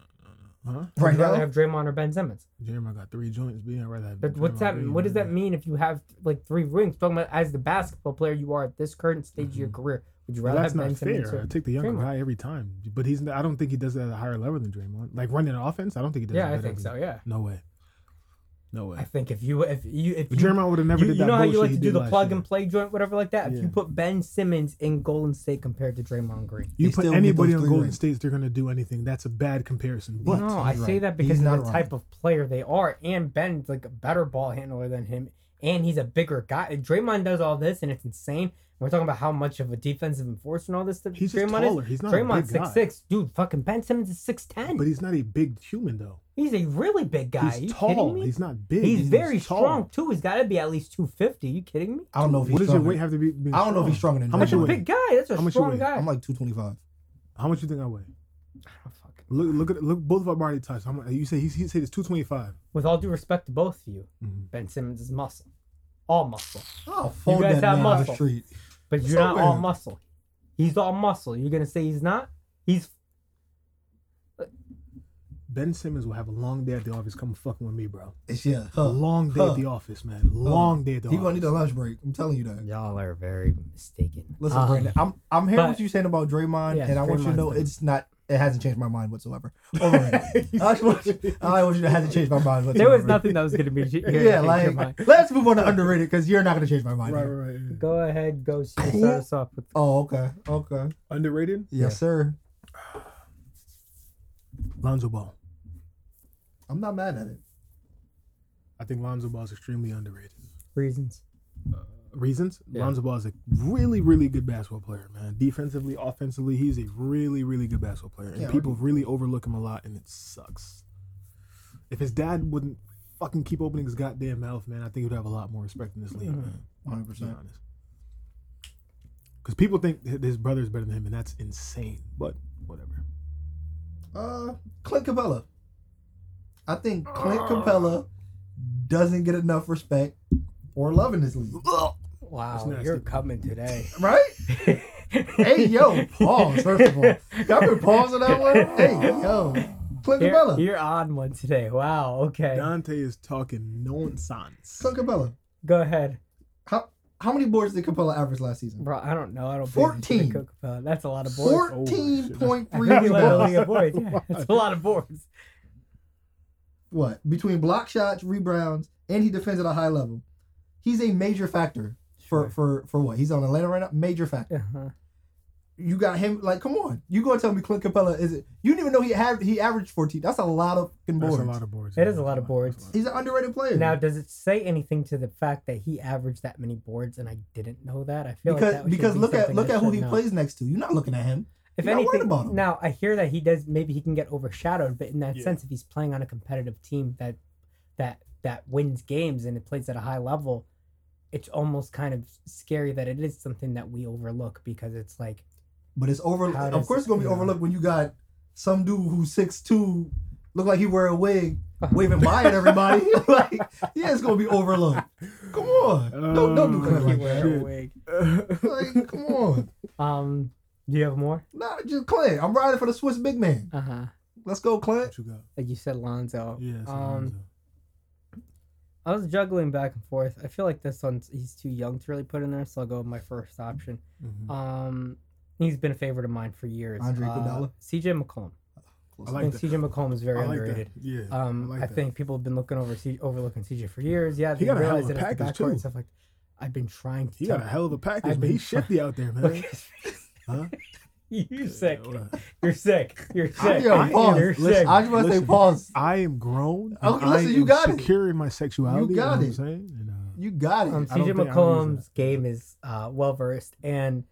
Huh? Would Right you rather now? have Draymond or Ben Simmons? Jeremiah got three joints. Being rather have. But what's Draymond that? What does that mean if you have like three rings? Talking about as the basketball player you are at this current stage of your mm-hmm. career, would you Well, that's have not fair. I take the younger Draymond? guy every time, but he's. I don't think he does it at a higher level than Draymond. Like running an offense, I don't think he does. yeah, it I better think than- so. Yeah, No way. No way. I think if you if you if But you Draymond would have never you, did that. you know how you like to do the plug year. and play joint, whatever like that. If you put Ben Simmons in Golden State compared to Draymond Green, You put anybody those on Golden rings. States, they're gonna do anything. That's a bad comparison. But no, I he's say that because He's of not the wrong. type of player they are, and Ben's like a better ball handler than him, and he's a bigger guy. Draymond does all this, and it's insane. We're talking about how much of a defensive enforcer and all this stuff. he's just Draymond taller. is. He's not a Draymond's big guy. six six, dude. Fucking Ben Simmons is six ten. But he's not a big human though. He's a really big guy. he's you tall. kidding me? He's not big. He's very tall. strong too. He's got to be at least two fifty. You kidding me? I don't know if he's What does your weight have to be? I don't know if he's strong? stronger than How much That's a you Draymond. weigh? big guy. That's a How much strong guy. I'm like 225. How much you think I weigh? Oh, fuck. Look, look at look. Both of our body types. How much, you say he's he said it's two twenty five. With all due respect to both of you, Mhm. Ben Simmons is muscle, all muscle. I'll fold guys that have on the muscle. Street. But you're not all Somewhere. muscle. He's all muscle. You're gonna say he's not? He's Ben Simmons will have a long day at the office. Come fucking with me, bro. It's yeah. A long day Huh. at the office, man. Long day at the He office. gonna need a lunch break. I'm telling you that. y'all are very mistaken. Listen, Um, Brandon, I'm I'm hearing but- what you're saying about Draymond, Yeah, and I want you to know it's not. It hasn't changed my mind whatsoever. Overrated. I just want you, I want you hasn't changed my mind whatsoever. There was nothing that was gonna be. Yeah, like let's move on to underrated because you're not gonna change my mind. right, right, right. Go ahead, go see start us off with Oh, okay, okay. Underrated. Yes, sir. Lonzo Ball. I'm not mad at it. I think Lonzo Ball is extremely underrated. reasons. Uh, Reasons? Yeah. Lonzo Ball is a really, really good basketball player, man. Defensively, offensively, he's a really, really good basketball player. And Can't people argue. really overlook him a lot, and it sucks. If his dad wouldn't fucking keep opening his goddamn mouth, man, I think he'd have a lot more respect in this league, Mhm. man. One hundred percent honest. Because people think that his brother is better than him, and that's insane. But whatever. Uh, Clint Capela. I think Clint Capela doesn't get enough respect or love in this league. Wow, you're coming today. Right? hey, yo, pause. First of all, y'all been pausing that one. Hey, yo, Clint You're, Capela. you're on one today. Wow. Okay. Dante is talking nonsense. Clint Capela. Go ahead, How how many boards did Capela average last season? bro. I don't know. I don't. 14. Cook That's a lot of boards. Fourteen point I three think he led the league rebounds. of boards. Yeah, that's a lot of boards. What between block shots, rebounds, and he defends at a high level. He's a major factor for Sure. for for what he's on Atlanta right now. Major factor. Uh-huh. You got him like, come on. You gonna tell me Clint Capela is it? You didn't even know he had he averaged fourteen. That's a lot of fucking That's boards. a lot of boards. It yeah, is a lot of boards. that's a lot. He's an underrated player. Now, does it say anything to the fact that he averaged that many boards and I didn't know that? I feel because like that because be look at look at who he know. plays next to. You're not looking at him. If You're not anything, about him. now I hear that he does. Maybe he can get overshadowed, but in that Yeah. sense, if he's playing on a competitive team that that that wins games and it plays at a high level, it's almost kind of scary that it is something that we overlook because it's like But it's over. Of does- course, it's gonna be yeah. overlooked when you got some dude who's six two, look like he wear a wig, waving by at everybody. like, yeah, it's gonna be overlooked. Come on, don't don't do Oh, Clint he like wear that. a wig. Like, come on, Um, do you have more? nah, just Clint. I'm riding for the Swiss big man. Uh huh. Let's go, Clint. what you got? Like you said, Lonzo. Yeah. it's Um, Lonzo. I was juggling back and forth. I feel like this one's he's too young to really put in there, so I'll go with my first option. Mhm. Um, he's been a favorite of mine for years. Andre uh, Iguodala? CJ McCollum. I like and that. CJ McCollum is very I like underrated. that. Yeah, Um, I I, like that. think people have been looking over C- overlooking CJ for years. Yeah, He they got a hell realize of a that it's the package, backcourt too. and stuff like. I've been trying to he tell got a hell of a package, I've been He's shifty out there, man. at his face. Huh? You're sick. You're sick. You're sick. Yo, I- pause. You're listen, sick. I just want to say Listen. pause. I am grown. Oh, listen, I you am got it. secure in my sexuality. You got know it. What I'm saying? And, uh, You got it. Um, CJ think McCollum's game is uh, well versed, and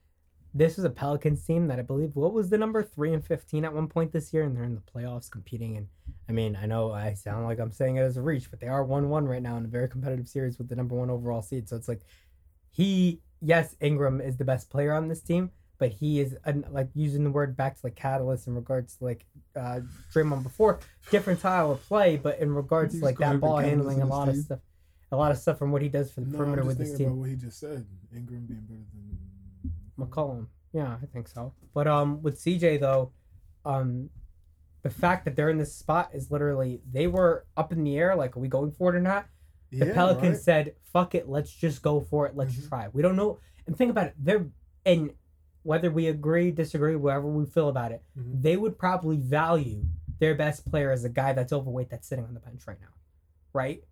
this was a Pelicans team that I believe what was the number three and fifteen at one point this year, and they're in the playoffs competing. And I mean, I know I sound like I'm saying it as a reach, but they are one one right now in a very competitive series with the number one overall seed. So it's like he, yes, Ingram is the best player on this team, but he is an, like using the word back to like catalyst in regards to like uh Draymond before, different style of play, but in regards to like that ball handling, a lot of team? stuff, a lot of stuff from what he does for the no, I'm perimeter with this team. about what he just said. Ingram being better than McCollum. Yeah, I think so. But um, with CJ though, um, the fact that they're in this spot is literally they were up in the air. Like, are we going for it or not? The Yeah, Pelicans right? said, "Fuck it, let's just go for it. Let's Mhm. try." We don't know. And think about it. They're and whether we agree, disagree, whatever we feel about it, Mhm. they would probably value their best player as a guy that's overweight that's sitting on the bench right now, right?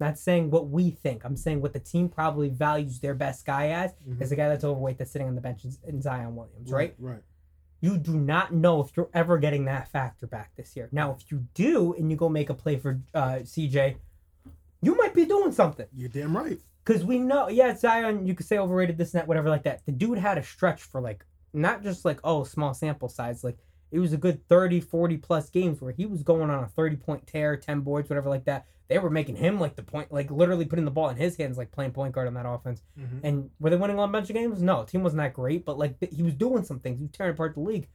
Not saying what we think. I'm saying what the team probably values their best guy as Mhm. is a guy that's overweight that's sitting on the bench in- Zion Williams, right? Right. You do not know if you're ever getting that factor back this year. Now, if you do, and you go make a play for uh, CJ, you might be doing something. You're damn right. Because we know, yeah, Zion, you could say overrated, this and that, whatever, like that. The dude had a stretch for like, not just like, oh, small sample size. Like, it was a good 30, 40 plus games where he was going on a 30 point tear, 10 boards, whatever, like that. They were making him like the point, like literally putting the ball in his hands, like playing point guard on that offense. Mhm. And were they winning a bunch of games? No, team wasn't that great, but like he was doing some things. He was tearing apart the league.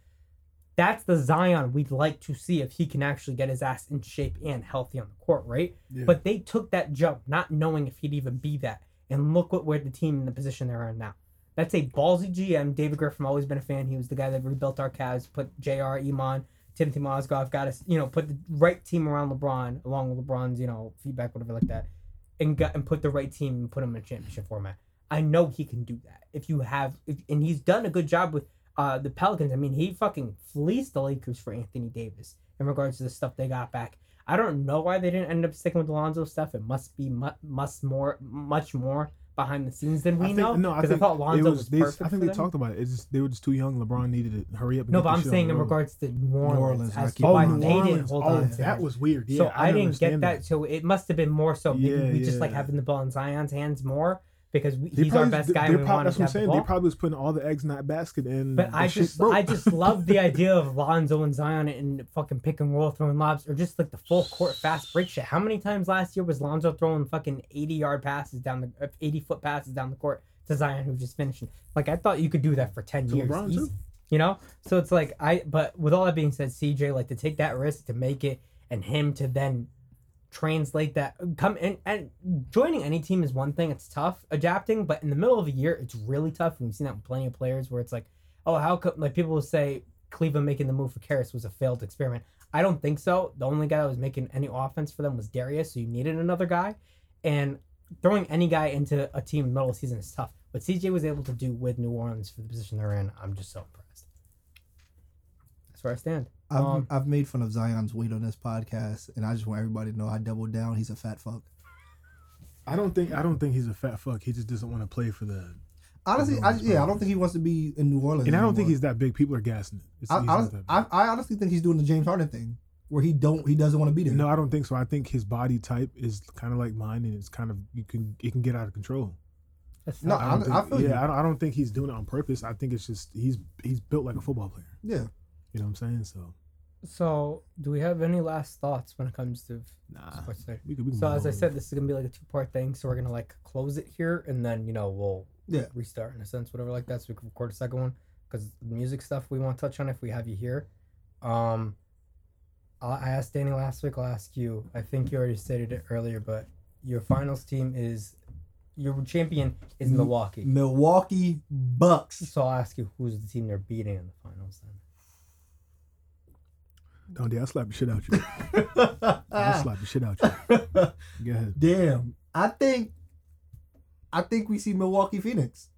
That's the Zion we'd like to see if he can actually get his ass in shape and healthy on the court, right? Yeah. But they took that jump not knowing if he'd even be that. And look what where the team in the position they're in now. That's a ballsy GM. David Griffin always been a fan. He was the guy that rebuilt our Cavs, put JR, Iman, Timothy Mozgov, got us, you know, put the right team around LeBron, along with LeBron's, you know, feedback, whatever like that, and got and put the right team and put him in a championship format. I know he can do that. If you have, if, and he's done a good job with uh, the Pelicans. I mean, he fucking fleeced the Lakers for Anthony Davis in regards to the stuff they got back. I don't know why they didn't end up sticking with the Lonzo stuff. It must be mu- must more, much more behind the scenes than we I think, know. No, I think thought Lonzo was, was. they, perfect. I think they them. talked about it. It's just, they were just too young. LeBron needed to hurry up. And No, but I'm saying in regards to New Orleans, Orleans, as to Oh, why New they didn't hold Oh, on that was weird. Yeah, so I, didn't get understand that. So it must have been more so maybe Yeah, we just like having the ball in Zion's hands more because we, he's our best guy. they're and we prob- want That's to what I'm the saying. ball. They probably was putting all the eggs in that basket, and But I just. I just love the idea of Lonzo and Zion and fucking pick and roll throwing lobs or just like the full court fast break shit. How many times last year was Lonzo throwing fucking 80 yard passes down the uh, 80 foot passes down the court to Zion who was just finishing? Like I thought you could do that for 10 To years. LeBron, easy. too. You know? So it's like I but with all that being said, CJ like to take that risk to make it and him to then translate that. Come in and joining any team is one thing it's tough adapting but in the middle of a year it's really tough and we've seen that with plenty of players where it's like oh how come like people will say cleveland making the move for Caris was a failed experiment. I don't think so. The only guy that was making any offense for them was darius so you needed another guy and throwing any guy into a team in the middle of the season is tough. What cj was able to do with new orleans for the position they're in i'm just so impressed. That's where i stand I've, Um, I've made fun of Zion's weight on this podcast, and I just want everybody to know I doubled down. He's a fat fuck. I don't think I don't think he's a fat fuck. He just doesn't want to play for the. Honestly, New I, yeah, I don't think he wants to be in New Orleans. And I don't think he's that big. People are gassing it. It's, I, he's I, I, honestly think he's doing the James Harden thing, where he don't he doesn't want to be there. No, I don't think so. I think his body type is kind of like mine, and it's kind of you can it can get out of control. That's No. I, don't I- I think, feel yeah, you. I don't, I don't think he's doing it on purpose. I think it's just he's he's built like a football player. Yeah, You know what I'm saying? So so do we have any last thoughts when it comes to nah, sports today? we could. We So as I said, this is gonna be like a two part thing. So we're gonna like close it here, and then you know we'll Yeah. restart in a sense, whatever like that, so we can record a second one because the music stuff we want to touch on if we have you here. Um, I I asked Danny last week. I'll ask you. I think you already stated it earlier, but your finals team is your champion is. Milwaukee. Milwaukee Bucks. So I'll ask you who's the team they're beating in the finals then. Don't I'll slap the shit out you. I'll slap the shit out you. Go ahead. Damn, I think, I think we see Milwaukee Phoenix,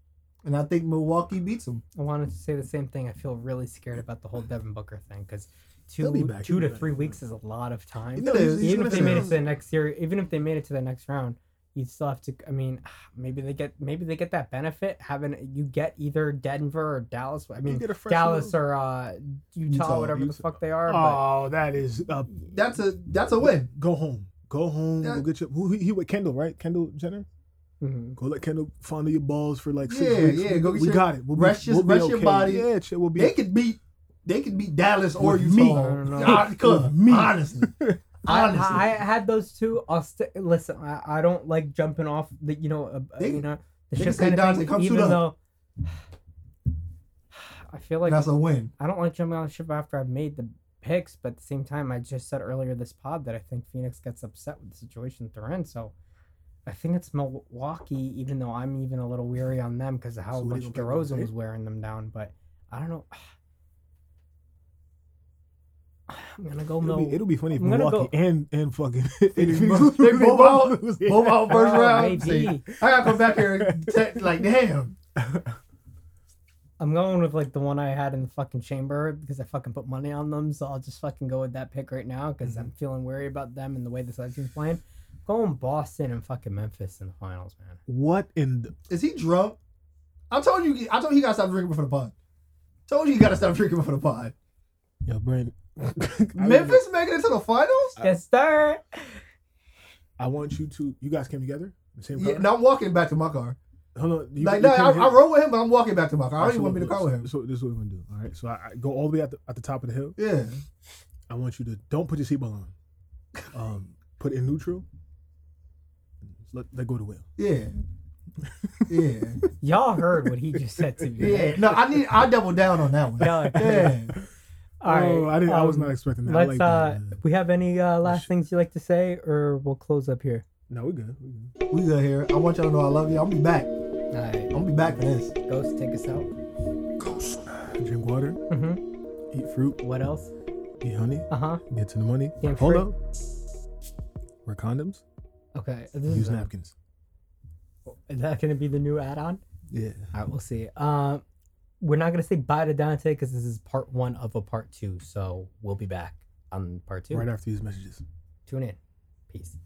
and I think Milwaukee beats them. I wanted to say the same thing. I feel really scared about the whole Devin Booker thing because He'll be two back, two he'll be to back, three weeks is a lot of time. You he's- he's even if gonna they made it to the next series, even if they made it to the next round, you'd still have to. I mean, maybe they get maybe they get that benefit having you get either Denver or Dallas. I mean, get a Dallas little- or uh, Utah, Utah, whatever the fuck they are. But Oh, that is uh, That's a that's a win. go home. Go home. Yeah. Go get your. Who he, he with Kendall, right? Kendall Jenner. mhm. Go let Kendall fondle your balls for like six Yeah, weeks. yeah, We- go get we your- got it. We'll be, your- we'll be rest your okay. body. Yeah, shit, we'll be. They could beat they could beat Dallas or With Utah. me. I don't know. Yeah, they me. Honestly. I, Honestly. I, I had those two. I'll st- listen. I, I don't like jumping off the you know uh, They- you know the they shit can say, kind of thing, come even though I feel like that's a win. I don't like jumping on the ship after I've made the picks, but at the same time, I just said earlier this pod that I think Phoenix gets upset with the situation that they're in. So I think it's Milwaukee, even though I'm even a little weary on them because of how So much you gonna pick, Golden DeRozan was wearing them down. But I don't know. I'm gonna go It'll, Mil- be, it'll be funny if I'm gonna Milwaukee and and fucking They Phoenix both- lose. they both out- Both out first Oh, round. maybe. See, I gotta come back here and te- like damn. I'm going with like the one I had in the fucking chamber because I fucking put money on them. So I'll just fucking go with that pick right now because I'm mm-hmm. feeling worried about them and the way this other team's playing. Going Boston and fucking Memphis in the finals, man. What in the, Is he drunk? I told you. I told you, you gotta stop drinking before the pod. Told you you gotta stop drinking before the pod. yo, Brandon? Memphis making it to the finals? Yes, sir. I want you to. You guys came together. The same Yeah, car. no, I'm walking back to my car. Hold on. You, like you no, I, I rode with him, but I'm walking back to my car. I don't even right, want to be in the car with him. So this is what we're gonna do. All right. So I, I go all the way at the at the top of the hill. Yeah. I want you to don't put your seatbelt on. Um, put it in neutral. Let let go the wheel. Yeah. Yeah. Y'all heard what he just said to me. Yeah. No, I need I double down on that one. No, Yeah. All right. oh, I didn't. I was um, not expecting that. I Let's like uh, that. we have any uh last things you like to say, or we'll close up here. No, we good. We good. We good here. I want y'all to know I love you. I'm gonna be back. All right, I'm gonna be back for this. Ghost, take us out. Ghost. Drink water. Mm-hmm. Eat fruit. What else? Eat honey. Uh huh. Get to the money. Yeah, Hold free. up. Wear condoms. Okay. Use is, a- napkins. is that gonna be the new add-on? Yeah. All right, we'll see. Um, we're not gonna say bye to Dante because this is part one of a part two. So we'll be back on part two. Right after these messages. Tune in. Peace.